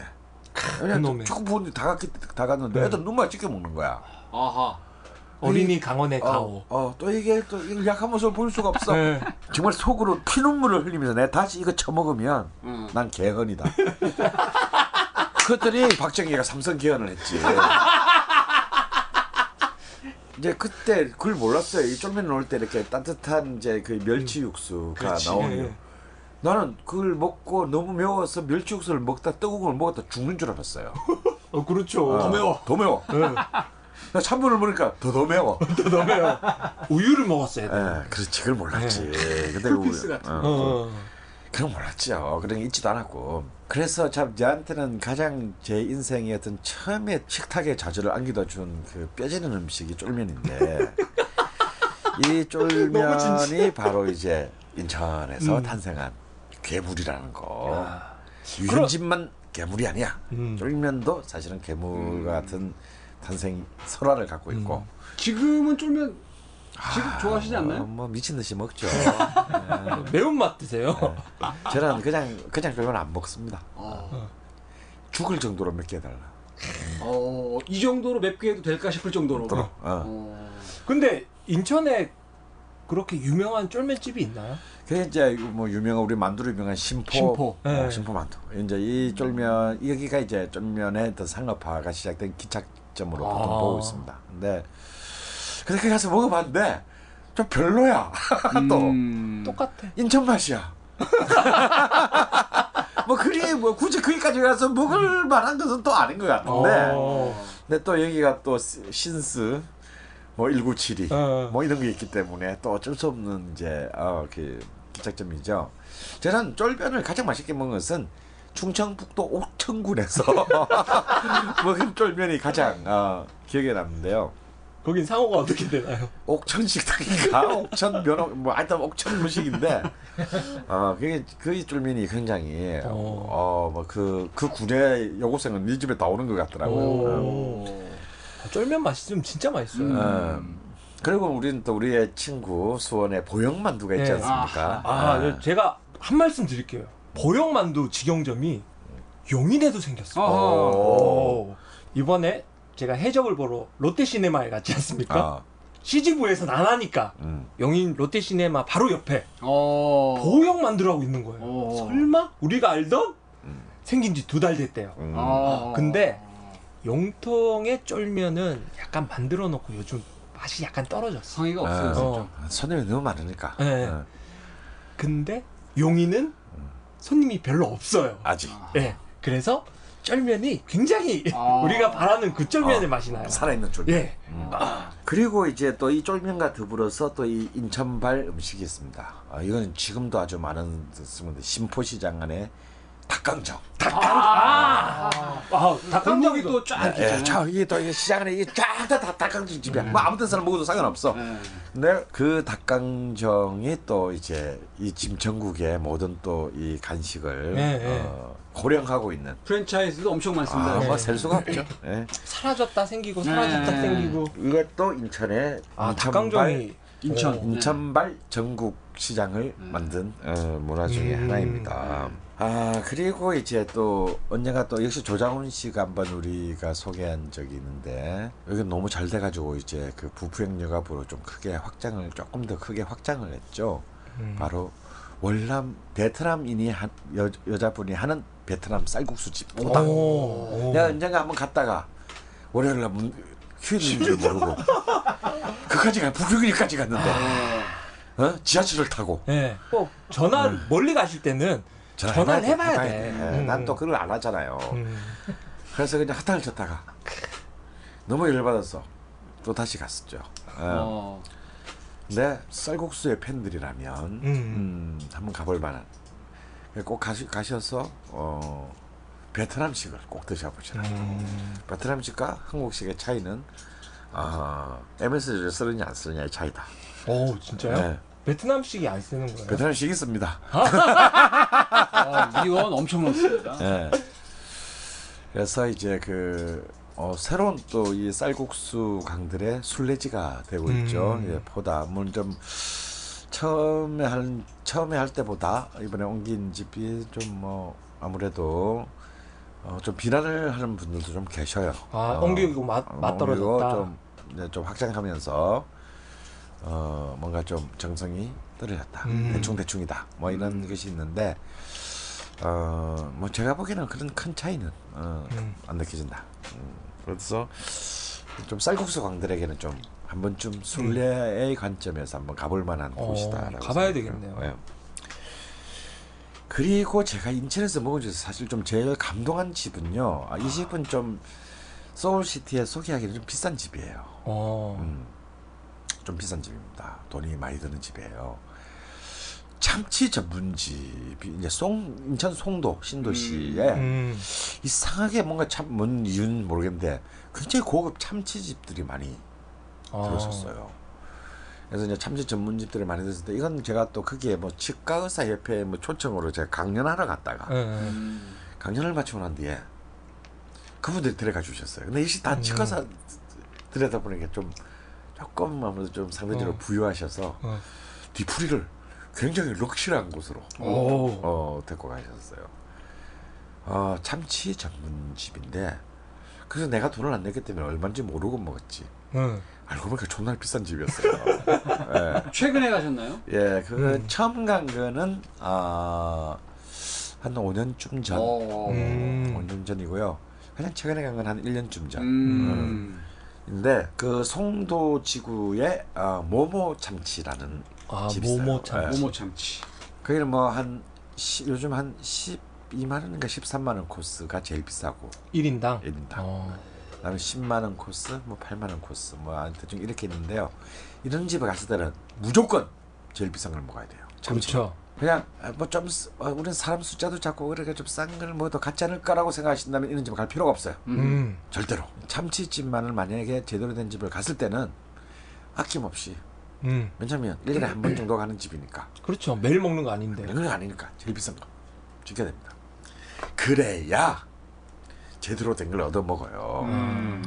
그냥. 조금 부분이 다 갔기 다 갔는데 네. 애들 눈만 찍게 먹는 거야. 아하. 어린이 강원의 가오. 어, 어, 또 이게 또 약한 모습을 볼 수가 없어. 네. 정말 속으로 피눈물을 흘리면서 내가 다시 이거 처먹으면 음. 난 개헌이다. 그랬더니 박정희가 삼성 개헌을 했지. 이제 그때 그걸 몰랐어요. 이 쫄면 넣을 때 이렇게 따뜻한 이제 그 멸치 육수가 그렇지. 나오는. 예. 나는 그걸 먹고 너무 매워서 멸치 육수를 먹다 뜨거운 걸 먹었다 죽는 줄 알았어요. 어, 그렇죠. 어, 더 매워. 나 찬물을 먹으니까 더 더 매워. 더 매워. 우유를 먹었어야 돼. 예, 그렇지. 그걸 몰랐지. 근데 쿨피스 우리- 같은 어, 어. 그건 몰랐죠. 그런 게 있지도 않았고. 그래서 참 저한테는 가장 제 인생의 어떤 처음에 식탁에 자주를 안기다 준 그 뼈지는 음식이 쫄면인데 이 쫄면이 바로 이제 인천에서 음. 탄생한 괴물이라는 거. 유현진만 괴물이 아니야. 음. 쫄면도 사실은 괴물 같은 탄생 설화를 갖고 있고. 지금은 쫄면 지금 좋아하시지 어, 않나요? 뭐 미친 듯이 먹죠. 매운맛 드세요. 저는 그냥 그냥 쫄면 안 먹습니다. 어. 죽을 정도로 몇개 해달라. 어, 이 정도로 맵게 해도 될까 싶을 정도로. 어. 어. 근데 인천에 그렇게 유명한 쫄면집이 있나요? 그게 이제 뭐 유명한 우리 만두로 유명한 심포 심포. 어, 네. 심포 만두. 이제 이 쫄면 여기가 이제 쫄면의 더 상업화가 시작된 기착점으로 보통 아. 보고 있습니다. 근데 근데 거기 가서 먹어봤는데 좀 별로야. 또 음. 똑같아. 인천 맛이야. 뭐 그리 뭐 굳이 거기까지 가서 먹을 만한 것은 또 아닌 것 같은데. 어. 근데 또 여기가 또 시- 신스 뭐 1972 어. 뭐 이런 게 있기 때문에 또 어쩔 수 없는 이제 어 그 기착점이죠. 저는 쫄면을 가장 맛있게 먹은 것은 충청북도 옥천군에서 먹은 쫄면이 가장 어, 기억에 남는데요. 거긴 상호가 어떻게 되나요? 옥천 식당인가 옥천 면허 뭐 하여튼 옥천 음식인데 어 그게 그 쫄면이 굉장히 어. 어뭐그 그 군의 여고생은 네 집에 다 오는 것 같더라고요. 어. 오. 아, 쫄면 맛있으면 진짜 맛있어요. 음. 그리고 우리는 또 우리의 친구 수원에 보영만두가 있지 네. 않습니까? 아, 아, 제가 한 말씀 드릴게요. 보령만두 직영점이 용인에도 생겼어요. 이번에 제가 해적을 보러 롯데시네마에 갔지 않습니까? 아, CGV에서는 안 하니까 음. 용인 롯데시네마 바로 옆에 어. 보형만두라고 있는 거예요. 어. 설마 우리가 알던 생긴 지 두 달 됐대요. 음. 어. 근데 용통의 쫄면은 약간 만들어 놓고 요즘 맛이 약간 떨어졌어. 성의가 아, 없어요. 어. 손님이 너무 많으니까 네. 어, 근데 용인은 손님이 별로 없어요. 아직 예. 그래서 쫄면이 굉장히 아. 우리가 바라는 그 쫄면의 어, 맛이 나요. 살아있는 쫄면. 예. 그리고 이제 또 이 쫄면과 더불어서 또 이 인천발 음식이 있습니다. 아, 이거는 지금도 아주 많은 쓰는데 심포시장 안에 닭강정. 아, 닭강정이 닭강정이도 또쫙 예, 있잖아요. 저 이게 또 이게 시장 안에 이게 쫙다 닭강정 집이야. 뭐 아무 데서나 먹어도 상관없어. 네. 근데 그 닭강정이 또 이제 이 지금 전국의 모든 또 이 간식을 네, 네. 어, 고령하고 있는 프랜차이즈도 엄청 많습니다. 아, 네. 뭐셀 수가 없죠. 예. 사라졌다 생기고 사라졌다 네. 생기고. 이것도 인천의 아, 닭강정이 인천. 어. 인천발 전국 시장을 만든 어, 문화 중에 음. 하나입니다. 아 그리고 이제 또 언젠가 또 역시 조장훈 씨가 한번 우리가 소개한 적이 있는데 여기 너무 잘 돼가지고 이제 그 부부행 여가부로 좀 크게 확장을 조금 더 크게 확장을 했죠. 음. 바로 월남 베트남인이 한, 여, 여자분이 하는 베트남 쌀국수집. 오. 내가 언젠가 한번 갔다가 월요일날 문 휴일인 줄 모르고 그까지 가 북경일까지 갔는데 어? 지하철을 타고 예. 꼭 전화 를 멀리 가실 때는 전화를 해봐야 돼. 음. 난또 그걸 안 하잖아요. 음. 그래서 그냥 핫타를 쳤다가 너무 열받아서 또 다시 갔었죠. 어. 어. 근데 쌀국수의 팬들이라면 음. 한번 가볼 만한. 꼭 가시, 가셔서 어, 베트남식을 꼭 드셔보시라. 음. 베트남식과 한국식의 차이는 어, MSG를 쓰느냐 안 쓰느냐의 차이다. 오 진짜요? 네. 베트남식이 안 쓰는 거예요? 베트남식 있습니다. 아, 미원 엄청 넣습니다. 예. 그래서 이제 그 어, 새로운 또 이 쌀국수 강들의 순례지가 되고 음. 있죠. 예, 보다 물론 좀 처음에 할 처음에 할 때보다 이번에 옮긴 집이 좀 뭐 아무래도 어, 좀 비난을 하는 분들도 좀 계셔요. 아 어, 옮기고 맛, 어, 맛 옮기고 떨어졌다. 좀, 이제 좀 확장하면서 어, 뭔가 좀 정성이 떨어졌다. 음. 대충 대충이다. 뭐 이런 것이 있는데 어, 뭐 제가 보기에는 그런 큰 차이는 어, 음. 안 느껴진다. 음, 그래서 좀 쌀국수 광들에게는 좀 한 번쯤 순례의 관점에서 한번 가볼 만한 어, 곳이다. 가봐야 되겠네요. 예. 그리고 제가 인천에서 먹은 중에서 사실 좀 제일 감동한 집은요. 아, 이 집은 좀 서울시티에 소개하기는 좀 비싼 집이에요. 어. 음, 좀 비싼 집입니다. 돈이 많이 드는 집이에요. 참치 전문집이 이제 송 인천 송도 신도시에 음. 이상하게 뭔가 참뭔 이유는 모르겠는데 굉장히 고급 참치집들이 많이 어. 들어섰어요. 그래서 이제 참치 전문집들이 많이 들었을 때 이건 제가 또 크게 뭐 치과 의사 협회 뭐 초청으로 제가 강연하러 갔다가 예, 예. 음. 강연을 마치고 난 뒤에 그분들이 데려가 주셨어요. 근데 이시 다 치과사 들여다 보니까 좀 조금 아무래도 좀 상대적으로 어. 부유하셔서 어. 뒤풀이를 굉장히 럭셔리한 곳으로 오. 어, 데리고 가셨어요. 어, 참치 전문집인데 그래서 내가 돈을 안 냈기 때문에 얼마인지 모르고 먹었지. 응. 알고 보니까 존나 비싼 집이었어요. 예. 최근에 가셨나요? 예, 그 음. 처음 간 거는 아, 한 5년쯤 전, 어. 음. 5년 전이고요. 가장 최근에 간 건 한 1년쯤 전. 음. 인데 그 송도 지구에 아, 모모 참치라는 아집 있어요. 모모 참. 예. 모모 참치. 거기는 뭐한 요즘 한 12만 원인가 13만 원 코스가 제일 비싸고 1인당. 1인당. 어. 그다음에 10만 원 코스, 뭐 8만 원 코스, 뭐 아, 대충 이렇게 있는데요. 이런 집에 갔을 때는 무조건 제일 비싼 걸 먹어야 돼요. 참치. 그렇죠. 그냥 뭐좀 우리는 사람 숫자도 작고 그러니까 좀싼 걸 먹어도 같지 않을까라고 생각하신다면 이런 집에 갈 필요가 없어요. 음. 절대로. 참치집만을 만약에 제대로 된 집을 갔을 때는 아낌없이 음. 왜냐면 1년에 한 번 정도 가는 집이니까 그렇죠. 매일 먹는 거 아닌데. 거 아니니까 제일 비싼 거 지켜야 됩니다. 그래야 제대로 된 걸 얻어 먹어요. 음.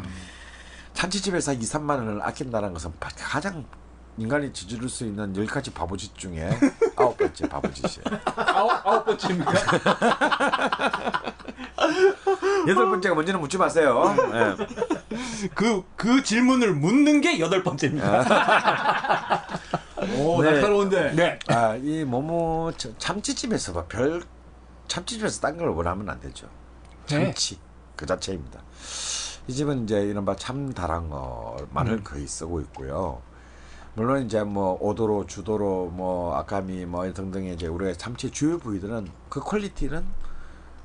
참치집에서 2, 3만 원을 아낀다는 것은 바- 가장 인간이 저지를 수 있는 열 가지 바보짓 중에 아홉 번째 바보짓이에요. 아홉 아홉 번째입니까? 여덟 번째가 뭔지는 묻지 마세요. 예. 그, 그 질문을 묻는 게 여덟 번째입니다. 오 네. 날카로운데. 네. 아, 이 참- 참치집에서 별 참치집에서 딴 걸 원하면 안 되죠. 네. 참치 그 자체입니다. 이 집은 이제 이른바 참다랑어 마늘 음. 거의 쓰고 있고요. 물론 이제 뭐 오도로, 주도로, 뭐 아까미 뭐 등등의 이제 우리가 참치 주요 부위들은 그 퀄리티는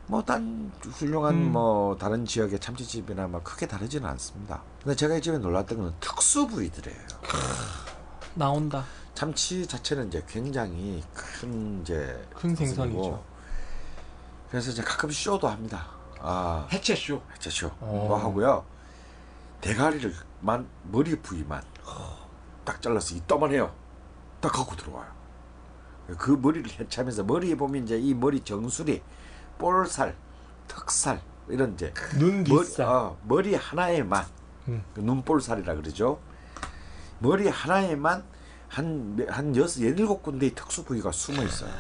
뭐 딴 훌륭한 음. 뭐 다른 지역의 참치집이나 뭐 크게 다르지는 않습니다. 근데 제가 이 집에 놀랐던 거는 특수 부위들이에요. 나온다. 참치 자체는 이제 굉장히 큰 이제 큰 생선이죠. 것이고 그래서 이제 가끔 쇼도 합니다. 아, 해체 쇼. 해체 쇼도 어. 하고요. 대가리를만 머리 부위만 딱 잘라서 이따만 해요. 딱 갖고 들어와요. 그 머리를 해체하면서 머리에 보면 이제 이 머리 정수리, 볼살, 턱살 이런 이제 눈 머리, 뒷살. 어, 머리 하나에만 음. 그 눈볼살이라 그러죠. 머리 하나에만 한, 몇- 한 여섯, 예닐곱 군데의 특수 부위가 숨어 있어요.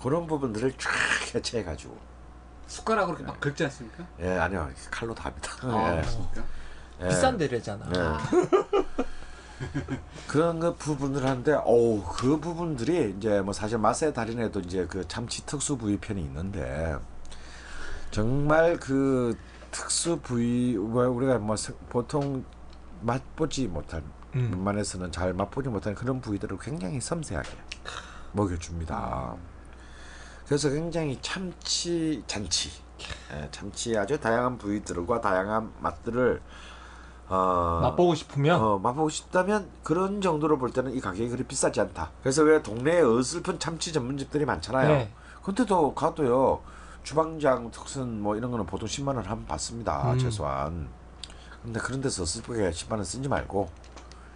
그런 부분들을 쫙 해체해가지고. 숟가락으로 이렇게 막 긁지 않습니까? 예, 아니요. 칼로 다 합니다. 아, 예. 그렇습니까? 예. 비싼 데래잖아. 예. 그런 그 부분을 하는데, 어우, 그 부분들이 이제 뭐 사실 맛의 달인에도 이제 그 참치 특수 부위 편이 있는데, 정말 그 특수 부위, 뭐 우리가 뭐 세- 보통 맛보지 못한, 음. 웬만해서는 잘 맛보지 못하는 그런 부위들을 굉장히 섬세하게 먹여줍니다. 그래서 굉장히 참치 잔치, 예, 참치 아주 다양한 부위들과 다양한 맛들을 어, 맛보고 싶으면 어, 맛보고 싶다면 그런 정도로 볼 때는 이 가격이 그리 비싸지 않다. 그래서 왜 동네에 어슬픈 참치 전문집들이 많잖아요. 네. 근데도 가도요 주방장 특선 뭐 이런 거는 보통 10만 원 한번 받습니다 음. 최소한. 근데 그런 데서 슬프게 10만 원 쓰지 말고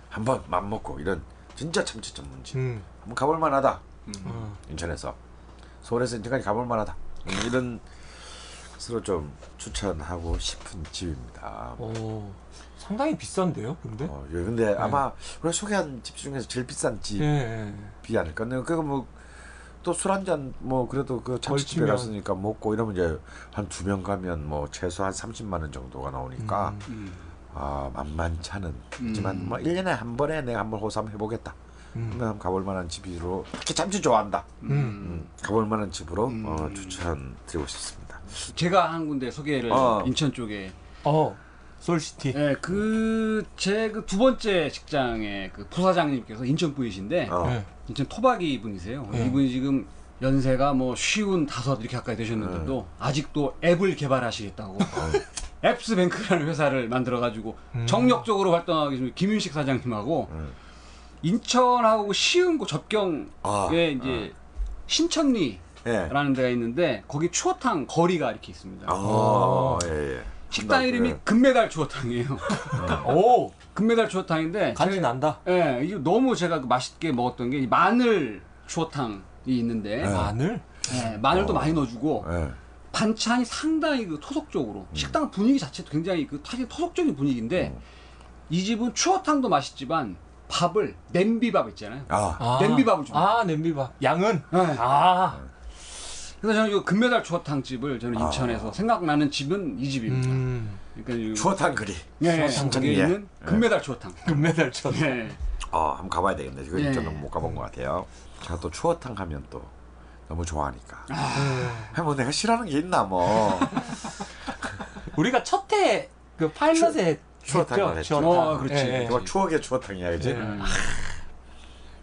한번 맘 먹고 이런 진짜 참치 전문집 음. 한번 가볼 만하다. 어. 인천에서 서울에서 인천까지 가볼 만하다. 음, 이런 것으로 좀 추천하고 싶은 집입니다. 오, 상당히 비싼데요, 근데? 어, 예, 근데 아마 우리가 소개한 집 중에서 제일 비싼 집이 예, 예. 아닐까. 근데 그거 뭐 또 술 한 잔 뭐 그래도 그 참치집에 걸치면. 갔으니까 먹고 이러면 이제 한 두 명 가면 뭐 최소한 30만 원 정도가 나오니까 음. 아 만만찮은 하지만 음. 뭐 1년에 한 번에 내가 한번 호삼 해보겠다. 음. 가볼 만한 집으로 특히 참치 좋아한다. 음. 음, 가볼 만한 집으로 음. 어, 추천드리고 싶습니다. 제가 한 군데 소개를 어. 인천 쪽에 어, 솔시티. 예, 그제 그 두 번째 직장의 그 부사장님께서 인천 분이신데 어. 예. 인천 토박이 분이세요. 네. 이분이 지금 연세가 뭐 쉬운 다섯 이렇게 가까이 되셨는데도 아직도 앱을 개발하시겠다고 앱스뱅크라는 회사를 만들어 가지고 음. 정력적으로 활동하고 계신 김윤식 사장님하고 음. 인천하고 시흥고 접경에 아, 이제 신천리라는 예. 데가 있는데 거기 추어탕 거리가 이렇게 있습니다. 아, 예, 예. 식당 한다, 이름이 그래. 금메달 추어탕이에요. 오, 금메달 추어탕인데 간지 난다. 예, 이게 너무 제가 그 맛있게 먹었던 게이 마늘 추어탕이 있는데 네. 마늘? 예, 마늘도 어. 많이 넣어주고 예. 반찬이 상당히 그 토속적으로 식당 분위기 자체도 굉장히 그 사실 토속적인 분위기인데 음. 이 집은 추어탕도 맛있지만 밥을 냄비밥 있잖아요. 아, 아, 냄비밥을 줍니다. 아, 냄비밥. 양은? 네. 아, 그래서 저는 이 금메달 추어탕 집을 저는 아. 인천에서 생각나는 집은 이 집입니다. 음, 그러니까 이- 추어탕 그리. 예, 추어탕 그리. 있는 금메달 추어탕. 금메달 쳤. 예. 어, 한번 가봐야 되겠네. 이거 예. 저는 못 가본 것 같아요. 제가 또 추어탕 하면 또 너무 좋아하니까. 아. 뭐 내가 싫어하는 게 있나 뭐. 우리가 첫해 그 파일럿에 추 어탕을 했죠. 어, 그렇지. 예, 예. 이거 추억의 추어탕이야, 그지? 예.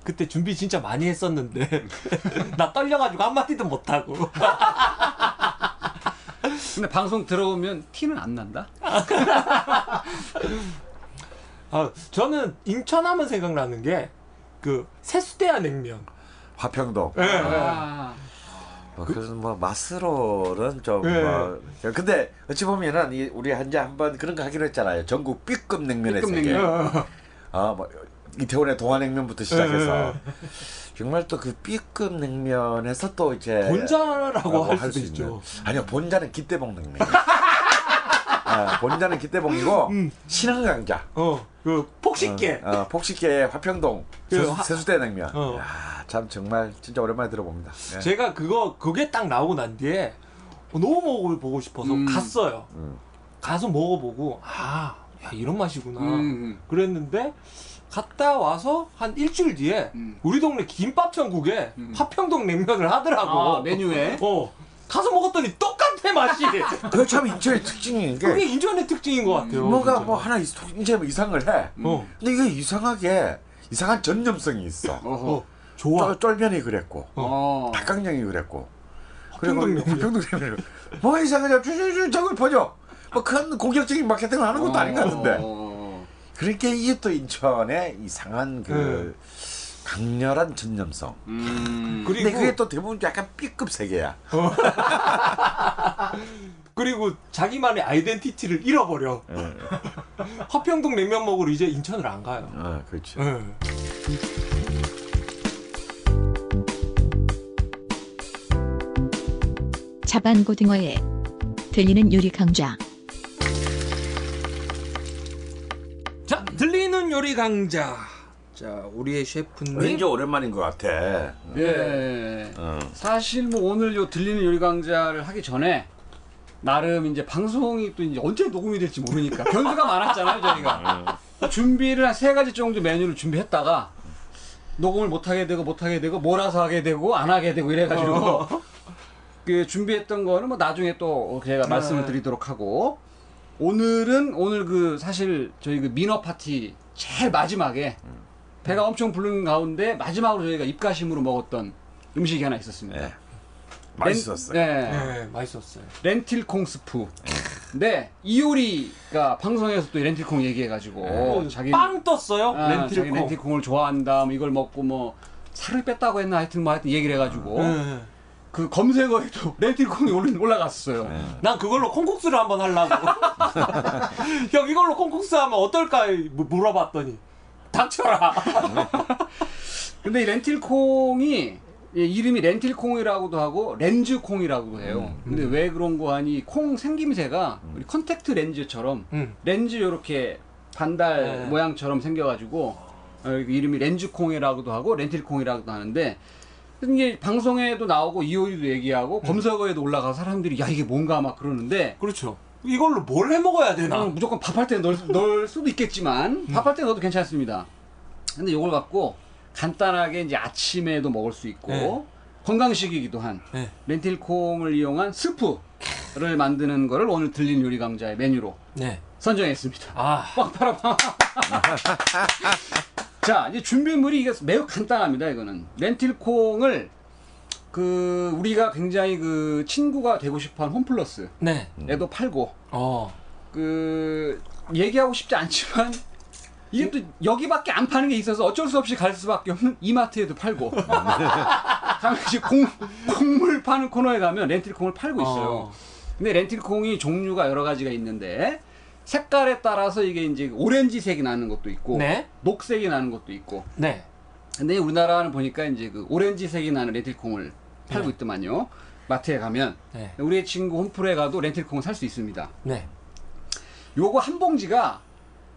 그때 준비 진짜 많이 했었는데 나 떨려가지고 한마디도 못하고 근데 방송 들어오면 티는 안 난다? 아, 저는 인천하면 생각나는 게 그 세수대야 냉면 화평동. 예, 아. 뭐 그래서 뭐 맛으로는 좀 예. 뭐. 근데 어찌 보면은 이 우리 한제 한번 그런 거 하기로 했잖아요. 전국 B급 냉면의 B급 세계. 냉면. 아 뭐 이태원의 동화냉면부터 시작해서 예. 정말 또 그 B급 냉면에서 또 이제 본자라고 할 수 있죠. 아니요 본자는 기대봉 냉면. 아, 본자는 기대봉이고 음. 신흥강자. 어, 그 폭식계. 어, 어, 폭식계의 화평동 그 세수, 하- 세수대 냉면. 어. 야, 참 정말 진짜 오랜만에 들어봅니다. 예. 제가 그거 그게 딱 나오고 난 뒤에 너무 먹어보고 싶어서 음. 갔어요. 음. 가서 먹어보고 아, 야 이런 맛이구나. 음. 그랬는데 갔다 와서 한 일주일 뒤에 음. 우리 동네 김밥 천국에 음. 화평동 냉면을 하더라고. 아, 메뉴에? 어. 가서 먹었더니 똑같아 맛이. 그게 참 인천의 특징인 게 그게 인천의 특징인 것 같아요. 뭐가 진짜. 뭐 하나 있, 이제 뭐 이상을 해. 어, 근데 이게 이상하게 이상한 전념성이 있어. 어허. 어, 좋아. 쫄, 쫄면이 그랬고 어. 닭강정이 그랬고 그리고 뭐 평동냉면. 평동냉면 뭐가 이상하냐 쭈쭈쭈 저걸 퍼져 뭐큰 공격적인 마케팅을 하는 것도 아닌 것 같은데 어. 그러니까 이게 또 인천의 이상한 그 네. 강렬한 전념성 음. 그리고 근데 그게 또 대부분 약간 B급 세계야 그리고 자기만의 아이덴티티를 잃어버려. 예. 화평동 냉면 먹으러 이제 인천을 안 가요. 어, 그렇죠 예. 자반고등어에 들리는 요리 강좌 자, 들리는 요리 강자. 자, 우리의 셰프님. 왠지 오랜만인 것 같아. 예. 어. 사실 뭐 오늘 요 들리는 요리 강좌를 하기 전에 나름 이제 방송이 또 이제 언제 녹음이 될지 모르니까 변수가 많았잖아요 저희가. 준비를 한 세 가지 정도 메뉴를 준비했다가 녹음을 못 하게 되고 못 하게 되고 몰아서 하게 되고 안 하게 되고 이래가지고 그 준비했던 거는 뭐 나중에 또 제가 말씀을 드리도록 하고 오늘은 오늘 그 사실 저희 그 민어 파티 제일 마지막에 배가 엄청 부른 가운데 마지막으로 저희가 입가심으로 먹었던 음식이 하나 있었습니다. 네. 맛있었어요 렌, 네. 네, 맛있었어요. 렌틸콩 스프. 근데 이효리가 방송에서 또 렌틸콩 얘기해가지고 어, 자기 빵 떴어요. 아, 자기 렌틸콩. 렌틸콩을 좋아한다. 뭐 이걸 먹고 뭐 살을 뺐다고 했나 하여튼 뭐 하여튼 얘기를 해가지고 네. 그 검색어에도 렌틸콩이 올라- 올라갔어요. 난 그걸로 콩국수를 한번 하려고. 형 이걸로 콩국수 하면 어떨까 무- 물어봤더니 닥쳐라. 근데 이 렌틸콩이 예, 이름이 렌틸콩이라고도 하고 렌즈콩이라고도 해요. 근데 왜 그런 거 하니 콩 생김새가 우리 컨택트 렌즈처럼 음. 렌즈 이렇게 반달 네. 모양처럼 생겨가지고 어, 이름이 렌즈콩이라고도 하고 렌틸콩이라고도 하는데 이게 방송에도 나오고 이효리도 얘기하고 검색어에도 올라가서 사람들이 야 이게 뭔가 막 그러는데 그렇죠. 이걸로 뭘 해 먹어야 되나? 어, 무조건 밥할 때 넣을, 넣을 수도 있겠지만 밥할 때 넣어도 괜찮습니다. 근데 이걸 갖고 간단하게 이제 아침에도 먹을 수 있고 네. 건강식이기도 한 네. 렌틸콩을 이용한 스프를 만드는 거를 오늘 들린 요리 강자의 메뉴로 네. 선정했습니다. 아, 빵 팔아 빵. 자, 이제 준비물이 이게 매우 간단합니다. 이거는 렌틸콩을 그 우리가 굉장히 그 친구가 되고 싶어하는 홈플러스에도 네. 팔고 어. 그 얘기하고 싶지 않지만 이게 또 여기밖에 안 파는 게 있어서 어쩔 수 없이 갈 수밖에 없는 이마트에도 팔고 당시 콩, 콩물 파는 코너에 가면 렌틸콩을 팔고 있어요. 어. 근데 렌틸콩이 종류가 여러 가지가 있는데 색깔에 따라서 이게 이제 오렌지색이 나는 것도 있고 네. 녹색이 나는 것도 있고 네. 근데 우리나라는 보니까 이제 그 오렌지색이 나는 렌틸콩을 팔고 네. 있더만요. 마트에 가면 네. 우리 친구 홈플에 가도 렌틸콩을 살 수 있습니다. 네. 요거 한 봉지가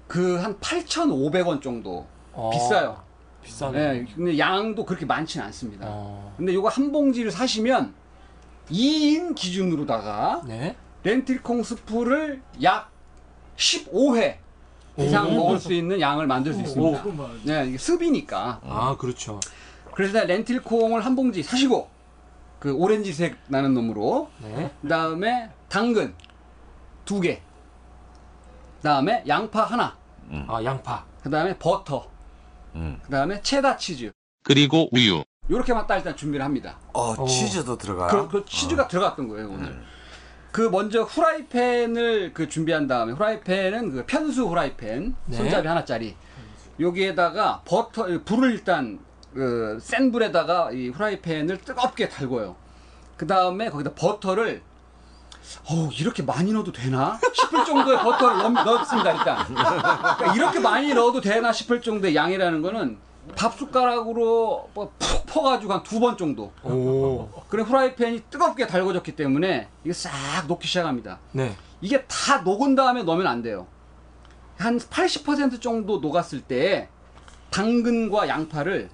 그 한 8,500원 정도 어. 비싸요. 비싸네. 예, 근데 양도 그렇게 많지는 않습니다. 어. 근데 요거 한 봉지를 사시면 2인 기준으로다가 네. 렌틸콩 스프를 약 15회 이상 오. 먹을 수 있는 양을 만들 수 있습니다. 오. 네, 이게 습이니까. 아, 그렇죠. 그래서 렌틸콩을 한 봉지 사시고 그 오렌지색 나는 놈으로 네. 그다음에 당근 두 개. 그다음에 양파 하나. 아, 양파. 그다음에 버터. 음. 그다음에 체다 치즈. 그리고 우유. 요렇게만 딱 일단 준비를 합니다. 어, 어. 치즈도 들어가. 그, 그 치즈가 들어갔던 거예요 오늘. 그 먼저 후라이팬을 그 준비한 다음에 후라이팬은 그 편수 후라이팬 네. 손잡이 하나짜리. 여기에다가 버터 불을 일단 그 센 불에다가 이 후라이팬을 뜨겁게 달궈요. 그 다음에 거기다 버터를 어 이렇게 많이 넣어도 되나 싶을 정도의 버터를 넣, 넣습니다 일단. 그러니까 이렇게 많이 넣어도 되나 싶을 정도의 양이라는 거는 밥 숟가락으로 뭐푹 퍼가지고 한 두 번 정도. 오. 그래 후라이팬이 뜨겁게 달궈졌기 때문에 이게 싹 녹기 시작합니다. 네. 이게 다 녹은 다음에 넣으면 안 돼요. 한 80% 정도 녹았을 때 당근과 양파를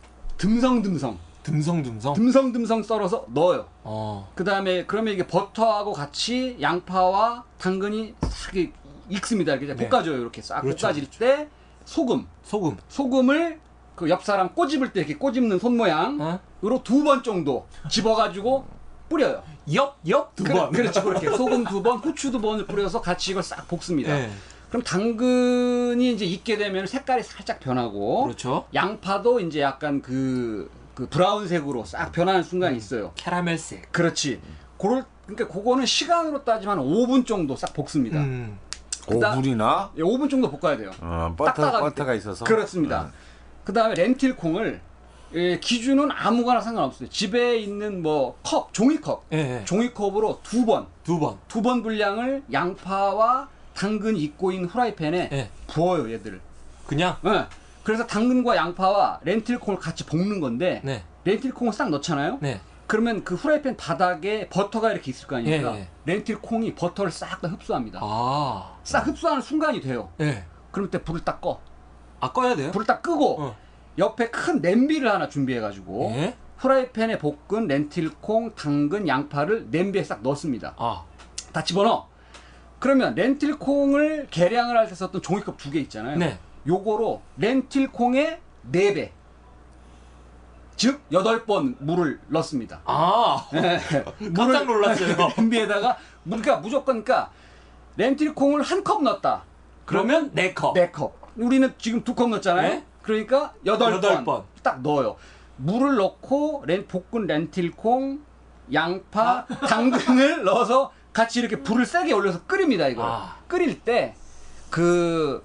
듬성듬성, 듬성듬성. 듬성듬성 썰어서 넣어요. 어. 그 다음에 그러면 이게 버터하고 같이 양파와 당근이 싹 이- 익습니다. 이렇게 네. 볶아줘요. 이렇게 싹 그렇죠, 볶아질 때 소금, 소금. 소금을 그 옆 사람 꼬집을 때 이렇게 꼬집는 손 모양으로 어? 두번 정도 집어가지고 뿌려요. 옆, 옆두 그, 번. 그렇죠. 그렇게 소금 두 번, 후추 두 번을 뿌려서 같이 이걸 싹 볶습니다. 네. 그럼 당근이 이제 익게 되면 색깔이 살짝 변하고 그렇죠. 양파도 이제 약간 그, 그 브라운색으로 싹 변하는 순간이 있어요. 캐러멜색. 그렇지. 그럴 그러니까 그거는 시간으로 따지면 한 5분 정도 싹 볶습니다. 음. 그다- 5분이나? 예, 5분 정도 볶아야 돼요. 어, 버터, 버터가 있어서. 그렇습니다. 그 다음에 렌틸콩을 예, 기준은 아무거나 상관없어요. 집에 있는 뭐 컵, 종이컵, 예, 예. 종이컵으로 두 번, 두 번. 두 번 분량을 양파와 당근이 익고 있는 후라이팬에 예. 부어요, 얘들을. 그냥 예. 그래서 당근과 양파와 렌틸콩을 같이 볶는 건데 네. 렌틸콩을 싹 넣잖아요. 네. 그러면 그 후라이팬 바닥에 버터가 이렇게 있을 거 아닙니까? 예, 예. 렌틸콩이 버터를 싹 다 흡수합니다. 아. 싹 흡수하는 순간이 돼요. 예. 그럼 때 불을 딱 꺼. 아 꺼야 돼요? 불을 딱 끄고 어. 옆에 큰 냄비를 하나 준비해가지고 예? 후라이팬에 볶은 렌틸콩, 당근, 양파를 냄비에 싹 넣습니다. 아. 다 집어넣어. 그러면 렌틸콩을 계량을 할 때 썼던 종이컵 두 개 있잖아요. 네. 요거로 렌틸콩의 4배. 즉, 8번 물을 넣습니다. 아. 깜짝 놀랐어요. 냄비에다가, 그러니까 무조건, 그러니까, 렌틸콩을 한 컵 넣었다. 그러면 네 컵. 네 컵. 우리는 지금 두 컵 넣었잖아요. 네. 그러니까 여덟 여덟 번 번. 딱 넣어요. 물을 넣고 렌, 볶은 렌틸콩, 양파, 당근을 넣어서 같이 이렇게 불을 세게 올려서 끓입니다. 이걸 아. 끓일 때 그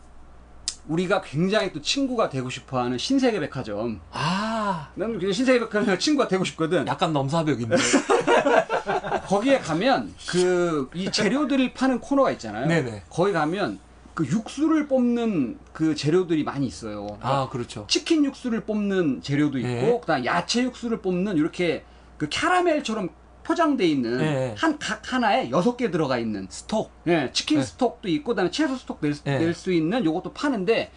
우리가 굉장히 또 친구가 되고 싶어 하는 신세계 백화점 아. 아, 나는 그냥 신세계 백화점 친구가 되고 싶거든. 약간 넘사벽인데. 거기에 가면 그 이 재료들을 파는 코너가 있잖아요. 네네. 거기 가면 그 육수를 뽑는 그 재료들이 많이 있어요. 아, 그렇죠. 치킨 육수를 뽑는 재료도 있고, 네. 그다음 야채 육수를 뽑는 이렇게 그 캐러멜처럼 포장돼 있는 네. 한각 하나에 여섯 개 들어가 있는 스톡. 예, 치킨 네. 스톡도 있고 그다음에 채소 스톡 낼 네. 수 있는 요것도 파는데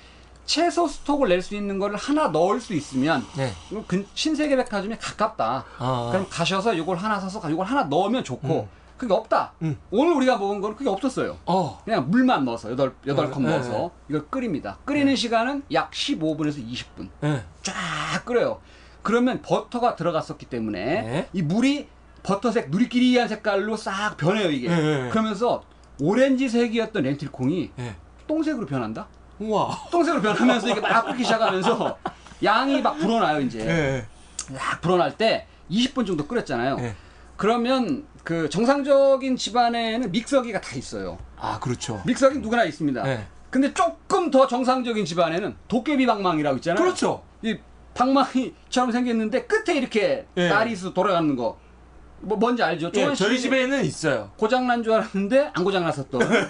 채소 스톡을 낼 수 있는 거를 하나 넣을 수 있으면 네. 이거 근- 신세계 백화점에 가깝다. 아. 그럼 가셔서 이걸 하나 사서 이걸 하나 넣으면 좋고 그게 없다. 음. 오늘 우리가 먹은 거는 그게 없었어요. 어. 그냥 물만 넣어서 여덟 여덟 컵 네, 넣어서 네. 이걸 끓입니다. 끓이는 시간은 약 15분에서 20분. 네. 쫙 끓여요. 그러면 버터가 들어갔었기 때문에 네. 이 물이 버터색 누리끼리한 색깔로 싹 변해요 이게. 네, 네. 그러면서 오렌지색이었던 렌틸콩이 네. 똥색으로 변한다. 우와. 똥색으로 변하면서 이게 막 끓기 시작하면서 양이 막 불어나요 이제. 네. 막 불어날 때 20분 정도 끓였잖아요. 네. 그러면 그 정상적인 집안에는 믹서기가 다 있어요. 아, 그렇죠. 믹서기 누구나 있습니다. 네. 근데 조금 더 정상적인 집안에는 도깨비 방망이라고 있잖아요. 그렇죠. 이 방망이처럼 생겼는데 끝에 이렇게 네. 나리수 돌아가는 거. 뭐 뭔지 알죠? 예, 저희 집에는 있어요. 고장 난 줄 알았는데 안 고장 났었던 그,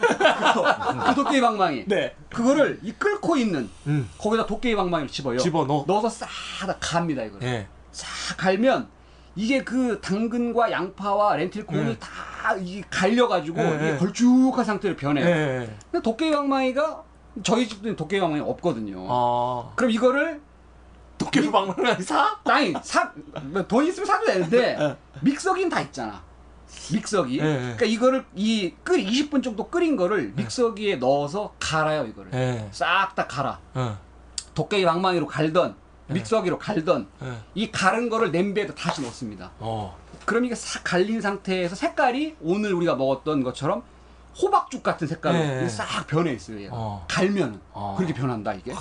그 도깨비 방망이. 네. 그거를 이 끓고 있는 음. 거기다 도깨비 방망이를 집어요. 집어 넣어. 넣어서 싹다 갑니다 이걸. 예. 싹 갈면 이게 그 당근과 양파와 렌틸콩이 네. 다 이게 갈려가지고 네, 이게 네. 걸쭉한 상태로 변해요. 예. 근데 도깨비 방망이가 저희 집도 도깨비 방망이 없거든요. 아. 그럼 이거를 도깨비 방망이 사? 아니 사돈 있으면 사도 되는데 네. 믹서기는 다 있잖아. 믹서기. 네, 네. 그러니까 이거를 이 끓 20분 정도 끓인 거를 믹서기에 넣어서 갈아요 이거를. 예. 싹다 갈아. 어. 도깨비 방망이로 갈던 네. 믹서기로 갈던 예. 이 갈은 거를 냄비에다 다시 넣습니다. 어. 그럼 이게 싹 갈린 상태에서 색깔이 오늘 우리가 먹었던 것처럼 호박죽 같은 색깔로 싹 변해 있어요. 어. 갈면은 어. 그렇게 변한다 이게.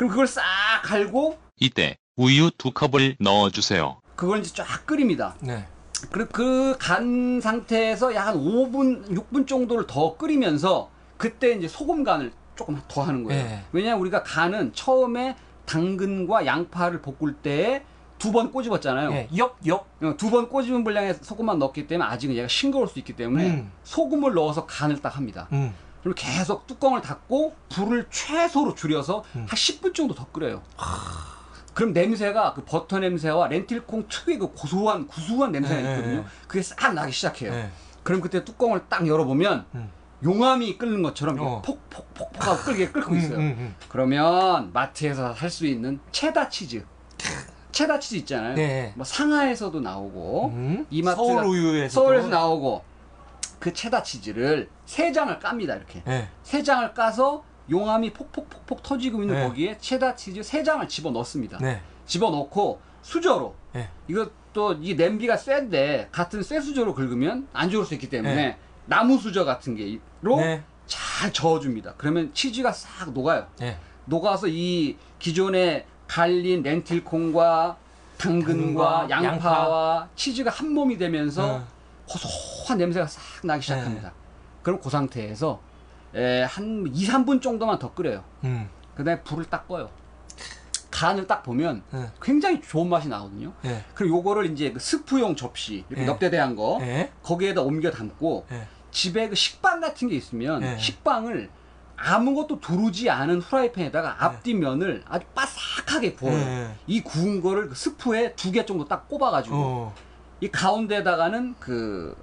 그럼 그걸 싹 갈고 이때 우유 두 컵을 넣어주세요. 그걸 이제 쫙 끓입니다. 네. 그리고 그간 상태에서 약 한 5분, 6분 정도를 더 끓이면서 그때 이제 소금 간을 조금 더 하는 거예요. 네. 왜냐하면 우리가 간은 처음에 당근과 양파를 볶을 때 두 번 꼬집었잖아요. 예. 역, 역. 두 번 꼬집은 분량의 소금만 넣기 때문에 아직은 얘가 싱거울 수 있기 때문에 음. 소금을 넣어서 간을 딱 합니다. 음. 그리고 계속 뚜껑을 닫고 불을 최소로 줄여서 음. 한 10분 정도 더 끓여요. 그럼 냄새가 그 버터 냄새와 렌틸콩 특유의 그 고소한 구수한 냄새가 네, 있거든요. 네. 그게 싹 나기 시작해요. 예. 그럼 그때 뚜껑을 딱 열어보면 음. 용암이 끓는 것처럼 어. 폭폭폭폭 하고 끓게 끓고 음, 있어요. 음, 음. 그러면 마트에서 살 수 있는 체다 치즈. 체다 치즈 있잖아요. 네. 뭐 상하에서도 나오고 음. 이마트 서울 우유에서 서울에서 나오고 그 체다 치즈를 세 장을 깝니다 이렇게 예. 세 장을 까서 용암이 폭폭폭폭 터지고 있는 네. 거기에 체다 치즈 세 장을 집어 넣습니다. 네. 집어 넣고 수저로 네. 이것도 이 냄비가 센데 같은 쇠 수저로 긁으면 안 좋을 수 있기 때문에 네. 나무 수저 같은 게로 네. 잘 저어줍니다. 그러면 치즈가 싹 녹아요. 예. 녹아서 이 기존에 갈린 렌틸콩과 당근과 당근과 양파와 치즈가 한 몸이 되면서 어. 고소한 냄새가 싹 나기 시작합니다. 그럼 그 상태에서 에, 한 2, 3분 정도만 더 끓여요. 음. 그 다음에 불을 딱 꺼요. 간을 딱 보면 예. 굉장히 좋은 맛이 나거든요. 예. 그럼 요거를 이제 그 스프용 접시, 이렇게 예. 넉대대한 거, 예. 거기에다 옮겨 담고, 예. 집에 그 식빵 같은 게 있으면 예. 식빵을 아무것도 두르지 않은 후라이팬에다가 앞뒤 면을 아주 바삭하게 구워요. 예. 이 구운 거를 그 스프에 두 개 정도 딱 꼽아가지고 어. 이 가운데다가는 그,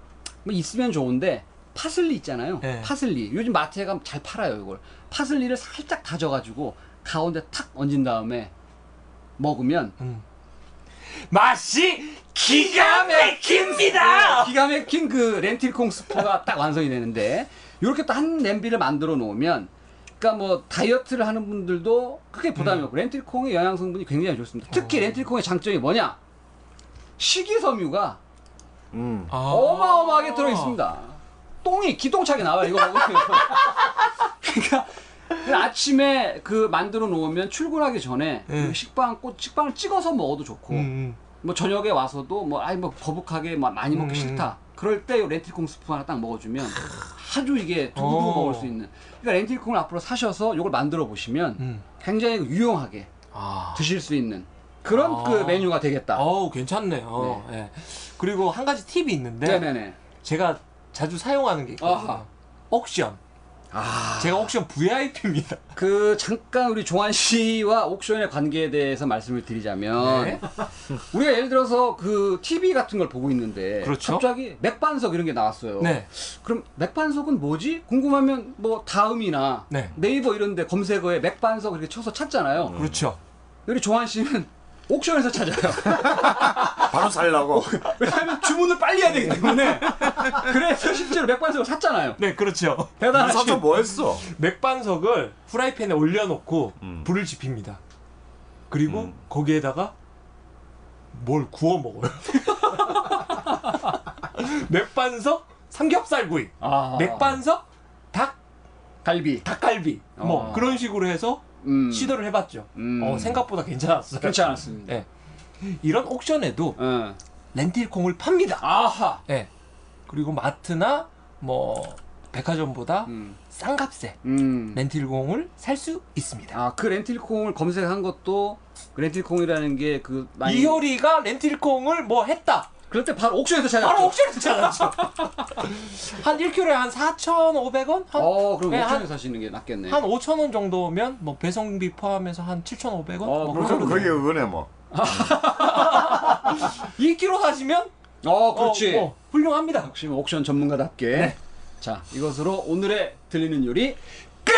뭐 있으면 좋은데, 파슬리 있잖아요. 네. 파슬리. 요즘 마트에 가면 잘 팔아요, 이걸. 파슬리를 살짝 다져 가지고, 가운데 탁 얹은 다음에, 먹으면, 음. 맛이 기가 막힙니다. 기가 막힌 그 렌틸콩 스프가 딱 완성이 되는데, 요렇게 또 한 냄비를 만들어 놓으면, 그러니까 뭐 다이어트를 하는 분들도 크게 부담이 없고 렌틸콩의 영양 성분이 굉장히 좋습니다. 특히 렌틸콩의 장점이 뭐냐? 식이섬유가 음. 아. 어마어마하게 들어 있습니다. 똥이 기똥차게 나와요. 이거 먹으면. 그러니까 아침에 그 만들어 놓으면 출근하기 전에 음. 그 식빵 꽃 식빵을 찍어서 먹어도 좋고 음. 뭐 저녁에 와서도 뭐 아이 뭐 거북하게 뭐 많이 먹기 음. 싫다. 그럴 때 렌틸콩 스프 하나 딱 먹어주면 아주 이게 두고두고 어. 먹을 수 있는. 그러니까 렌틸콩을 앞으로 사셔서 이걸 만들어 보시면 음. 굉장히 유용하게 아. 드실 수 있는 그런 아. 그 메뉴가 되겠다. 어우 괜찮네요. 예. 그리고 한 가지 팁이 있는데 네네네. 제가 자주 사용하는 게 있거든요. 아하. 옥션. 아, 제가 옥션 VIP입니다. 그 잠깐 우리 종환 씨와 옥션의 관계에 대해서 말씀을 드리자면 네. 우리가 예를 들어서 그 TV 같은 걸 보고 있는데 그렇죠. 갑자기 맥반석 이런 게 나왔어요. 네. 그럼 맥반석은 뭐지? 궁금하면 뭐 다음이나 네. 네이버 이런 데 검색어에 맥반석 이렇게 쳐서 찾잖아요. 그렇죠. 우리 종환 씨는 옥션에서 찾아요. 바로 살라고. 왜냐하면 주문을 빨리 해야 되기 때문에. 그래서 실제로 맥반석을 샀잖아요. 네, 그렇죠. 대단하시 사서 뭐 했어? 맥반석을 프라이팬에 올려놓고 음. 불을 지핍니다. 그리고 음. 거기에다가 뭘 구워 먹어요. 맥반석 삼겹살구이, 아. 맥반석 닭 갈비. 닭갈비, 뭐 어. 그런 식으로 해서 음. 시도를 해봤죠. 음. 어, 생각보다 괜찮았어요. 괜찮았습니다. 네. 이런 옥션에도 어. 렌틸콩을 팝니다. 아하. 네. 그리고 마트나 뭐 백화점보다 음. 싼 값에 음. 렌틸콩을 살 수 있습니다. 아, 그 렌틸콩을 검색한 것도 그 렌틸콩이라는 게 그 많이 이효리가 렌틸콩을 뭐 했다. 그럴 때 바로 옥션에서 찾았죠. 바로 옥션에서 찾았죠. 한 1kg에 한 4,500원? 한, 어, 그럼 네, 옥션에서 한, 사시는 게 낫겠네. 한 5,000원 정도면 뭐 배송비 포함해서 한 7,500원? 어, 뭐 그럼 그 정도 거기 은혜 뭐. 2kg 사시면 어, 그렇지. 어, 어, 훌륭합니다. 역시 뭐 옥션 전문가답게. 자, 이것으로 오늘의 들리는 요리 끝!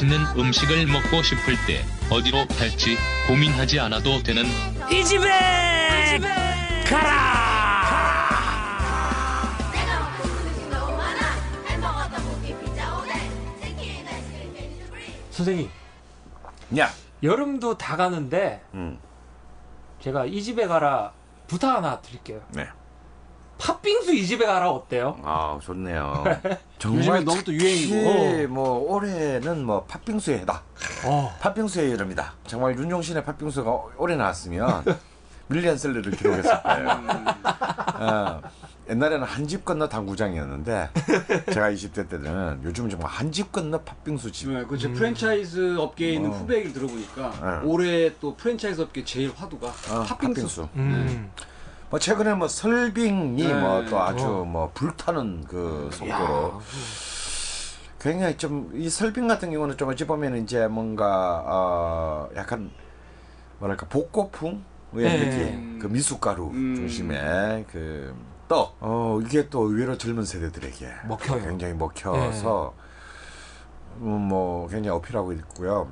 맛있는 음식을 먹고 싶을 때 어디로 갈지 고민하지 않아도 되는 이 집에 가라! 아이스크림 캔디 프리 선생님, 야. 여름도 다 가는데 음. 제가 이 집에 가라 부탁 하나 드릴게요. 네. 팥빙수 이 집에 가라 어때요? 아 좋네요. 요즘에 정말 너무 또 유행이고. 뭐 올해는 뭐 팥빙수의 해다. 어. 팥빙수의 여름이다. 정말 윤종신의 팥빙수가 올해 나왔으면 밀리언셀러를 기록했을 거예요. 어, 옛날에는 한 집 건너 당구장이었는데 제가 20대 때는 요즘은 정말 한 집 건너 팥빙수 집. 네, 그제 프랜차이즈 업계에 있는 어. 후배 얘기를 들어보니까 네. 올해 또 프랜차이즈 업계 제일 화두가 어, 팥빙수. 음. 뭐 최근에 뭐 설빙이 네. 뭐또 아주 어. 뭐 불타는 그 속도로 굉장히 좀 이 설빙 같은 경우는 좀 어찌 보면 이제 뭔가 어 약간 뭐랄까 복고풍의 네. 느낌 그 미숫가루 음. 중심의 그 떡. 어 이게 또 의외로 젊은 세대들에게 먹혀요. 굉장히 먹혀서 음, 뭐 굉장히 어필하고 있고요.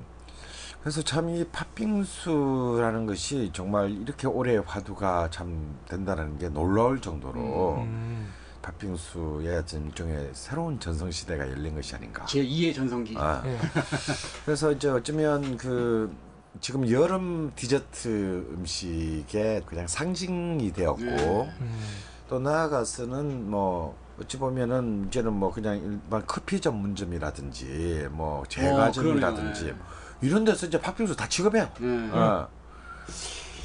그래서 참 이 팥빙수라는 것이 정말 이렇게 올해 화두가 참 된다는 게 놀라울 정도로 음. 팥빙수의 일종의 새로운 전성 시대가 열린 것이 아닌가. 제 2의 전성기. 아, 예. 그래서 이제 어쩌면 그 지금 여름 디저트 음식의 그냥 상징이 되었고 네. 음. 또 나아가서는 뭐 어찌 보면은 이제는 뭐 그냥 일반 커피 전문점이라든지 뭐 제과점이라든지 그러네요. 이런 데서 이제 팥빙수 다 취급해요. 네. 어.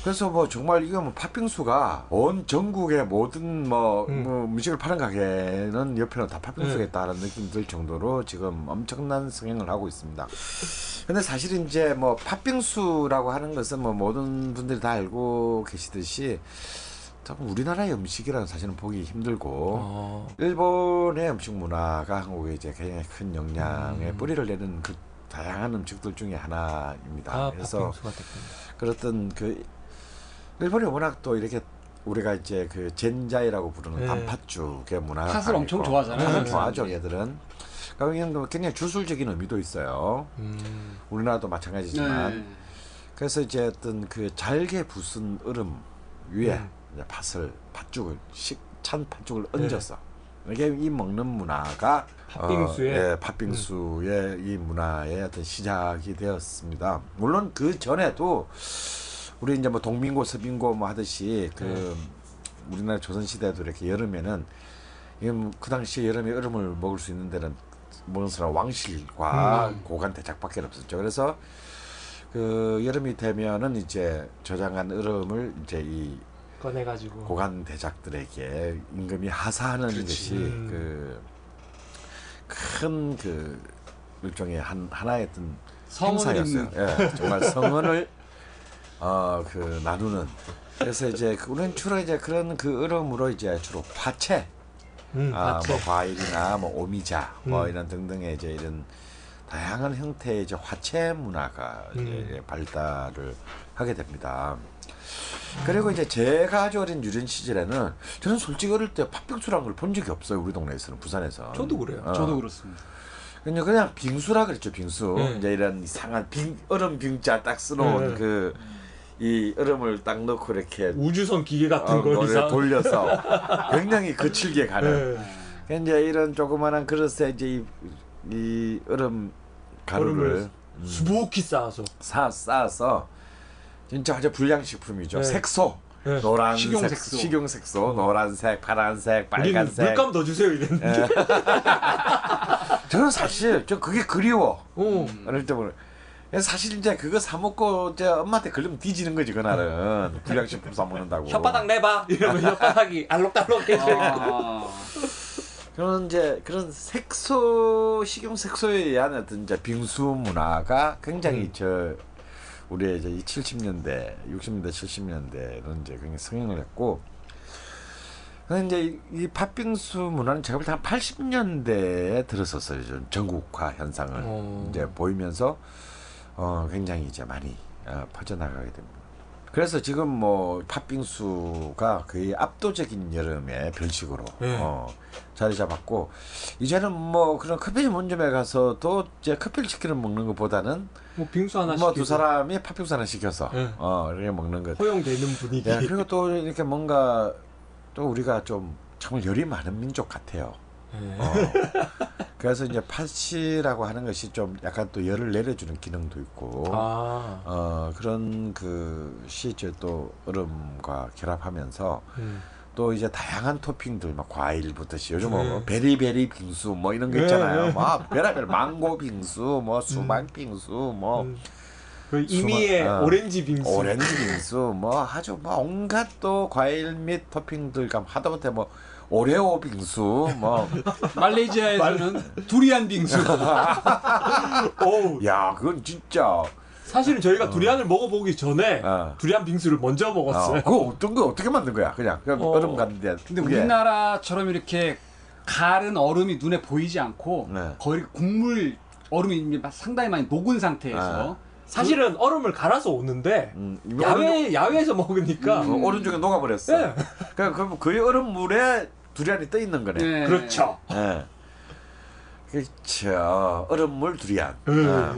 그래서 뭐 정말 이거 뭐 팥빙수가 온 전국의 모든 뭐, 음. 뭐 음식을 파는 가게는 옆에는 다 팥빙수가 네. 있다는 느낌 들 정도로 지금 엄청난 성행을 하고 있습니다. 근데 사실 이제 뭐 팥빙수라고 하는 것은 뭐 모든 분들이 다 알고 계시듯이 참 우리나라의 음식이라는 사실은 보기 힘들고 어. 일본의 음식 문화가 한국에 이제 굉장히 큰 영향의 음. 뿌리를 내는 그 다양한 음식들 중에 하나입니다. 아, 그래서. 그렇던 그 일본이 워낙 또 이렇게 우리가 이제 그 젠자이라고 부르는 네. 단팥죽의 문화가 팥을 엄청 좋아하잖아요. 팥을 네. 좋아하죠, 얘들은. 그러니까 이게 굉장히 주술적인 의미도 있어요. 음. 우리나라도 마찬가지지만. 네. 그래서 이제 어떤 그 잘게 부순 얼음 위에 음. 이제 팥을 팥죽을 식, 찬 팥죽을 네. 얹어서 이게 이 먹는 문화가 팥빙수의? 어, 예, 팥빙수의 이 문화의 어떤 시작이 되었습니다. 물론 그 전에도 우리 이제 뭐 동민고 서민고 뭐 하듯이 그 네. 우리나라 조선 시대도 이렇게 여름에는 이게 뭐그 당시에 여름에 얼음을 먹을 수 있는 데는 사람 왕실과 음. 고관 대작밖에 없었죠. 그래서 그 여름이 되면은 이제 저장한 얼음을 이제 이 꺼내가지고. 고관 대작들에게 임금이 하사하는 것이 음. 그 큰 그 일종의 한 하나의 어떤 행사였어요. 예, 정말 성원을 어 그 나누는. 그래서 이제 그 우리는 주로 이제 그런 그 으름으로 이제 주로 화채, 음, 아, 화채. 뭐 과일이나 뭐 오미자, 뭐 음. 이런 등등의 이제 이런 다양한 형태의 이제 화채 문화가 음. 이제 발달을 하게 됩니다. 그리고 이제 제가 어린 유년 시절에는 저는 솔직히 어릴 때 팥빙수라는 걸 본 적이 없어요 우리 동네에서는 부산에서. 저도 그래요. 어. 저도 그렇습니다. 그냥 그냥 빙수라 그랬죠 빙수. 네. 이제 이런 이상한 빙 얼음 빙자 딱 써놓은 네. 그 이 얼음을 딱 넣고 이렇게 우주선 기계 같은 어, 거 노래 이상. 돌려서 굉장히 거칠게 가는. 네. 이제 이런 조그마한 그릇에 이제 이, 이 얼음 가루를 얼음을 수북히 쌓아서. 사 쌓아서 진짜 아주 불량식품이죠. 네. 색소. 네. 노란색, 식용색소. 식용색소, 노란색, 파란색, 빨간색. 물감 더 주세요 이랬는데. 저는 사실 저 그게 그리워. 어. 어릴 때부터. 사실 이제 그거 사 먹고 이제 엄마한테 걸리면 뒤지는 거지 그날은 불량식품 사 먹는다고. 혓바닥 내봐 이러면 혓바닥이 알록달록해져 있고. 아, 그런 이제 그런 색소 식용 색소에 의한 어떤 이제 빙수 문화가 굉장히 음. 저 우리의 이제 이 70년대, 60년대, 70년대는 이제 굉장히 성행을 했고 근데 이제 이, 이 팥빙수 문화는 제가 볼 때 한 80년대에 들었었어요. 좀 전국화 현상을 어. 이제 보이면서 어 굉장히 이제 많이 어, 퍼져나가게 됩니다. 그래서 지금 뭐 팥빙수가 거의 압도적인 여름의 별식으로 네. 어, 자리 잡았고 이제는 뭐 그런 커피 전문점에 가서도 이제 커피를 시키는 먹는 것보다는 뭐 빙수 하나 뭐 두 사람이 팥빙수 하나 시켜서 네. 어 이렇게 먹는 것. 허용되는 분위기. 예, 그리고 또 이렇게 뭔가 또 우리가 좀 정말 열이 많은 민족 같아요. 네. 어. 그래서 이제 팥이라고 하는 것이 좀 약간 또 열을 내려주는 기능도 있고 아. 어 그런 그시 이제 또 얼음과 결합하면서 음. 또 이제 다양한 토핑들 막 과일부터 시 요즘 뭐 네. 베리베리 빙수 뭐 이런 거 네, 있잖아요. 네. 뭐 별의별 망고 빙수 뭐 수박 빙수 뭐 음. 그 이미의 수박, 어. 오렌지 빙수. 오렌지 빙수 뭐 아주 뭐 온갖 또 과일 및 토핑들과 하다못해 뭐 오레오 빙수 뭐 말레이시아에서는 두리안 빙수. 어우, 야, 그건 진짜. 사실은 저희가 두리안을 먹어보기 전에 어. 두리안 빙수를 먼저 어, 먹었어요. 그거 어떤 거 어떻게 만든 거야? 그냥 그냥 어. 얼음 갔는데. 근데 그게. 우리나라처럼 이렇게 가른 얼음이 눈에 보이지 않고 네. 거의 국물 얼음이 상당히 많이 녹은 상태에서 사실은 얼음을 갈아서 오는데 음, 이거 얼음, 야외 야외에서 먹으니까 어, 얼음 중에 녹아버렸어. 네. 그러니까 그럼 거의 얼음 물에 두리안이 떠 있는 거네. 네. 그렇죠. 예. 그렇죠. 얼음물 두리안. 음. 아.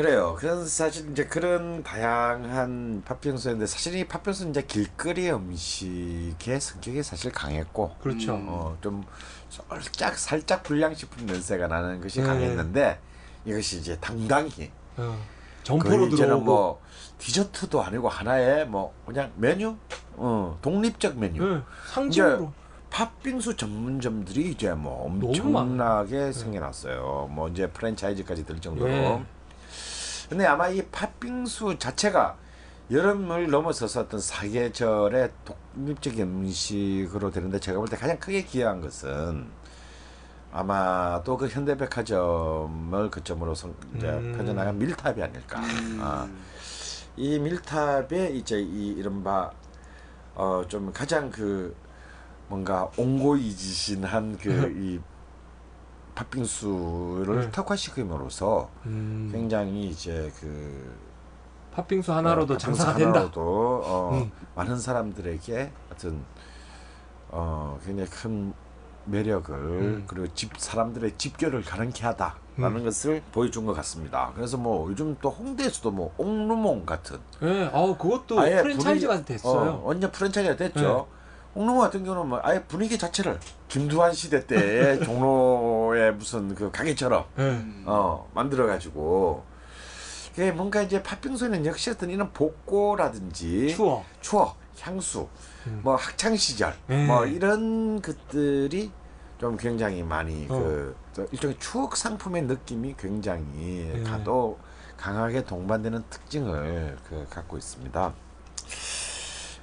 그래요. 그래서 사실 이제 그런 다양한 팥빙수인데 사실 이 팥빙수는 이제 길거리 음식의 성격이 사실 강했고 그렇죠. 음. 어, 좀 살짝 살짝 불량식품 냄새가 나는 것이 네. 강했는데 이것이 이제 당당히 어. 점포로 이제는 들어오고 뭐 디저트도 아니고 하나의 뭐 그냥 메뉴, 어, 독립적 메뉴. 네, 상징으로. 팥빙수 전문점들이 이제 뭐 엄청나게 생겨났어요. 뭐 이제 프랜차이즈까지 될 정도로. 예. 근데 아마 이 팥빙수 자체가 여름을 넘어서서 어떤 사계절의 독립적인 음식으로 되는데 제가 볼 때 가장 크게 기여한 것은 아마 또 그 현대백화점을 거점으로 성, 이제 음. 펴져나간 밀탑이 아닐까. 아, 이 밀탑에 이제 이 이른바 어좀 가장 그 뭔가 옹고이지신한 그 이 팥빙수를 네. 특화시킴으로써 음, 굉장히 이제 그 팥빙수 하나로도 어, 장사가. 하나로도 어, 음. 많은 사람들에게 어떤 어 굉장히 큰 매력을 음. 그리고 집 사람들의 집결을 가능케 하다라는 음. 것을 보여준 것 같습니다. 그래서 뭐 요즘 또 홍대에서도 뭐 옥루몽 같은 예, 아 그것도 프랜차이즈가 분위기- 됐어요. 어, 완전 프랜차이즈가 됐죠. 네. 옥루몽 같은 경우는 뭐 아예 분위기 자체를 김두한 시대 때의 종로 의 무슨 그 가게처럼 예. 어 만들어 가지고 그게 뭔가 이제 팥빙수에는 역시 어떤 이런 복고라든지 추억. 추억, 향수, 음. 뭐 학창 시절, 네. 뭐 이런 것들이 좀 굉장히 많이 어. 그저 일종의 추억 상품의 느낌이 굉장히 네. 가도 강하게 동반되는 특징을 그 갖고 있습니다.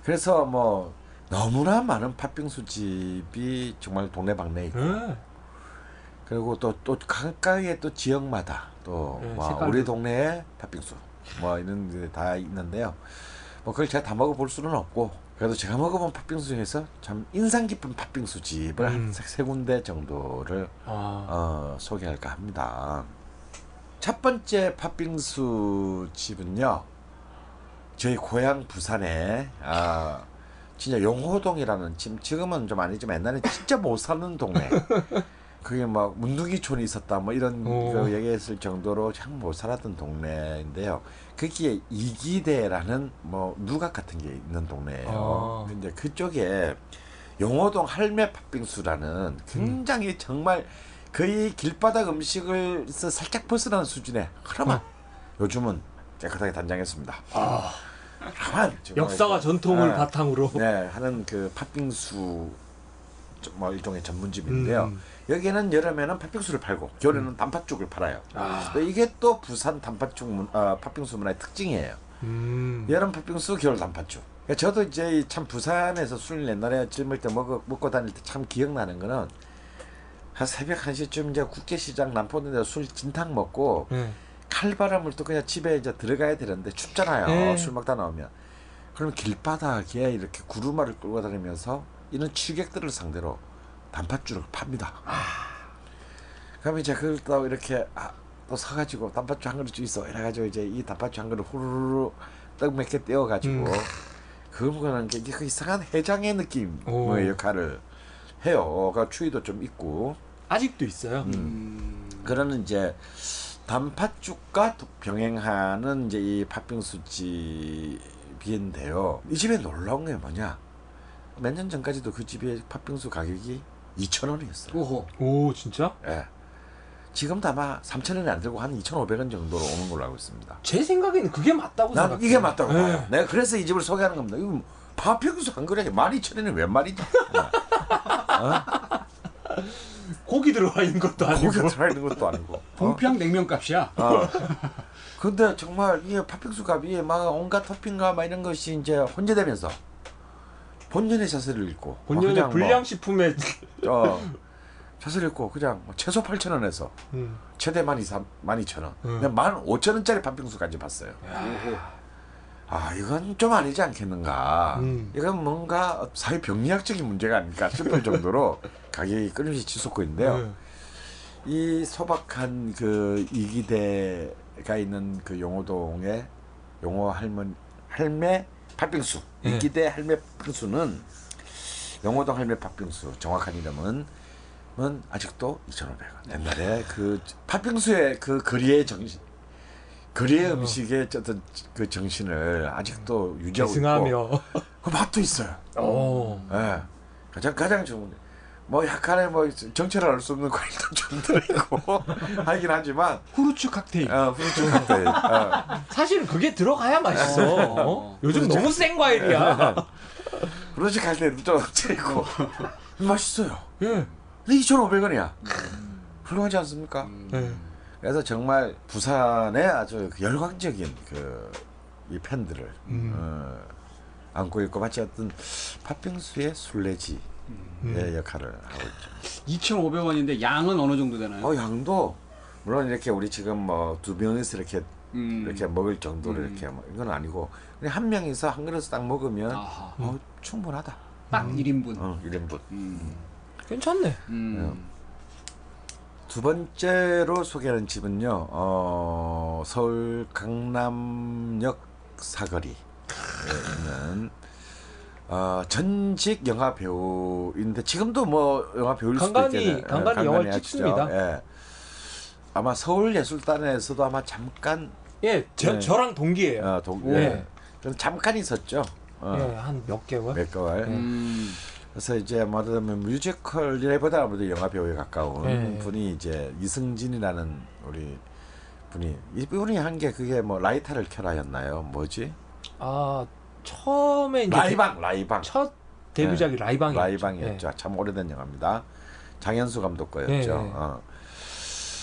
그래서 뭐 너무나 많은 팥빙수 집이 정말 동네 방네에 있고 예. 그리고 또또 각각의 또 지역마다 또 네, 뭐 색깔도. 우리 동네에 팥빙수 뭐 이런 게 다 있는데요. 뭐 그걸 제가 다 먹어볼 수는 없고 그래도 제가 먹어본 팥빙수 중에서 참 인상 깊은 팥빙수 집을 음. 한세 군데 정도를 아, 어, 소개할까 합니다. 첫 번째 팥빙수 집은요. 저희 고향 부산에 아 진짜 용호동이라는 지금 지금은 좀 아니지만 옛날에 진짜 못 사는 동네. 그게 막 문둥이촌이 있었다 뭐 이런 오. 그 얘기했을 정도로 참 못 살았던 동네인데요. 거기에 이기대라는 뭐 누각 같은 게 있는 동네예요. 아. 근데 그쪽에 용호동 할매 팥빙수라는 굉장히 정말 거의 길바닥 음식을 서 살짝 벗어나는 수준의 흐름한 요즘은 깨끗하게 단장했습니다. 흐름한 정말 역사와 그- 전통을 네. 바탕으로. 네, 하는 그 팥빙수 좀뭐 일종의 전문집인데요. 음. 여기는 여름에는 팥빙수를 팔고 겨울에는 단팥죽을 팔아요. 아. 또 이게 또 부산 단팥죽 문, 아, 팥빙수 문화의 특징이에요. 음. 여름 팥빙수, 겨울 단팥죽. 그러니까 저도 이제 참 부산에서 술 옛날에 젊을 때 먹어, 먹고 다닐 때 참 기억나는 거는 한 새벽 1시쯤 이제 국제시장 남포동에서 술 진탕 먹고 예. 칼바람을 또 그냥 집에 이제 들어가야 되는데 춥잖아요. 네. 술 먹다 나오면. 그럼 길바닥에 이렇게 구루마를 끌고 다니면서 이런 취객들을 상대로 단팥죽을 팝니다. 그럼 이제 그걸 또 이렇게 아, 또 사가지고 단팥죽 한 그릇 있어 이래가지고 이제 이 단팥죽 한 그릇 후루루 떡몇 개 떼어가지고 음. 그거는 게그 이상한 해장의 느낌의 오. 역할을 해요. 그 추위도 좀 있고 아직도 있어요. 음. 그러는 이제 단팥죽과 또 병행하는 이제 이 팥빙수 집인데요. 이 집에 놀라운 게 뭐냐? 몇 년 전까지도 그 집의 팥빙수 가격이 2,000원이었어요. 오호. 오 진짜? 예. 지금도 아마 3,000원이 안 들고 한 2,500원 정도로 오는 걸로 알고 있습니다. 제 생각에는 그게 맞다고 난 생각해요. 이게 맞다고 예. 봐요. 내가 그래서 이 집을 소개하는 겁니다. 이거 팥빙수 한 그릇에 12,000원이 웬 말이지? 고기 들어가 있는 것도 아니고. 고기가 들어있는 것도 아니고. 어? 봉평 냉면 값이야. 어. 근데 정말 이 팥빙수 값이 막 온갖 토핑과 막 이런 것이 이제 혼재되면서 본연의 자세를 잃고 막 본연의 그냥 불량식품에 뭐, 어, 자세를 잃고 그냥 뭐 최소 8천 원에서 음. 최대 12,000원, 12,000원, 음. 그냥 15,000원짜리 팥빙수까지 봤어요. 아 이건 좀 아니지 않겠는가. 음. 이건 뭔가 사회 병리학적인 문제가 아닐까 싶을 정도로 가격이 끊임없이 치솟고 있는데요. 네. 이 소박한 그 이기대가 있는 그 용호동의 용호 할머니 할매 팥빙수 예. 이기대 할매 팥빙수는 용호동 할매 팥빙수 정확한 이름은 은 아직도 2,500원. 옛날에 그 팥빙수의 그 거리의 정신 거리의 음식의 어떤 그 정신을 아직도 유지하고 있고 계승하며. 그 맛도 있어요. 오. 예. 가장 가장 좋은 뭐 약간의 뭐 정체를 알 수 없는 과일도 좀 들어있고 하긴 하지만 후르츠 칵테일. 어, 후르츠 칵테일 어, 사실은 그게 들어가야 맛있어. 어? 요즘 너무 센 과일이야. 후르츠 칵테일도 좀 들어있고 맛있어요. 예. 근데 2,500원이야. 훌륭하지 않습니까? 예. 그래서 정말 부산의 아주 그 열광적인 그 이 팬들을 음. 어, 안고 있고 마치 어떤 팥빙수의 술래지 의 음. 역할을 하고 있죠. 2,500원인데 양은 어느 정도 되나요? 어 양도 물론 이렇게 우리 지금 뭐 두 명이서 이렇게 음. 이렇게 먹을 정도로 음. 이렇게 뭐 이건 아니고 그냥 한 명이서 한 그릇 딱 먹으면 아하. 어, 충분하다. 딱 1인분. 어, 1인분. 음. 괜찮네. 음. 두 번째로 소개하는 집은요. 어, 서울 강남역 사거리에 있는 어, 전직 영화 배우인데 지금도 뭐 영화 배우일 수도 간간히- 있겠네요. 예, 간간히 영화를 하시죠. 찍습니다. 예. 아마 서울예술단에서도 아마 잠깐 예, 저, 네. 저랑 동기예요. 어, 동, 오. 예. 그럼 잠깐 있었죠. 어, 예, 한 몇 개월? 몇 개월. 음. 그래서 이제 말하자면 뮤지컬이보다 아무래도 영화 배우에 가까운 네. 분이 이제 이승진이라는 우리 분이 이분이 한 게 그게 뭐 라이터를 켜라였나요? 뭐지? 아, 처음에 이제 라이방, 라이방. 첫 데뷔작이 네. 라이방이었죠. 라이방이었죠. 참 오래된 영화입니다. 장현수 감독 거였죠. 네. 어.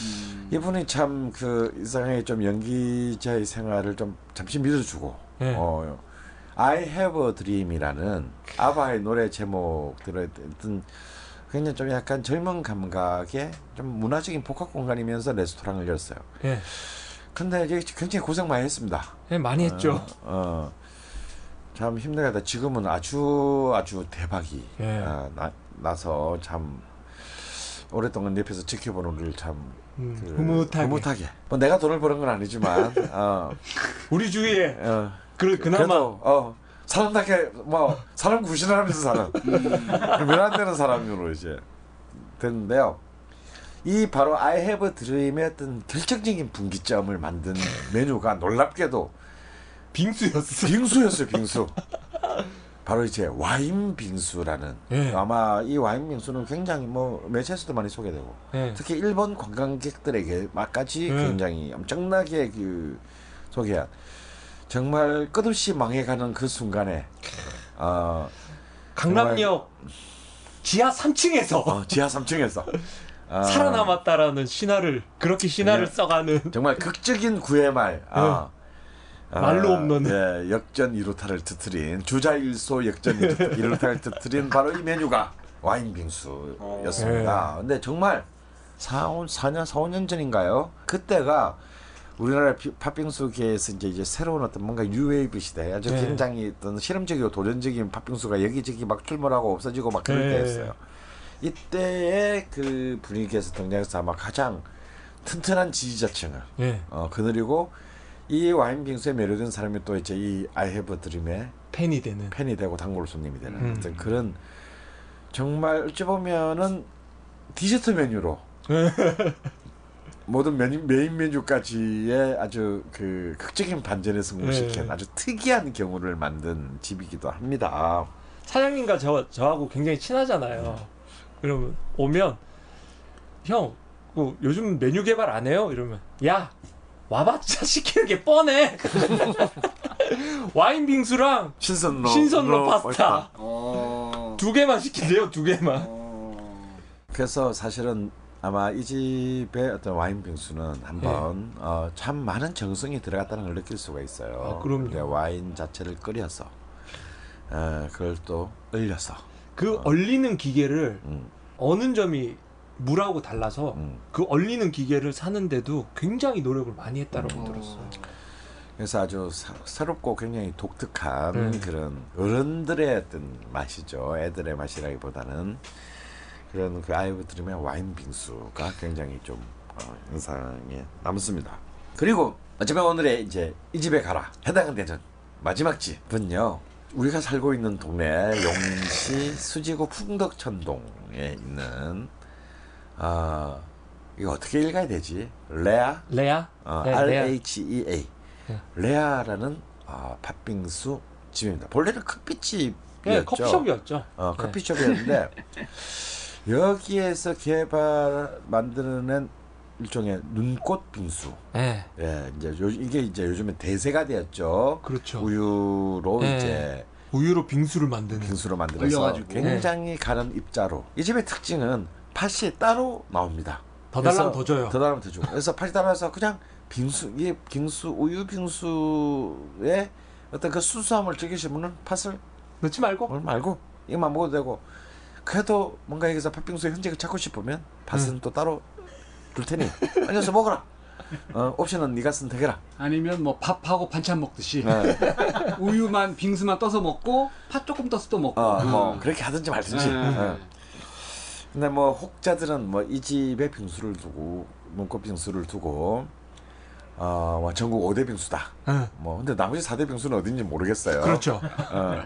음. 이분이 참 그 이상하게 좀 연기자의 생활을 좀 잠시 믿어주고 네. 어, I Have a Dream이라는 아바의 노래 제목 들었던 굉장히 좀 약간 젊은 감각의 좀 문화적인 복합 공간이면서 레스토랑을 열었어요. 예. 근데 이제 굉장히 고생 많이 했습니다. 예, 많이 했죠. 어, 참 힘들다. 지금은 아주 아주 대박이 예. 아, 나, 나서 참 오랫동안 옆에서 지켜보는 걸참 음, 그, 흐뭇하게. 흐뭇하게. 뭐 내가 돈을 버는 건 아니지만 어, 우리 주위에 어, 그 그나마 그래도 어 사람답게 뭐 사람 구신을 하면서 사는 면안 되는 사람으로 이제 됐는데요. 이 바로 I Have a Dream의 어떤 결정적인 분기점을 만든 메뉴가 놀랍게도 빙수였어. 빙수였어요, 빙수. 바로 이제 와인 빙수라는 예. 아마 이 와인 빙수는 굉장히 뭐 매체에서도 많이 소개되고 예. 특히 일본 관광객들에게 막까지 예. 굉장히 엄청나게 그 소개한 정말 끝없이 망해가는 그 순간에 어, 강남역 지하 3층에서 어, 지하 3층에서 어, 살아남았다라는 신화를 그렇게 신화를 네. 써가는 정말 극적인 구의 말 아, 아, 말로 없는. 예, 역전 이루타를 터트린 주자일소 역전 이루- 이루타를 터트린 바로 이 메뉴가 와인 빙수였습니다. 근데 정말 4, 4년 4, 5년 전인가요? 그때가 우리나라 비- 팥빙수계에서 이제 이제 새로운 어떤 뭔가 뉴웨이브 시대 아주 네. 굉장히 어떤 실험적이고 도전적인 팥빙수가 여기저기 막 출몰하고 없어지고 막 그럴 네. 때였어요. 이때의 그 분위기에서 등장해서 아마 가장 튼튼한 지지자층을 예. 어, 그늘이고 이 와인 빙수에 매료된 사람이 또 이제 이 I Have a Dream의 팬이 되는 팬이 되고 단골 손님이 되는 음. 그런 정말 어찌 보면은 디저트 메뉴로 모든 메뉴, 메인 메뉴까지의 아주 그 극적인 반전에 성공시킨 네. 아주 특이한 경우를 만든 집이기도 합니다. 사장님과 저 저하고 굉장히 친하잖아요. 그러면 오면 형, 그 요즘 메뉴 개발 안 해요? 이러면 야 와봤자 시키는 게 뻔해. 와인 빙수랑 신선로 신선로 로 파스타 어. 두 개만 시킨대요. 두 개만. 어. 그래서 사실은 아마 이 집의 어떤 와인 빙수는 한번 어, 참 많은 정성이 들어갔다는 걸 느낄 수가 있어요. 아, 그럼요. 와인 자체를 끓여서 어, 그걸 또 얼려서 그 얼리는 기계를 음, 어느 점이 물하고 달라서 음. 그 얼리는 기계를 사는데도 굉장히 노력을 많이 했다라고 어. 들었어요. 그래서 아주 사- 새롭고 굉장히 독특한 음. 그런 어른들의 어떤 맛이죠. 애들의 맛이라기보다는 그런 그 아이브 들으면 와인 빙수가 굉장히 좀 어, 인상에 남습니다. 그리고 어쩌면 오늘의 이제 이 집에 가라 해당은 대전 마지막 집은요. 우리가 살고 있는 동네 용시 수지구 풍덕천동에 있는 아 이거 어떻게 읽어야 되지? 레아 레아? 어, 네, R. H E A 네. 레아라는 아, 팥빙수 집입니다. 본래는 커피집이었죠. 네, 커피숍이었죠. 어, 네. 커피숍이었는데 여기에서 개발 만들어낸 일종의 눈꽃 빙수. 네, 예, 이제 요, 이게 이제 요즘에 대세가 되었죠. 그렇죠. 우유로 네. 이제 우유로 빙수를 만드는. 빙수로 만들어서. 굉장히 가는 입자로 이 집의 특징은 팥이 따로 나옵니다. 더 달라면 더 줘요. 더 달라면 더 주고. 그래서 팥이 따라서 그냥 빙수 이게 빙수 우유 빙수에 어떤 그 수수함을 즐기시는 분은 팥을 넣지 말고. 말고 이것만 먹어도 되고 그래도 뭔가 여기서 팥빙수의 흔적을 찾고 싶으면 팥은 또 따로 둘 테니 앉아서 먹어라. 어, 옵션은 네가 선택해라. 아니면 뭐 밥하고 반찬 먹듯이 네. 우유만 빙수만 떠서 먹고 팥 조금 떠서 또 먹고. 어, 뭐 음. 그렇게 하든지 말든지. 네. 어. 근데 뭐 혹자들은 뭐 이 집에 빙수를 두고 눈꽃 빙수를 두고 어, 뭐 전국 5대 빙수다. 네. 뭐 근데 나머지 4대 빙수는 어딘지 모르겠어요. 그렇죠. 어.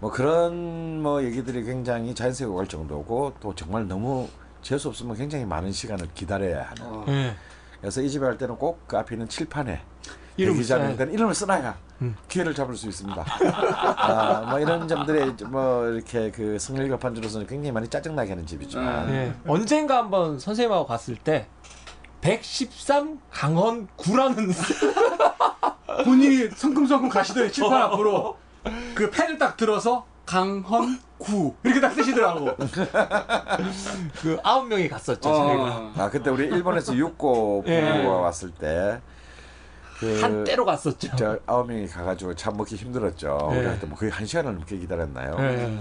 뭐 그런 뭐 얘기들이 굉장히 자연스레 오갈 정도고 또 정말 너무 재수 없으면 굉장히 많은 시간을 기다려야 하는. 어. 네. 그래서 이 집에 할 때는 꼭 그 앞에 있는 칠판에 이름을 대기자는 데는 이름을 써놔야 음. 기회를 잡을 수 있습니다. 아, 뭐 이런 점들에 뭐 이렇게 그 승일 급한주로서는 굉장히 많이 짜증나게 하는 집이지만 네. 언젠가 한번 선생님하고 갔을 때 113 강헌 9라는 본인이 성큼성큼 가시더니 칠판 앞으로 그 펜을 딱 들어서 강헌 구 이렇게 딱 쓰시더라고. 그 아홉 명이 갔었죠. 저희가. 어. 아 그때 우리 일본에서 육고 예. 부부가 왔을 때 그 한때로 갔었죠. 저 아홉 명이 가가지고 참 먹기 힘들었죠. 네. 우리한테 뭐 거의 한 시간을 넘게 기다렸나요? 예.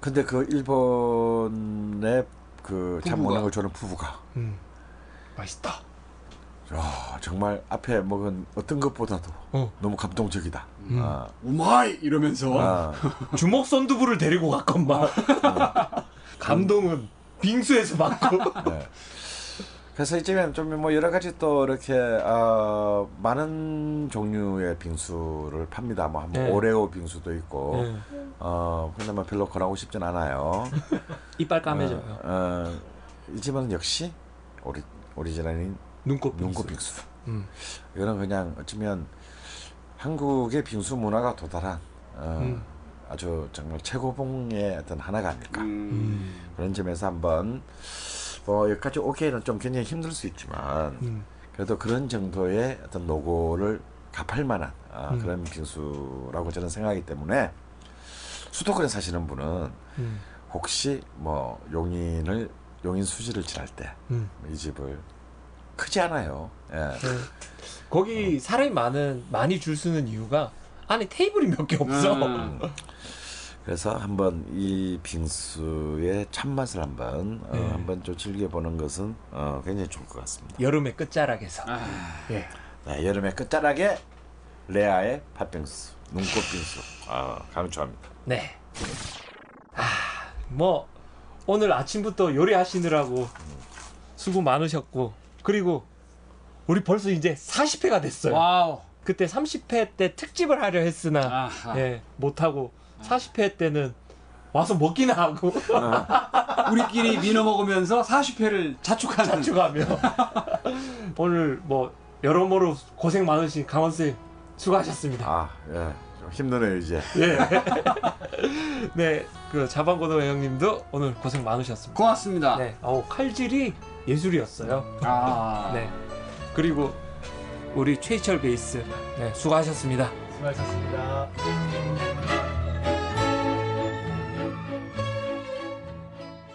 근데 그 일본의 그참 부부가. 먹는 걸 좋아하는 부부가 음. 맛있다. 야, 정말 앞에 먹은 어떤 것보다도 어. 너무 감동적이다. 음. 아, 우마이 이러면서 아, 주먹 선두부를 데리고 갔건만. 감동은 빙수에서 받고. 네. 그래서 이쯤엔 좀뭐 여러 가지 또 이렇게 어, 많은 종류의 빙수를 팝니다. 뭐, 뭐 네. 오레오 빙수도 있고, 예. 어, 근데 뭐 별로 권하고 싶진 않아요. 이빨 까매져요. 어, 어, 이 집은 역시 오리 오리지널인 눈꽃 빙수. 눈꽃 빙수. 음. 이거는 그냥 어쩌면 한국의 빙수 문화가 도달한 어, 음. 아주 정말 최고봉의 어떤 하나가 아닐까 음. 그런 점에서 한번 뭐 여기까지 오기에는 좀 굉장히 힘들 수 있지만 음. 그래도 그런 정도의 어떤 노고를 갚을 만한 아, 음. 그런 빙수라고 저는 생각하기 때문에 수도권에 사시는 분은 음. 혹시 뭐 용인을 용인 수지를 지날 때이 음. 집을 크지 않아요. 예. 예. 거기 사람이 많은 많이 줄 서는 이유가 안에 테이블이 몇 개 없어. 음. 그래서 한번 이 빙수의 참맛을 한번 어, 네. 한번 좀 즐겨보는 것은 어, 굉장히 좋을 것 같습니다. 여름의 끝자락에서. 아, 예. 네, 여름의 끝자락에 레아의 팥빙수, 눈꽃 빙수 아, 강추합니다. 네. 아, 뭐 오늘 아침부터 요리하시느라고 수고 많으셨고 그리고 우리 벌써 이제 40회가 됐어요. wow. 그때 30회 때 특집을 하려 했으나. 예, 못 하고 40회 때는 와서 먹기나 하고 우리끼리 민어 먹으면서 40회를 자축하는. 자축하며 오늘 뭐 여러모로 고생 많으신 강원 쌤 수고하셨습니다. 아, 예, 좀 힘드네요 이제. 예. 네, 그 자방고등어 형님도 오늘 고생 많으셨습니다. 고맙습니다. 네, 어 칼질이 예술이었어요. 아. 네, 그리고 우리 최희철 베이스, 네, 수고하셨습니다. 수고하셨습니다.